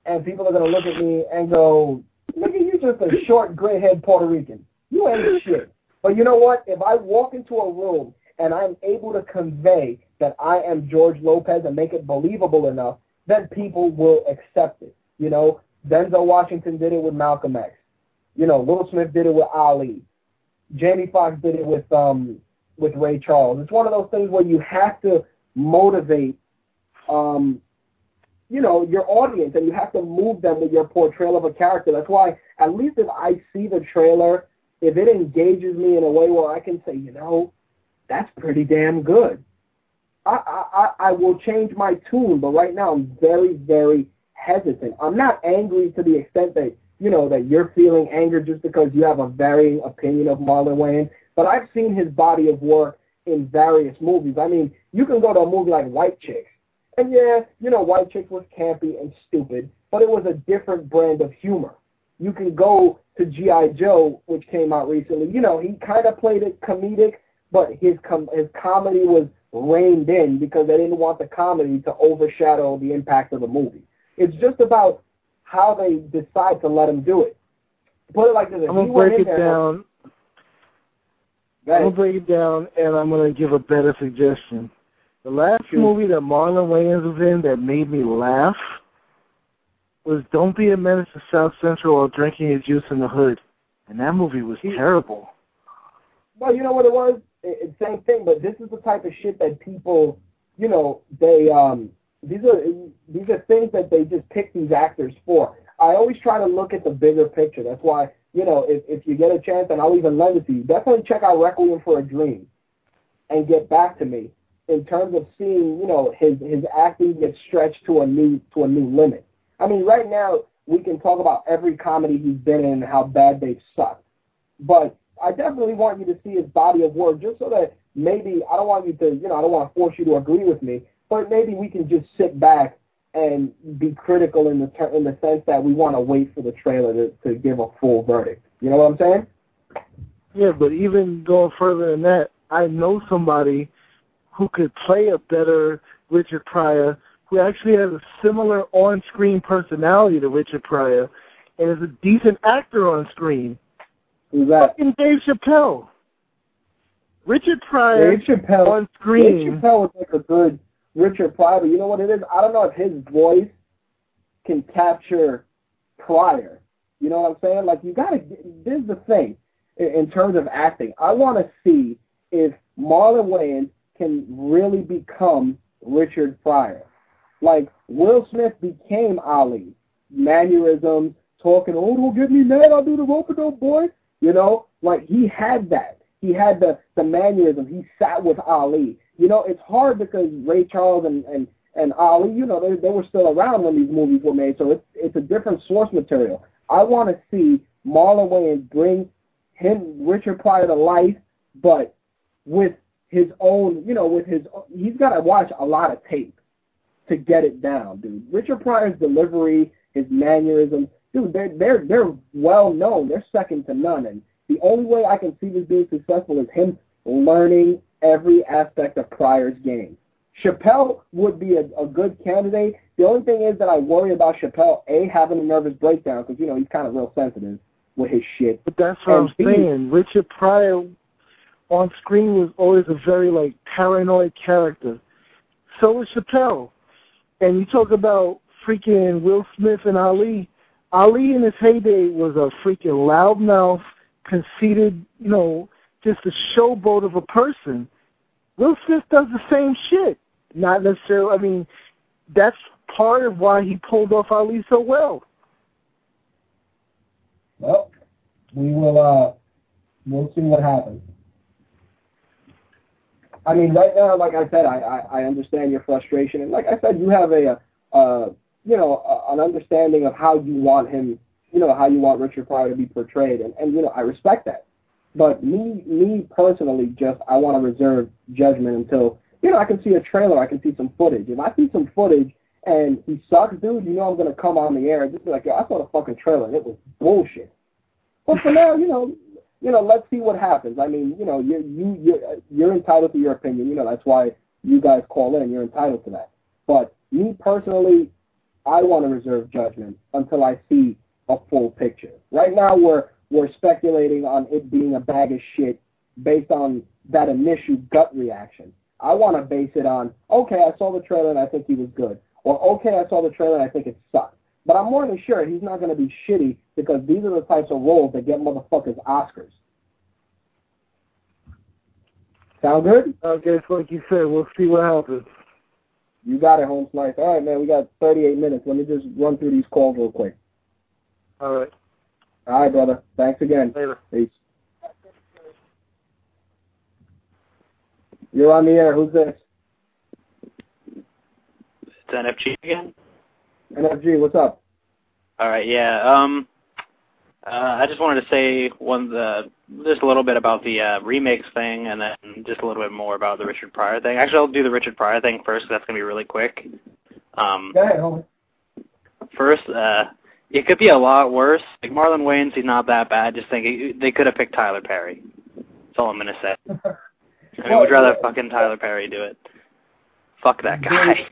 and people are gonna look at me and go, "Look at you, just a short, gray-haired Puerto Rican. You ain't shit." But you know what? If I walk into a room and I'm able to convey that I am George Lopez and make it believable enough, then people will accept it. You know, Denzel Washington did it with Malcolm X. You know, Will Smith did it with Ali. Jamie Foxx did it with um with Ray Charles. It's one of those things where you have to motivate um you know, your audience and you have to move them with your portrayal of a character. That's why at least if I see the trailer, if it engages me in a way where I can say, you know, that's pretty damn good. I, I, I will change my tune, but right now I'm very, very hesitant. I'm not angry to the extent that, you know, that you're feeling anger just because you have a varying opinion of Marlon Wayans, but I've seen his body of work in various movies. I mean, you can go to a movie like White Chicks, and yeah, you know, White Chicks was campy and stupid, but it was a different brand of humor. You can go to G.I. Joe, which came out recently. You know, he kind of played it comedic, but his com- his comedy was reined in because they didn't want the comedy to overshadow the impact of the movie. It's just about how they decide to let him do it. Put it like this: I'm gonna break it there, down. Go I'm gonna break it down, and I'm gonna give a better suggestion. The last Shoot. movie that Marlon Wayans was in that made me laugh was "Don't Be a Menace to South Central" or "Drinking Your Juice in the Hood," and that movie was He- terrible. Well, you know what it was? It, it's same thing, but this is the type of shit that people, you know, they um these are these are things that they just pick these actors for. I always try to look at the bigger picture. That's why, you know, if if you get a chance, and I'll even lend it to you, definitely check out Requiem for a Dream, and get back to me in terms of seeing, you know, his his acting get stretched to a new to a new limit. I mean, right now we can talk about every comedy he's been in and how bad they've sucked, but I definitely want you to see his body of work just so that maybe I don't want you to, you know, I don't want to force you to agree with me, but maybe we can just sit back and be critical in the ter- in the sense that we want to wait for the trailer to, to give a full verdict. You know what I'm saying? Yeah, but even going further than that, I know somebody who could play a better Richard Pryor, who actually has a similar on-screen personality to Richard Pryor, and is a decent actor on screen. Who's that? Fucking Dave Chappelle. Richard Pryor Dave Chappelle. on screen. Dave. Chappelle was like a good Richard Pryor, but you know what it is? I don't know if his voice can capture Pryor. You know what I'm saying? Like you gotta. This is the thing in, in terms of acting. I want to see if Marlon Wayans can really become Richard Pryor. Like Will Smith became Ali, mannerisms, talking, oh, don't get me mad, I'll do the rope dope boy. You know, like he had that. He had the the mannerism. He sat with Ali. You know, it's hard because Ray Charles and and and Ali, you know, they they were still around when these movies were made, so it's it's a different source material. I want to see Marlon Wayans bring him Richard Pryor to life, but with his own, you know, with his he's got to watch a lot of tape to get it down, dude. Richard Pryor's delivery, his mannerisms, dude, they're they're they're well known. They're second to none, and the only way I can see this being successful is him learning every aspect of Pryor's game. Chappelle would be a, a good candidate. The only thing is that I worry about Chappelle a having a nervous breakdown because you know he's kind of real sensitive with his shit. But that's what and I'm B, saying. Richard Pryor on screen was always a very like paranoid character. So was Chappelle. And you talk about freaking Will Smith and Ali. Ali in his heyday was a freaking loudmouth, conceited, you know, just a showboat of a person. Will Smith does the same shit. Not necessarily. I mean, that's part of why he pulled off Ali so well. Well, we will. uh We'll see what happens. I mean, right now, like I said, I, I, I understand your frustration, and like I said, you have a, uh, you know, a, an understanding of how you want him, you know, how you want Richard Pryor to be portrayed, and, and you know, I respect that. But me, me personally, just I want to reserve judgment until you know I can see a trailer, I can see some footage. If I see some footage and he sucks, dude, you know I'm gonna come on the air and just be like, yo, I saw the fucking trailer and it was bullshit. But for now, you know, you know, let's see what happens. I mean, you know, you you you're, you're entitled to your opinion. You know, that's why you guys call in. You're entitled to that. But me personally, I want to reserve judgment until I see a full picture. Right now, we're we're speculating on it being a bag of shit based on that initial gut reaction. I want to base it on, okay, I saw the trailer and I think he was good. Or, okay, I saw the trailer and I think it sucked. But I'm more than sure he's not going to be shitty because these are the types of roles that get motherfuckers Oscars. Sound good? Okay, so like you said, we'll see what happens. You got it, Holmes Nice. All right, man, we got 38 minutes. Let me just run through these calls real quick. All right. All right, brother. Thanks again. Later. Peace. You're on the air. Who's this? It's NFG again. NFG, what's up? All right, yeah. Um, uh, I just wanted to say one the just a little bit about the uh, remakes thing, and then just a little bit more about the Richard Pryor thing. Actually, I'll do the Richard Pryor thing first. Cause that's gonna be really quick. Um, Go ahead, homie. First, uh, it could be a lot worse. Like Marlon Wayans, he's not that bad. Just think they could have picked Tyler Perry. That's all I'm gonna say. (laughs) I mean, would rather fucking Tyler Perry do it. Fuck that guy.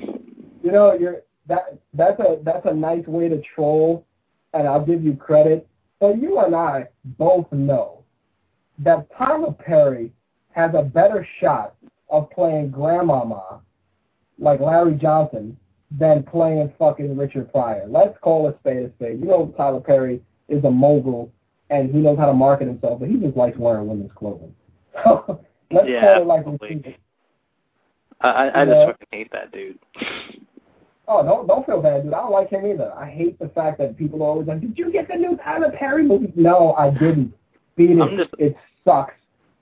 You know, you're that that's a that's a nice way to troll, and I'll give you credit. But you and I both know that Tyler Perry has a better shot of playing Grandmama, like Larry Johnson, than playing fucking Richard Pryor. Let's call a spade a spade. You know Tyler Perry is a mogul and he knows how to market himself, but he just likes wearing women's clothing. (laughs) So let's yeah, call it like I, I, I just fucking hate that dude. Oh, don't don't feel bad, dude. I don't like him either. I hate the fact that people are always like, "Did you get the new Tyler Perry movie?" No, I didn't. Beat it. Just, it sucks.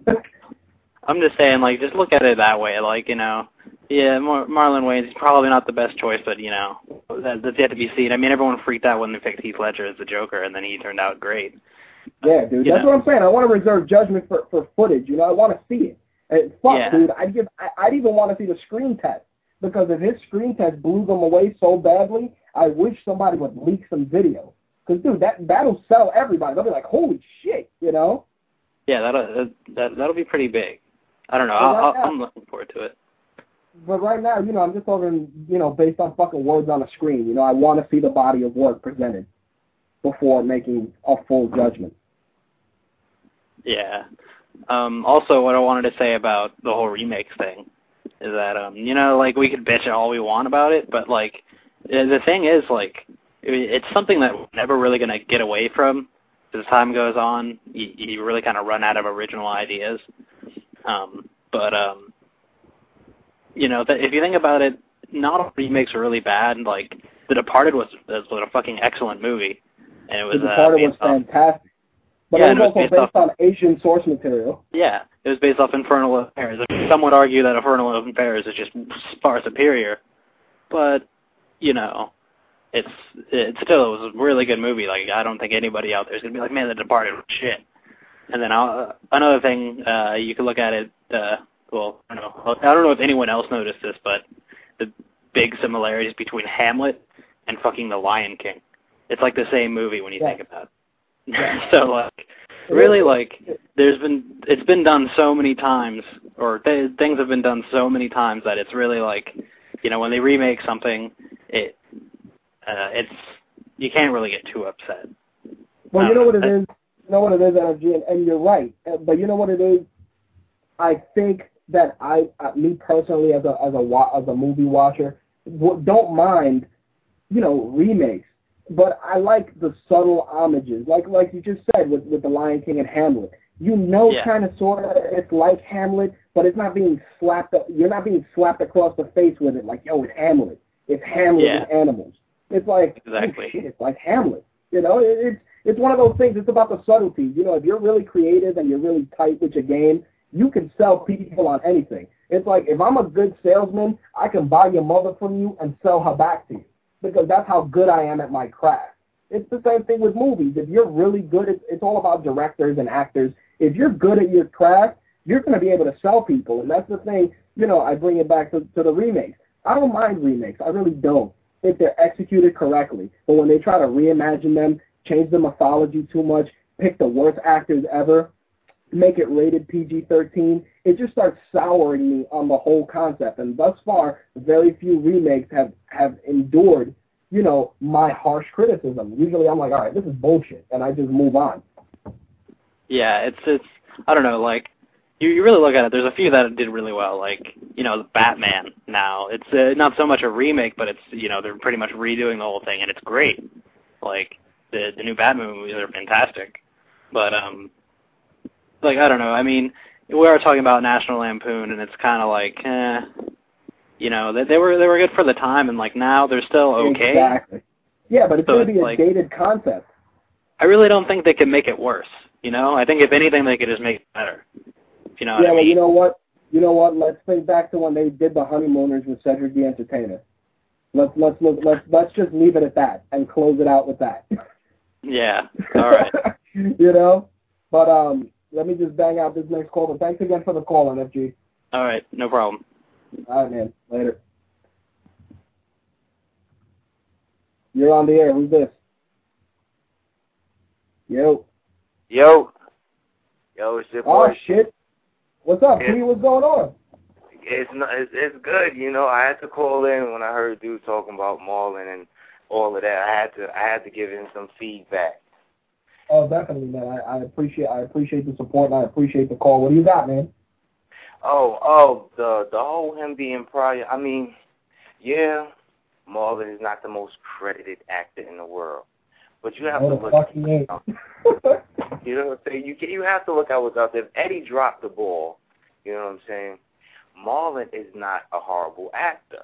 (laughs) I'm just saying, like, just look at it that way. Like, you know, yeah, Mar- Marlon Wayans is probably not the best choice, but you know, that, that's yet to be seen. I mean, everyone freaked out when they picked Heath Ledger as the Joker, and then he turned out great. Yeah, dude, you that's know. what I'm saying. I want to reserve judgment for for footage. You know, I want to see it. And fuck, Yeah. dude, I'd give. I, I'd even want to see the screen test because if his screen test blew them away so badly, I wish somebody would leak some video. Because dude, that that'll sell everybody. They'll be like, holy shit, you know. Yeah, that'll that that'll be pretty big. I don't know. I'll, right I'll, now- I'm looking forward to it. But right now, you know, I'm just talking, you know, based on fucking words on a screen. You know, I want to see the body of work presented before making a full judgment. Yeah. Um, also, what I wanted to say about the whole remakes thing is that, um, you know, like we could bitch all we want about it, but like the thing is, like, it's something that we're never really gonna get away from. As time goes on, you, you really kind of run out of original ideas. Um, but um, you know, th- if you think about it, not all remakes are really bad. Like The Departed was was a fucking excellent movie. and it was the uh, Departed based was off, fantastic. But Yeah, it was also based based on Asian source material. yeah, it was based off Infernal Affairs. I mean, some would argue that Infernal Affairs is just far superior, but you know, it's it still it was a really good movie. Like I don't think anybody out there is gonna be like, man, The Departed was shit. And then uh, another thing, uh, you could look at it. Uh, well, I don't know. I don't know if anyone else noticed this, but the big similarities between Hamlet and fucking The Lion King. It's like the same movie when you Yeah. think about it. (laughs) so like, really, like, there's been it's been done so many times, or th- things have been done so many times that it's really like, you know, when they remake something, it uh, it's you can't really get too upset. Well, you know what it I- is. You know what it is, NFG, and, and you're right. Uh, But you know what it is. I think that I, uh, me personally, as a as a wa- as a movie watcher, w- don't mind, you know, remakes. But I like the subtle homages, like like you just said with with the Lion King and Hamlet. You know, Yeah. kind of sort of, it's like Hamlet, but it's not being slapped. Up, you're not being slapped across the face with it, like yo, it's Hamlet. It's Hamlet Yeah. with animals. It's like Exactly. shit, it's like Hamlet. You know, it, it's it's one of those things. It's about the subtleties. You know, if you're really creative and you're really tight with your game, you can sell people on anything. It's like if I'm a good salesman, I can buy your mother from you and sell her back to you because that's how good I am at my craft. It's the same thing with movies. If you're really good, it's, it's all about directors and actors. If you're good at your craft, you're going to be able to sell people, and that's the thing. You know, I bring it back to, to the remakes. I don't mind remakes. I really don't if they're executed correctly. But when they try to reimagine them, change the mythology too much, pick the worst actors ever, make it rated PG-13, it just starts souring me on the whole concept. And thus far, very few remakes have have endured, you know, my harsh criticism. Usually, I'm like, all right, this is bullshit, and I just move on. Yeah, it's it's I don't know, like you you really look at it. There's a few that did really well, like you know, the Batman. Now it's uh, not so much a remake, but it's you know they're pretty much redoing the whole thing, and it's great. Like the the new Batman movies are fantastic, but um, like I don't know. I mean, we are talking about National Lampoon, and it's kind of like, eh, you know, they, they were they were good for the time, and like now they're still okay. Exactly. Yeah, but it's So going to be a like- dated concept. I really don't think they can make it worse. You know, I think if anything, they could just make it better. You know yeah, what I well, mean? you know what? You know what? Let's think back to when they did the honeymooners with Cedric the Entertainer. Let's let's look, let's let's just leave it at that and close it out with that. Yeah. All right. (laughs) you know, but um, let me just bang out this next call. But thanks again for the call, NFG. All right. No problem. All right, man. Later. You're on the air. Who's this? Yo. Yo. Yo, it's your Oh boy. shit. What's up, Yeah. P? What's going on? It's not. It's, it's good. You know, I had to call in when I heard dude talking about Marlon and all of that. I had to. I had to give him some feedback. Oh, definitely, man. I, I appreciate I appreciate the support and I appreciate the call. What do you got, man? Oh, oh, the the whole him being Pryor. I mean, yeah, Marlon is not the most credited actor in the world, but you have No, to look. fuck he ain't. You know what I'm saying? You can, you have to look at what's out there. If Eddie dropped the ball, you know what I'm saying? Marlon is not a horrible actor.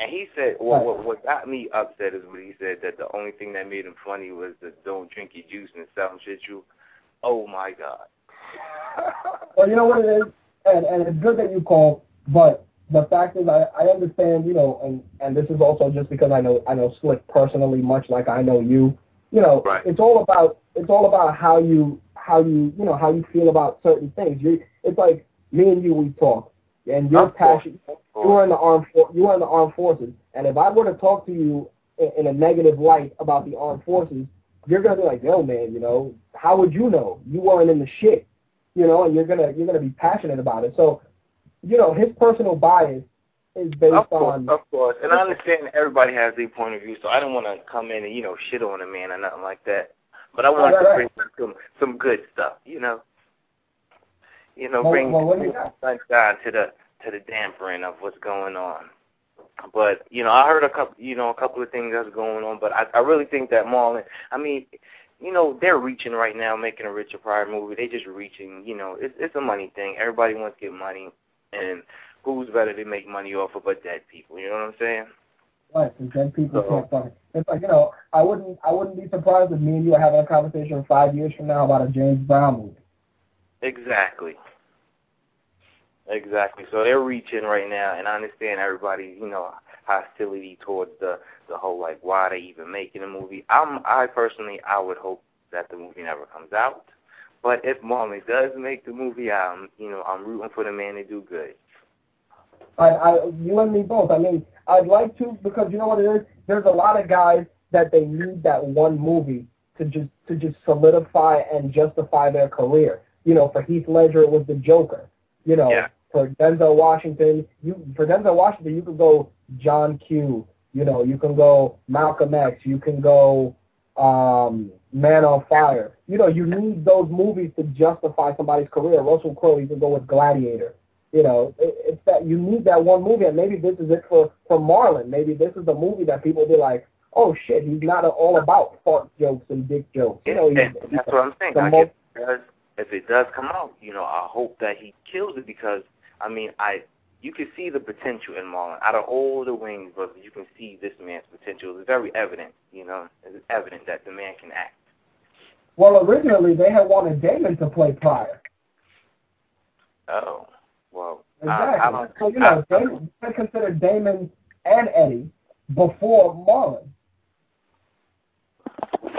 And he said, well, what, what got me upset is when he said that the only thing that made him funny was the don't drink your juice and some shit you. Oh my God. (laughs) well, you know what it is, and and it's good that you called, but the fact is, I I understand, you know, and and this is also just because I know I know Slick personally, much like I know you. You know, Right. it's all about it's all about how you how you you know how you feel about certain things. You it's like me and you we talk, and you're Of course. passionate. You are in the armed for, you are in the armed forces, and if I were to talk to you in, in a negative light about the armed forces, you're gonna be like, yo, man, you know, how would you know? You weren't in the shit, you know, and you're gonna you're gonna be passionate about it. So, you know, his personal bias is based Of course, on of course. And I understand everybody has their point of view, so I don't want to come in and, you know, shit on a man or nothing like that. But I want Right, to right, bring some some good stuff, you know. You know, Well, bring well, what do you bring got? sunshine to the to the dampering of what's going on. But you know, I heard a couple, you know, a couple of things that's going on. But I, I really think that Marlon. I mean, you know, they're reaching right now, making a Richard Pryor movie. They just reaching. You know, it's it's a money thing. Everybody wants to get money, and who's better to make money off of but dead people? You know what I'm saying? Right, and then people so, can't fucking. It's like you know, I wouldn't, I wouldn't be surprised if me and you are having a conversation five years from now about a James Brown movie. Exactly. Exactly. So they're reaching right now, and I understand everybody's, you know, hostility towards the the whole like why they even making a movie. I'm, I personally, I would hope that the movie never comes out. But if Marlon does make the movie, I'm, you know, I'm rooting for the man to do good. I, I, you and me both. I mean, I'd like to because you know what it is. There's a lot of guys that they need that one movie to just to just solidify and justify their career. You know, for Heath Ledger it was the Joker. You know, yeah. For Denzel Washington, you for Denzel Washington you could go John Q. You know, you can go Malcolm X. You can go um, Man on Fire. You know, you need those movies to justify somebody's career. Russell Crowe, you can go with Gladiator. You know, it, it's that you need that one movie, and maybe this is it for for Marlon. Maybe this is the movie that people be like, oh shit, he's not all about fart jokes and dick jokes. You know, that's what I'm saying. I most, does, if it does come out, you know, I hope that he kills it because I mean, I you can see the potential in Marlon. Out of all the Wayans, but you can see this man's potential. It's very evident, you know. It's evident that the man can act. Well, originally they had wanted Damon to play Pryor. Oh, well. Exactly. I, I so you know, I, Damon, they considered Damon and Eddie before Marlon.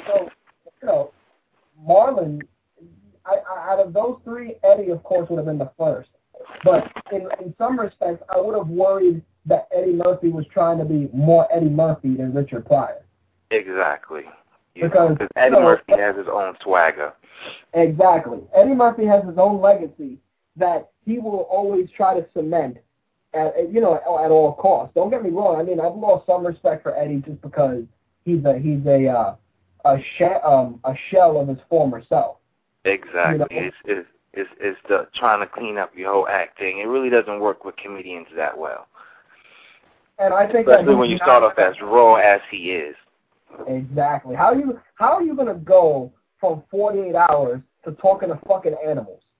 So you know, Marlon. I, I, out of those three, Eddie, of course, would have been the first. But in, in some respects, I would have worried that Eddie Murphy was trying to be more Eddie Murphy than Richard Pryor. Exactly. You because know, Eddie know, Murphy has his own swagger. Exactly. Eddie Murphy has his own legacy that he will always try to cement at you know at, at all costs. Don't get me wrong. I mean, I've lost some respect for Eddie just because he's a he's a uh, a, she- um, a shell of his former self. Exactly. You know? It's, it's is is the trying to clean up your whole acting. It really doesn't work with comedians that well. And I think especially when you start off as raw as he is. Exactly. How you how are you gonna go from 48 hours to talking to fucking animals? (laughs)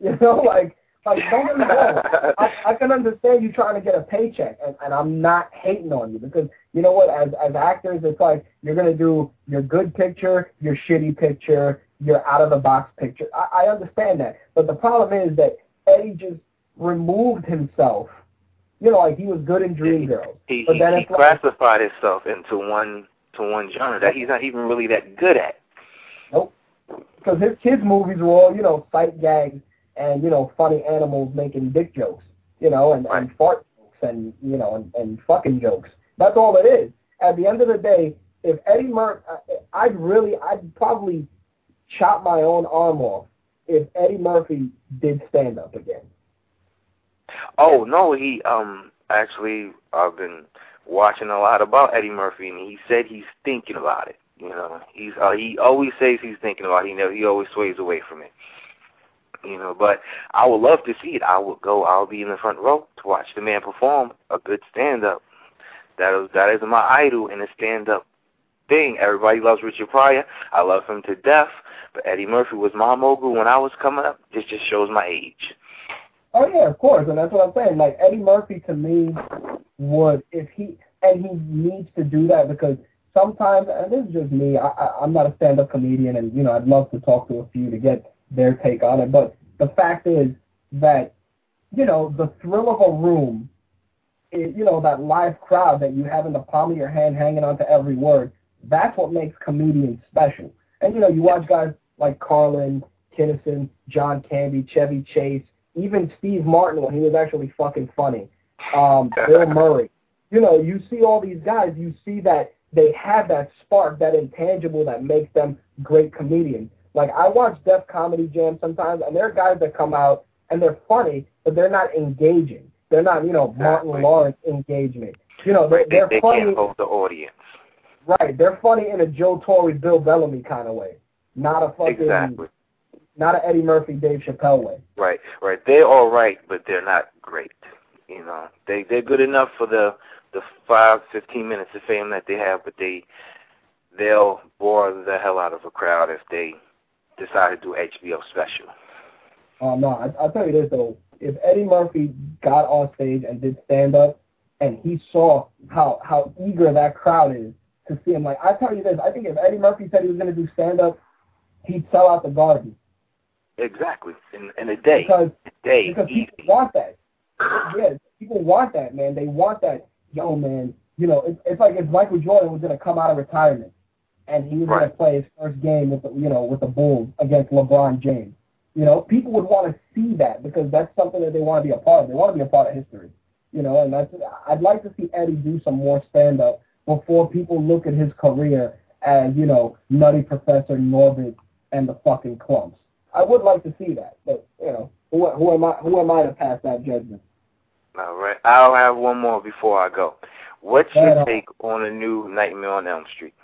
You know, like like don't get me wrong. (laughs) I, I can understand you trying to get a paycheck, and, and I'm not hating on you because you know what? As as actors, it's like you're gonna do your good picture, your shitty picture, your out of the box picture. I, I understand that, but the problem is that Eddie just removed himself. You know, like he was good in Dreamgirls, he, but then he, he like, classified himself into one to one genre that he's not even really that good at. Nope, because his kids' movies were all you know sight gags and you know funny animals making dick jokes, you know, and, right. and fart jokes and you know and, and fucking jokes. That's all it is. At the end of the day, if Eddie Murphy, I'd really, I'd probably chop my own arm off if Eddie Murphy did stand up again. Oh no, he um actually I've been watching a lot about Eddie Murphy and he said he's thinking about it. You know, he's uh, he always says he's thinking about it. He never he always sways away from it. You know, but I would love to see it. I would go. I'll be in the front row to watch the man perform a good stand up. That is that is my idol in a stand up thing. Everybody loves Richard Pryor. I love him to death. But Eddie Murphy was my mogul when I was coming up. This just shows my age. Oh yeah, of course, and that's what I'm saying. Like Eddie Murphy to me would if he and he needs to do that because sometimes and this is just me. I, I I'm not a stand-up comedian, and you know I'd love to talk to a few to get their take on it. But the fact is that you know the thrill of a room, is, you know that live crowd that you have in the palm of your hand, hanging on to every word. That's what makes comedians special. And you know, you watch guys like Carlin, Kinison, John Candy, Chevy Chase, even Steve Martin when he was actually fucking funny. Um, (laughs) Bill Murray. You know, you see all these guys, you see that they have that spark, that intangible that makes them great comedians. Like I watch Def Comedy Jam sometimes, and there are guys that come out and they're funny, but they're not engaging. They're not, you know, Martin. Lawrence engagement. You know, they're, they're they, they funny. Can't hold the audience. Right, they're funny in a Joe Torry, Bill Bellamy kind of way, not a fucking, exactly. not a Eddie Murphy, Dave Chappelle way. Right, right. They're all right, but they're not great. You know, they they're good enough for the the five fifteen minutes of fame that they have, but they they'll bore the hell out of a crowd if they decide to do HBO special. Oh no, I, I'll tell you this though: if Eddie Murphy got on stage and did stand up, and he saw how how eager that crowd is to see him. Like I tell you this, I think if Eddie Murphy said he was going to do stand up, he'd sell out the Garden. Exactly. In in a day. Because a day. because easy. people want that. yeah, people want that, man. They want that. Yo, man. You know, it's, it's like if Michael Jordan was going to come out of retirement and he was Right. going to play his first game with the, you know, with the Bulls against LeBron James. You know, people would want to see that because that's something that they want to be a part of. They want to be a part of history. You know, and that's I'd like to see Eddie do some more stand up before people look at his career as, you know, Nutty Professor Norbit and the fucking Klumps. I would like to see that, but you know, who, who am I? Who am I to pass that judgment? All right. I'll have one more before I go. What's Go your take on the new Nightmare on Elm Street?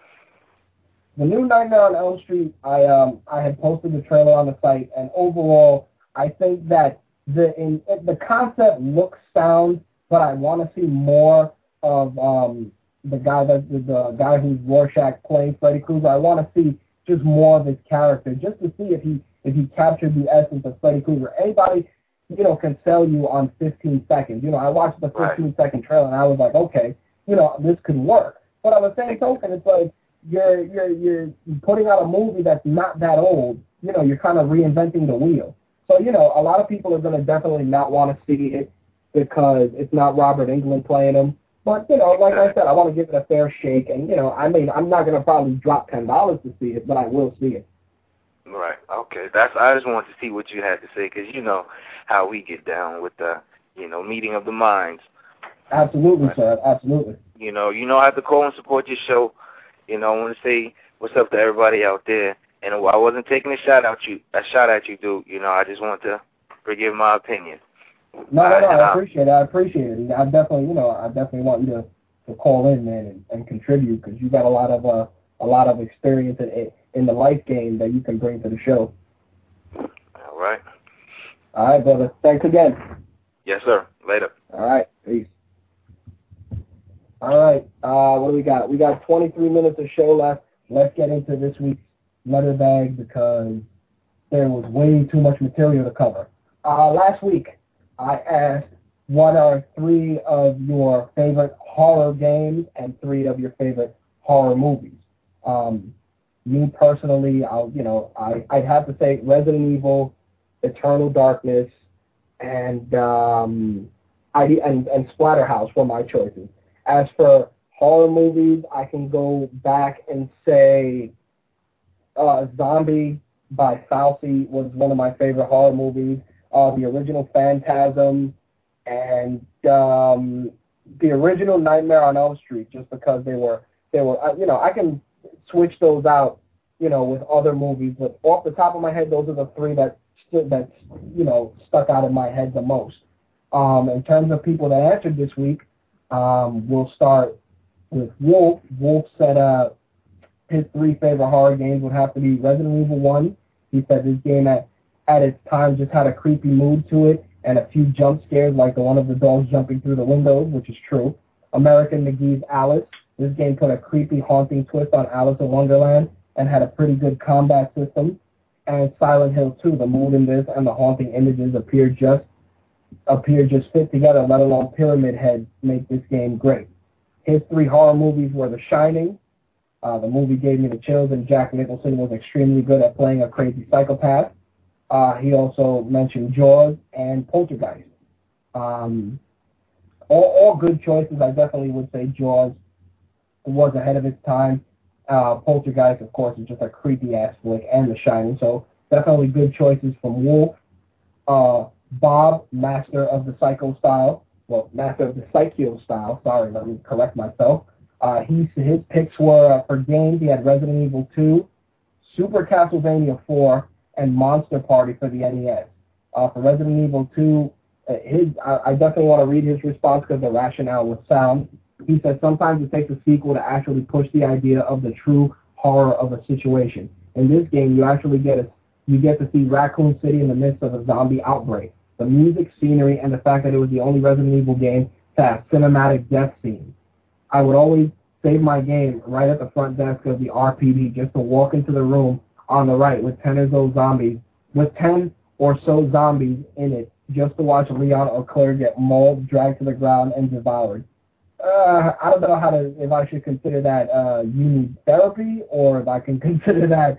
The new Nightmare on Elm Street, I um I had posted the trailer on the site, and overall, I think that the in the concept looks sound, but I want to see more of um the guy that the, the guy who's Rorschach playing Freddy Krueger. I want to see just more of his character, just to see if he if he captured the essence of Freddy Krueger. Anybody you know can sell you on 15 seconds. You know, I watched the 15 second trailer and I was like, okay, you know, this could work. But on the same token, it's like you're you're you're putting out a movie that's not that old. You know, you're kind of reinventing the wheel. So you know, a lot of people are going to definitely not want to see it because it's not Robert Englund playing him. But you know, like I said, I want to give it a fair shake, and you know, I mean, I'm not going to probably drop ten dollars to see it, but I will see it. Right. Okay. That's. I just wanted to see what you had to say because you know how we get down with the, you know, meeting of the minds. Absolutely, Right. sir. Absolutely. You know, you know, I have to call and support your show. You know, I want to say what's up to everybody out there. And I wasn't taking a shot at you, a shot at you, dude. You know, I just want to forgive my opinion. No, no, no. I- appreciate it. I appreciate it. I definitely, you know, I definitely want you to, to call in, man, and, and contribute because you got a lot of uh, a lot of experience in in the life game that you can bring to the show. All right. All right, brother. Thanks again. Yes, sir. Later. All right. Peace. All right. Uh, what do we got? We got 23 minutes of show left. Let's get into this week's letter bag because there was way too much material to cover. Uh, last week, I asked what are three of your favorite horror games and three of your favorite horror movies. Um, me personally, I'll you know I I'd have to say Resident Evil, Eternal Darkness, and um, I and and Splatterhouse were my choices. As for horror movies, I can go back and say uh, Zombie by Fulci was one of my favorite horror movies. Uh, the original Phantasm and um, the original Nightmare on Elm Street, just because they were they were uh, you know I can switch those out you know with other movies, but off the top of my head, those are the three that stood that you know stuck out in my head the most. Um, in terms of people that answered this week, um, we'll start with Wolf. Wolf said uh, his three favorite horror games would have to be Resident Evil 1. He said this game at, at its time just had a creepy mood to it and a few jump scares like the one of the dogs jumping through the windows, which is true. American McGee's Alice. This game put a creepy, haunting twist on Alice in Wonderland and had a pretty good combat system. And Silent Hill 2, the mood in this and the haunting images appear just appear just fit together, let alone Pyramid Head make this game great. His three horror movies were The Shining. Uh, the movie gave me the chills, and Jack Nicholson was extremely good at playing a crazy psychopath. Uh, he also mentioned Jaws and Poltergeist. Um, all, all good choices. I definitely would say Jaws was ahead of its time. Uh, Poltergeist, of course, is just a creepy ass flick, and The Shining. So definitely good choices from Wolf. Uh, Bob, master of the psycho style. Well, master of the psycho style. Sorry, let me correct myself. Uh, he, his picks were uh, for games. He had Resident Evil 2, Super Castlevania 4, and Monster Party for the NES. Uh, for Resident Evil 2, uh, his I, I definitely want to read his response because the rationale was sound. He said sometimes it takes a sequel to actually push the idea of the true horror of a situation. In this game, you actually get a you get to see Raccoon City in the midst of a zombie outbreak. The music, scenery, and the fact that it was the only Resident Evil game to have cinematic death scenes. I would always save my game right at the front desk of the RPD just to walk into the room on the right with 10 or so zombies, with 10 or so zombies in it, just to watch Leon or Claire get mauled, dragged to the ground, and devoured. uh, I don't know how to if I should consider that uh, need therapy or if I can (laughs) consider that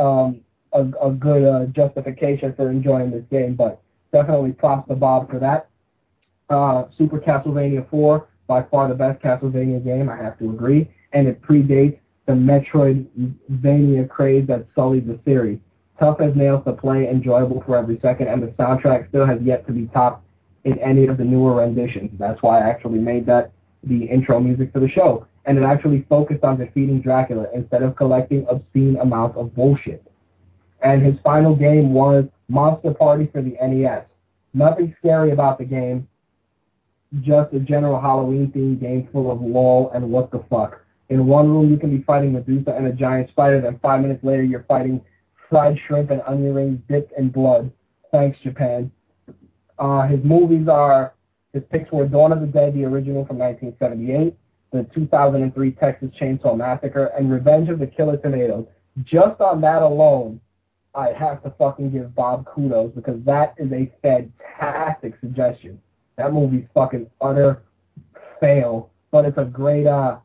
um, a, a good uh, justification for enjoying this game. But definitely props to Bob for that. Uh, Super Castlevania 4, by far the best Castlevania game, I have to agree, and it predates the Metroidvania craze that sullied the series. Tough as nails to play, enjoyable for every second, and the soundtrack still has yet to be topped in any of the newer renditions. That's why I actually made that the intro music for the show. And it actually focused on defeating Dracula instead of collecting obscene amounts of bullshit. And his final game was Monster Party for the NES. Nothing scary about the game, just a general Halloween themed game full of lol and what the fuck. In one room you can be fighting Medusa and a giant spider, then five minutes later you're fighting fried shrimp and onion rings dipped in blood. Thanks, Japan. Uh, his movies are, his picks were Dawn of the Dead, the original from 1978, the 2003 Texas Chainsaw Massacre, and Revenge of the Killer Tomatoes. Just on that alone, I have to fucking give Bob kudos because that is a fantastic suggestion. That movie's fucking utter fail, but it's a great uh,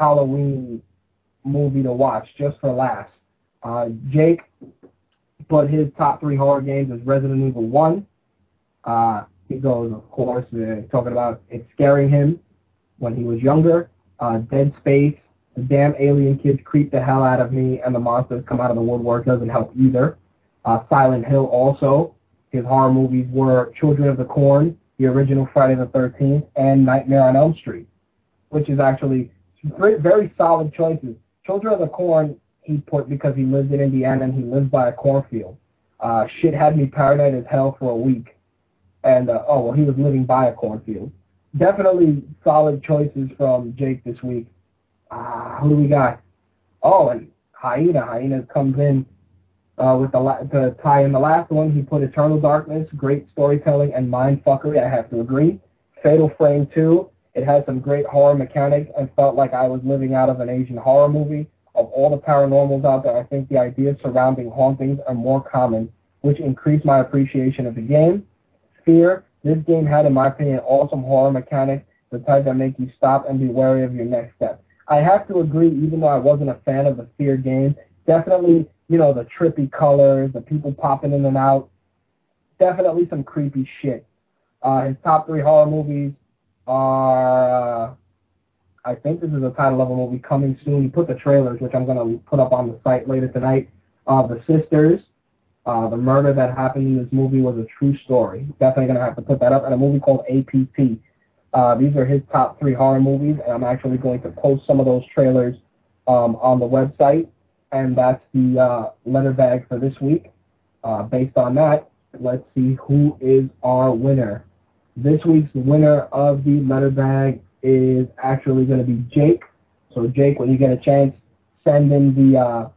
Halloween movie to watch just for laughs. Uh, Jake put his top three horror games as Resident Evil 1. Uh, he goes, of course, uh, talking about it scaring him when he was younger. Uh, Dead Space, the damn alien kids creep the hell out of me, and the monsters come out of the woodwork doesn't help either. Uh, Silent Hill also. His horror movies were Children of the Corn, the original Friday the 13th, and Nightmare on Elm Street, which is actually very solid choices. Children of the Corn he put because he lives in Indiana and he lives by a cornfield. Uh, shit had me paranoid as hell for a week. And, uh, oh, well, he was living by a cornfield. Definitely solid choices from Jake this week. Uh, who do we got? Oh, and Hyena. Hyena comes in uh, with the la- to tie in the last one. He put Eternal Darkness, great storytelling, and mind fuckery. I have to agree. Fatal Frame 2, it has some great horror mechanics and felt like I was living out of an Asian horror movie. Of all the paranormals out there, I think the ideas surrounding hauntings are more common, which increased my appreciation of the game. Fear, this game had, in my opinion, awesome horror mechanics, the type that make you stop and be wary of your next step. I have to agree, even though I wasn't a fan of the Fear game, definitely, you know, the trippy colors, the people popping in and out, definitely some creepy shit. Uh, his top three horror movies are, uh, I think this is the title of a movie coming soon. He put the trailers, which I'm to put up on the site later tonight. Uh, the Sisters, uh, the murder that happened in this movie was a true story. Definitely to have to put that up. And a movie called APT. Uh, these are his top three horror movies, and I'm actually going to post some of those trailers um, on the website. And that's the uh, letter bag for this week. Uh, based on that, let's see who is our winner. This week's winner of the letter bag is actually going to be Jake. So Jake, when you get a chance, send in the uh,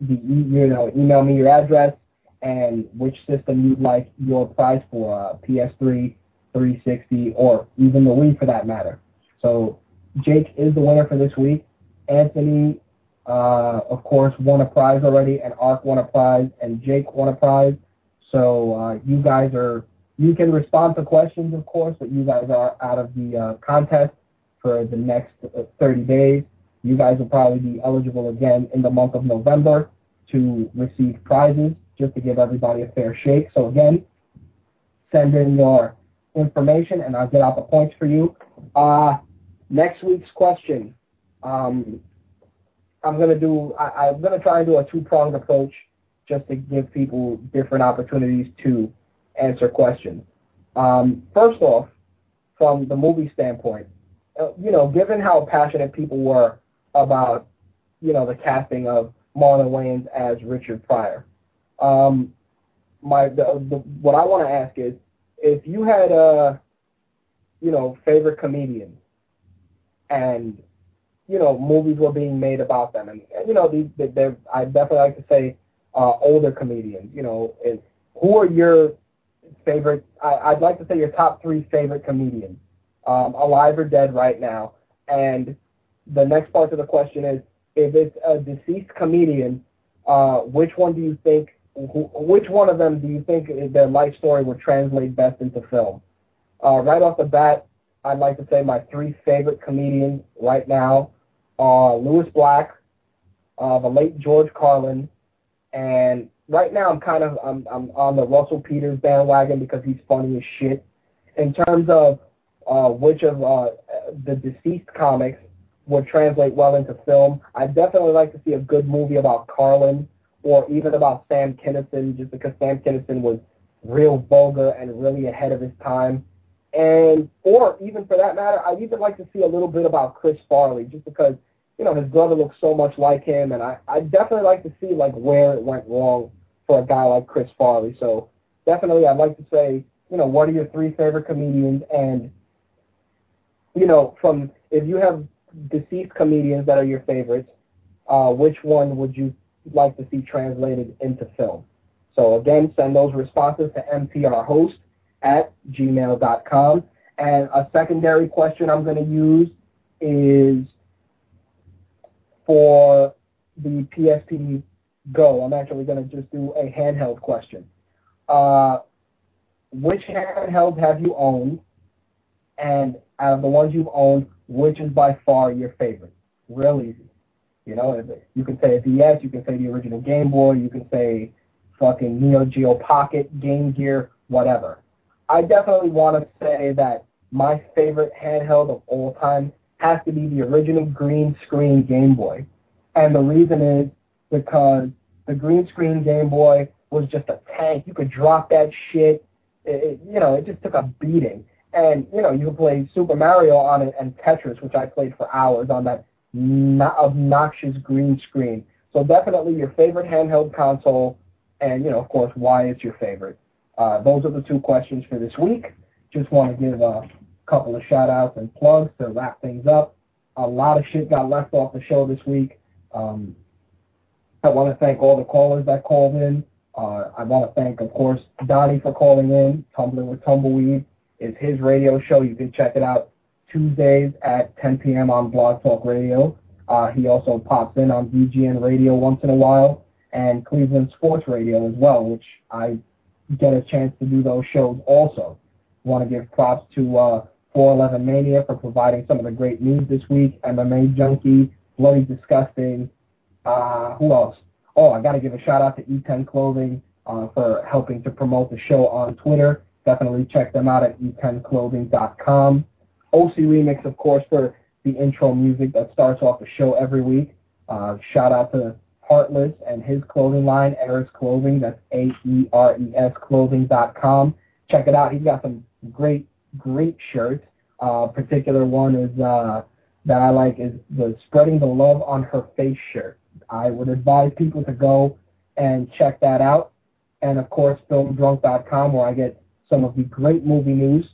the you know email me your address and which system you'd like your prize for, uh, PS3, 360, or even the Wii for that matter. So Jake is the winner for this week. Anthony, uh, of course, won a prize already, and Ark won a prize, and Jake won a prize. So uh, you guys are you can respond to questions, of course, but you guys are out of the uh, contest for the next uh, 30 days. You guys will probably be eligible again in the month of November to receive prizes, just to give everybody a fair shake. So again, send in your information and I'll get out the points for you. Uh, next week's question. Um, I'm gonna do. I, I'm gonna try and do a two-pronged approach, just to give people different opportunities to answer questions. Um, first off, from the movie standpoint, uh, you know, given how passionate people were about, you know, the casting of Marlon Wayans as Richard Pryor, um, my the, the, what I want to ask is, if you had a, you know, favorite comedian, and you know, movies were being made about them, and, and you know, these they're I definitely like to say uh, older comedians. You know, is who are your favorite, I, would like to say your top three favorite comedians, um, alive or dead right now. And the next part of the question is, if it's a deceased comedian, uh, which one do you think, wh- which one of them do you think their life story would translate best into film? Uh, right off the bat, I'd like to say my three favorite comedians right now are Lewis Black, uh, the late George Carlin, and right now I'm kind of I'm I'm on the Russell Peters bandwagon because he's funny as shit. In terms of uh, which of uh, the deceased comics would translate well into film, I'd definitely like to see a good movie about Carlin or even about Sam Kinison, just because Sam Kinison was real vulgar and really ahead of his time. And or even for that matter, I'd even like to see a little bit about Chris Farley, just because you know his brother looks so much like him, and I I definitely like to see like where it went wrong for a guy like Chris Farley. So definitely, I'd like to say you know what are your three favorite comedians, and you know from if you have deceased comedians that are your favorites, uh, which one would you like to see translated into film? So again, send those responses to mtrhost at gmail.com. And a secondary question I'm going to use is for the PSP Go. I'm actually going to just do a handheld question. Uh, which handheld have you owned? And out of the ones you've owned, which is by far your favorite? Real easy. You know, you can say a DS, you can say the original Game Boy, you can say fucking Neo Geo Pocket, Game Gear, whatever. I definitely want to say that my favorite handheld of all time has to be the original green screen Game Boy. And the reason is because the green screen Game Boy was just a tank. You could drop that shit. It, you know, it just took a beating. And, you know, you could play Super Mario on it and Tetris, which I played for hours on that obnoxious green screen. So definitely your favorite handheld console and, you know, of course, why it's your favorite. Uh, those are the two questions for this week. Just want to give a couple of shout outs and plugs to wrap things up. A lot of shit got left off the show this week. Um, I want to thank all the callers that called in. Uh, I want to thank, of course, Donnie for calling in. Tumbling with Tumbleweed is his radio show. You can check it out Tuesdays at 10 p.m. on Blog Talk Radio. Uh, he also pops in on VGN Radio once in a while and Cleveland Sports Radio as well, which I get a chance to do those shows also. Want to give props to uh, 411 Mania for providing some of the great news this week. MMA Junkie, Bloody Disgusting. Uh, who else? Oh, I got to give a shout out to E10 Clothing uh, for helping to promote the show on Twitter. Definitely check them out at e10clothing.com. OC Remix, of course, for the intro music that starts off the show every week. Uh, shout out to Heartless and his clothing line, Aeres Clothing. That's A-E-R-E-S clothing.com. Check it out. He's got some great, great shirts. Uh, particular one is uh, that I like is the Spreading the Love on Her Face shirt. I would advise people to go and check that out. And of course, filmdrunk.com where I get some of the great movie news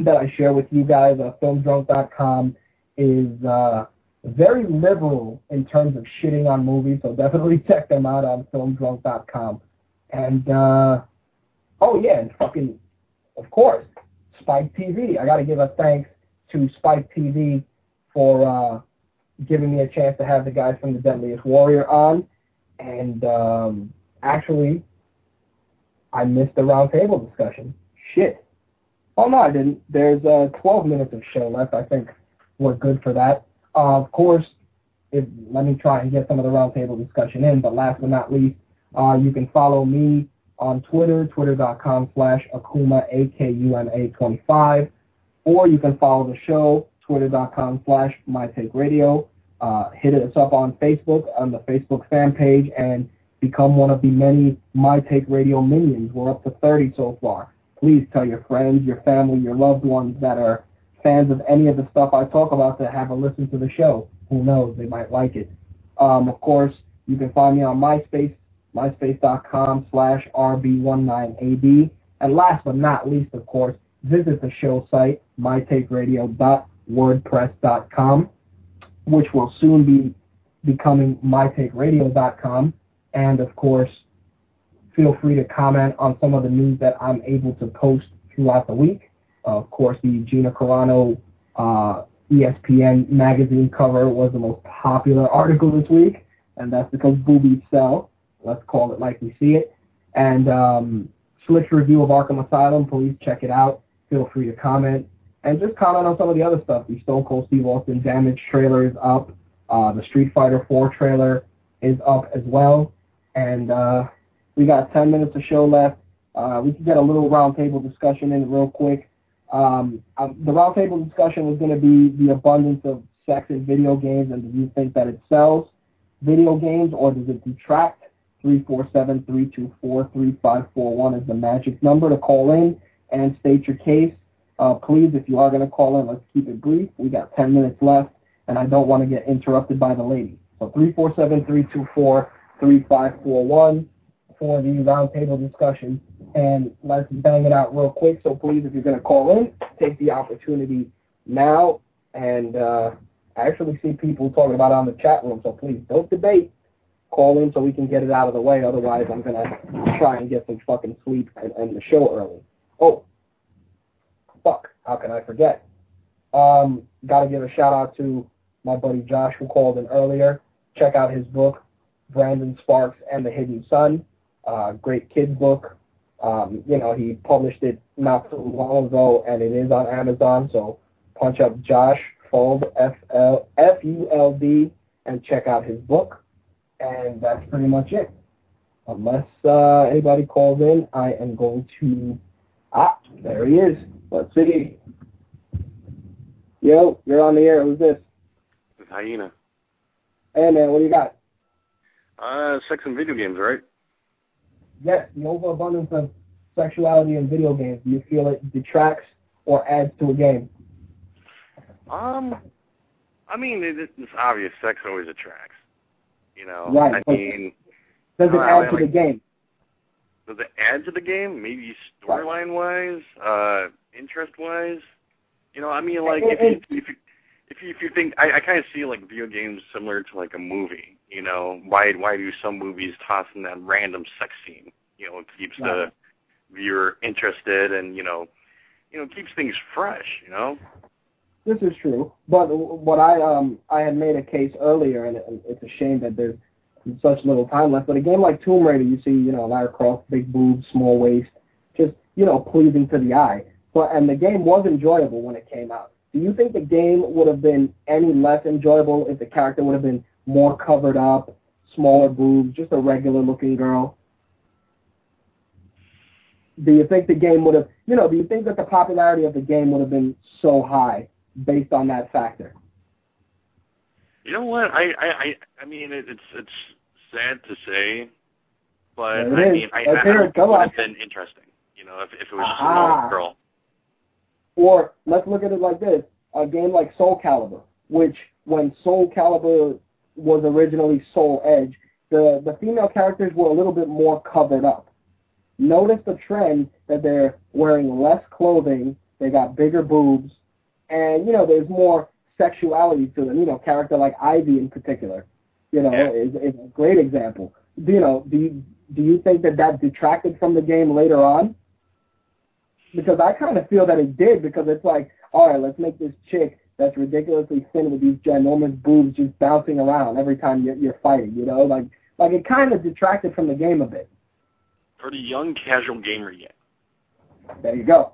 that I share with you guys. Uh, filmdrunk.com is uh, very liberal in terms of shitting on movies, so definitely (laughs) check them out on filmdrunk.com. And uh oh yeah, and fucking of course, Spike TV. I gotta give a thanks to Spike TV for uh giving me a chance to have the guys from the Deadliest Warrior on. And um actually I missed the roundtable discussion. Shit. Oh no, I didn't. There's uh 12 minutes of show left. I think we're good for that. Uh, of course, if, let me try and get some of the roundtable discussion in. But last but not least, uh, you can follow me on Twitter, twitter.com slash Akuma, A-K-U-M-A 25. Or you can follow the show, twitter.com slash MyTakeRadio. Uh, hit us up on Facebook, on the Facebook fan page, and become one of the many My Take Radio minions. We're up to 30 so far. Please tell your friends, your family, your loved ones that are fans of any of the stuff I talk about to have a listen to the show. Who knows? They might like it. Um, of course, you can find me on MySpace, myspace.com slash RB19AB. And last but not least, of course, visit the show site, mytakeradio.wordpress.com, which will soon be becoming mytakeradio.com. And of course, feel free to comment on some of the news that I'm able to post throughout the week. Of course, the Gina Carano uh, ESPN magazine cover was the most popular article this week, and that's because boobies sell. Let's call it like we see it. And um, review of Arkham Asylum, please check it out. Feel free to comment. And just comment on some of the other stuff. The Stone Cold Steve Austin Damage trailer is up. Uh, the Street Fighter 4 trailer is up as well. And uh, we got 10 minutes of show left. Uh, we can get a little roundtable discussion in real quick. Um, um, the roundtable discussion was going to be the abundance of sex in video games, and do you think that it sells video games or does it detract? 347-324-3541 is the magic number to call in and state your case. Uh, please, if you are going to call in, let's keep it brief. We got 10 minutes left, and I don't want to get interrupted by the lady. So 347-324-3541 for the roundtable discussion, and let's bang it out real quick. So please, if you're going to call in, take the opportunity now. And uh, I actually see people talking about it on the chat room, so please don't debate. Call in so we can get it out of the way. Otherwise, I'm going to try and get some fucking sleep and end the show early. Oh, fuck. How can I forget? Um, Got to give a shout out to my buddy Josh who called in earlier. Check out his book, Brandon Sparks and the Hidden Sun. Uh, great kid book. Um, you know, he published it not too long ago, and it is on Amazon. So punch up Josh Fuld, F L F U L D, and check out his book. And that's pretty much it. Unless uh, anybody calls in, I am going to. Ah, there he is. Let's see. Yo, you're on the air. Who's this? It's Hyena. Hey man, what do you got? Uh, sex and video games, right? Yes, the overabundance of sexuality in video games. Do you feel it detracts or adds to a game? Um, I mean, it, it's obvious. Sex always attracts. You know, Right, I mean, Does it add to like- the game? Does it add to the game? Maybe storyline wise, uh, interest wise. You know, I mean, like if you if you if you, if you think I, I kind of see like video games similar to like a movie. You know, why why do some movies toss in that random sex scene? You know, it keeps the viewer interested and you know, you know, keeps things fresh. You know. This is true, but what I um I had made a case earlier, and it, it's a shame that there's such little time left. But a game like Tomb Raider, you see, you know, Lara Croft, big boobs, small waist, just you know, pleasing to the eye. But and the game was enjoyable when it came out. Do you think the game would have been any less enjoyable if the character would have been more covered up, smaller boobs, just a regular looking girl? Do you think the game would have, you know, do you think that the popularity of the game would have been so high based on that factor? You know what? I I I, I mean, it, it's it's sad to say, but it I is. mean, I, I, I. Go would have been interesting. You know, if if it was just a girl. Or let's look at it like this: a game like Soul Calibur, which when Soul Calibur was originally Soul Edge, the the female characters were a little bit more covered up. Notice the trend that they're wearing less clothing, they got bigger boobs, and you know there's more sexuality to them. You know, character like Ivy in particular, you know, Yeah. is, is a great example. You know? Do you do you think that that detracted from the game later on? because I kind of feel that it did because it's like, all right, let's make this chick that's ridiculously thin with these ginormous boobs just bouncing around every time you're, you're fighting, you know, like like it kind of detracted from the game a bit. For the young casual gamer yet. There you go.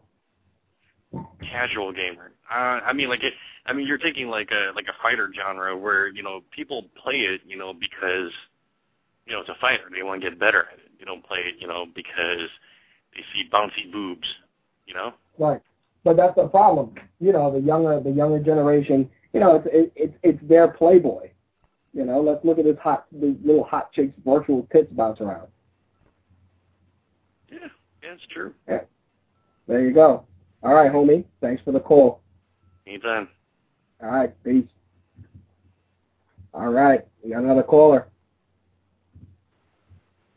Casual gamer. Uh, I mean, like it. I mean, you're taking like a like a fighter genre where you know people play it, you know, because you know it's a fighter. They want to get better at it. They don't play it, you know, because they see bouncy boobs. You know. Right. But that's the problem. You know, the younger the younger generation, you know, it's it, it's it's their playboy. You know, let's look at this hot these little hot chicks virtual tits bounce around. Yeah, yeah, true. Yeah. There you go. All right, homie. Thanks for the call. Anytime. All right, peace. All right, we got another caller.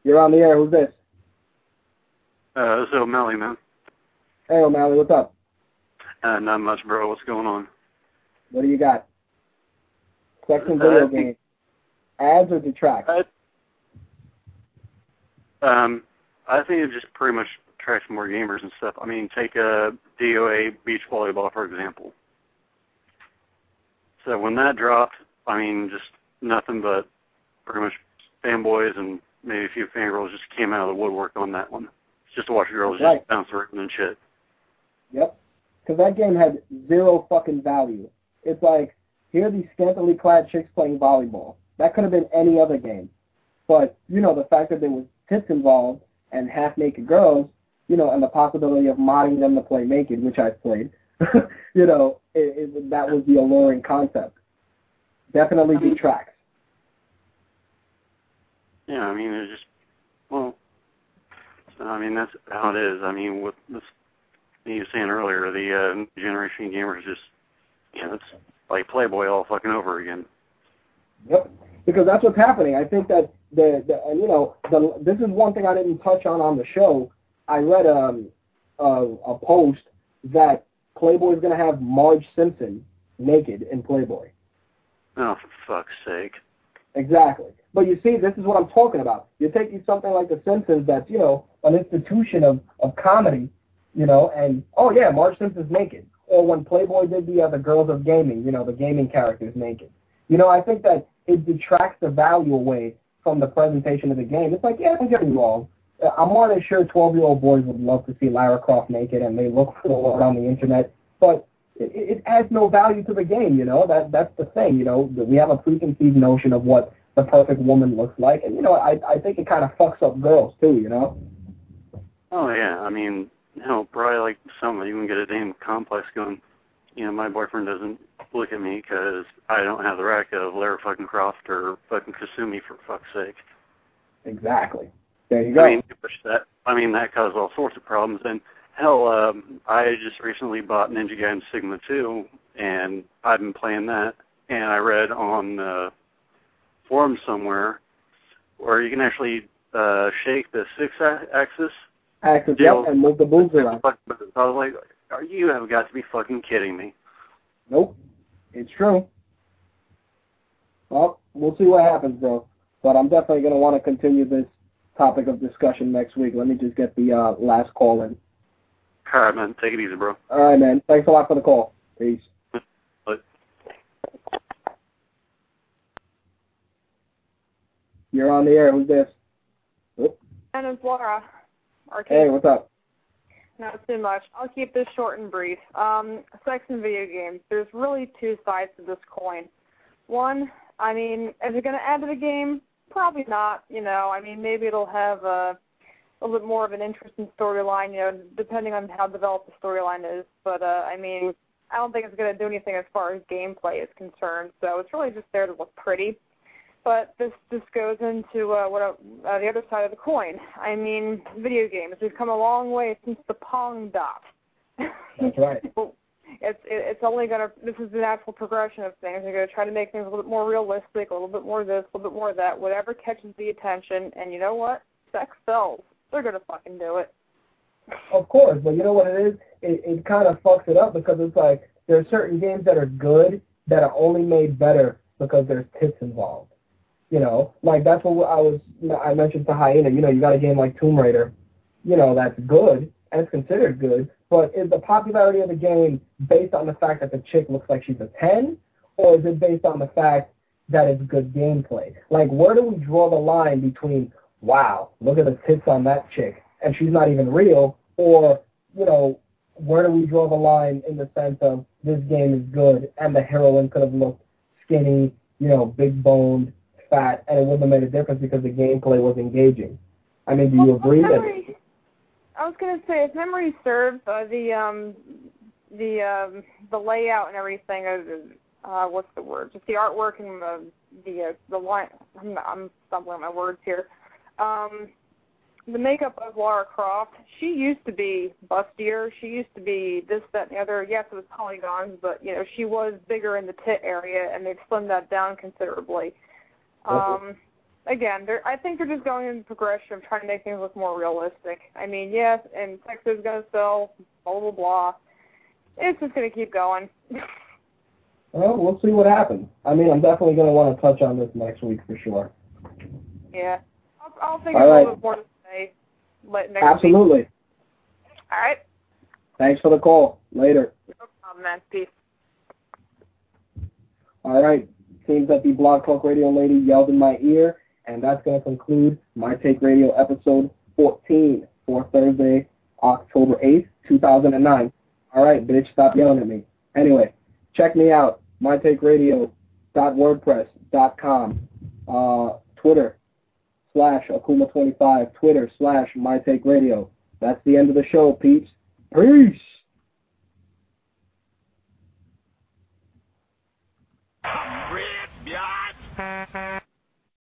You're on the air. Who's this? Uh, this is O'Malley, man. Hey, O'Malley, what's up? Uh, not much, bro. What's going on? What do you got? Sex and video Uh, I games. Adds or detract? Uh, Um, I think it just pretty much attracts more gamers and stuff. I mean, take a DOA beach volleyball for example. So when that dropped, I mean, just nothing but pretty much fanboys and maybe a few fangirls just came out of the woodwork on that one. Just to watch girls Right. just bounce around and shit. Yep. because that game had zero fucking value. It's like here are these scantily clad chicks playing volleyball. That could have been any other game, but you know the fact that there was tits involved and half naked girls, you know, and the possibility of modding them to play naked, which I've played, (laughs) you know, it, it, that was the alluring concept. Definitely detracts. Yeah, I mean, it's just well, so, I mean that's how it is. I mean, with this, you were saying earlier, the uh, generation gamers just, you know, it's like Playboy all fucking over again. Yep, because that's what's happening. I think that the, the and you know, the, this is one thing I didn't touch on on the show. I read um, a, a post that Playboy is going to have Marge Simpson naked in Playboy. Oh, for fuck's sake. Exactly. But you see, this is what I'm talking about. You're taking something like The Simpsons that's, you know, an institution of, of comedy, you know, and, oh yeah, Marge Simpson's naked. Or when Playboy did the, uh, the Girls of Gaming, you know, the gaming characters naked. You know, I think that it detracts the value away from the presentation of the game. It's like, yeah, don't get me wrong. I'm more than sure 12-year-old boys would love to see Lara Croft naked, and they look for it on the internet. But it, it adds no value to the game. You know that that's the thing. You know we have a preconceived notion of what the perfect woman looks like, and you know I I think it kind of fucks up girls too. You know. Oh yeah, I mean, you know, probably like some even get a damn complex going. You know, my boyfriend doesn't look at me because I don't have the rack of Lara fucking Croft or fucking Kasumi for fuck's sake. Exactly. There you go. I mean, that I mean that caused all sorts of problems. And hell, um, I just recently bought Ninja Gaiden Sigma 2, and I've been playing that. And I read on uh, forum somewhere where you can actually uh, shake the Sixaxis. Axis, yep, and move the boobs around. I was like, "Are you have got to be fucking kidding me?" Nope, it's true. Well, we'll see what happens, bro. But I'm definitely going to want to continue this topic of discussion next week. Let me just get the uh, last call in. All right, man. Take it easy, bro. All right, man. Thanks a lot for the call. Peace. Bye. You're on the air. Who's this? Oop. And it's Laura. Arcade. Hey, what's up? Not too much. I'll keep this short and brief. Um, sex and video games. There's really two sides to this coin. One, I mean, is it going to add to the game? Probably not. You know, I mean, maybe it'll have a, a little bit more of an interesting storyline. You know, depending on how developed the storyline is. But uh, I mean, I don't think it's going to do anything as far as gameplay is concerned. So it's really just there to look pretty. But this this goes into uh, what uh, the other side of the coin. I mean, video games. We've come a long way since the Pong dot. That's right. (laughs) it's it's only gonna. This is the natural progression of things. They're gonna try to make things a little bit more realistic, a little bit more this, a little bit more that. Whatever catches the attention, and you know what? Sex sells. They're gonna fucking do it. Of course, but you know what it is? It it kind of fucks it up because it's like there are certain games that are good that are only made better because there's tits involved. You know, like that's what I was. I mentioned to Hyena. You know, you got a game like Tomb Raider. You know, that's good and it's considered good. But is the popularity of the game based on the fact that the chick looks like she's a ten, or is it based on the fact that it's good gameplay? Like, where do we draw the line between wow, look at the tits on that chick, and she's not even real, or you know, where do we draw the line in the sense of this game is good and the heroine could have looked skinny, you know, big boned, fat, and it wouldn't have made a difference because the gameplay was engaging. I mean, do you Well, agree that? memory, I was gonna say, if memory serves, uh, the um, the um, the layout and everything, uh, uh, what's the word? Just the artwork and the the uh, the line. I'm, I'm stumbling my words here. Um, the makeup of Lara Croft, she used to be bustier. She used to be this, that, and the other. Yes, it was polygons, but you know she was bigger in the tit area, and they've slimmed that down considerably. Um, again, they're, I think they're just going in the progression of trying to make things look more realistic. I mean, yes, and sex is going to sell, blah blah blah. It's just going to keep going. (laughs) Well, we'll see what happens. I mean, I'm definitely going to want to touch on this next week for sure. yeah, I'll, I'll think All a right. little bit more to say next week. Absolutely. All right, Thanks for the call. Later. no problem, man. Peace. All right. Seems that the Blog Talk Radio lady yelled in my ear, and that's going to conclude my Take Radio episode 14 for Thursday, October 8th, 2009. All right, bitch, stop yelling at me. Anyway, check me out, mytakeradio.wordpress.com, uh, Twitter slash Akuma25, Twitter slash mytakeradio. That's the end of the show, peeps. Peace!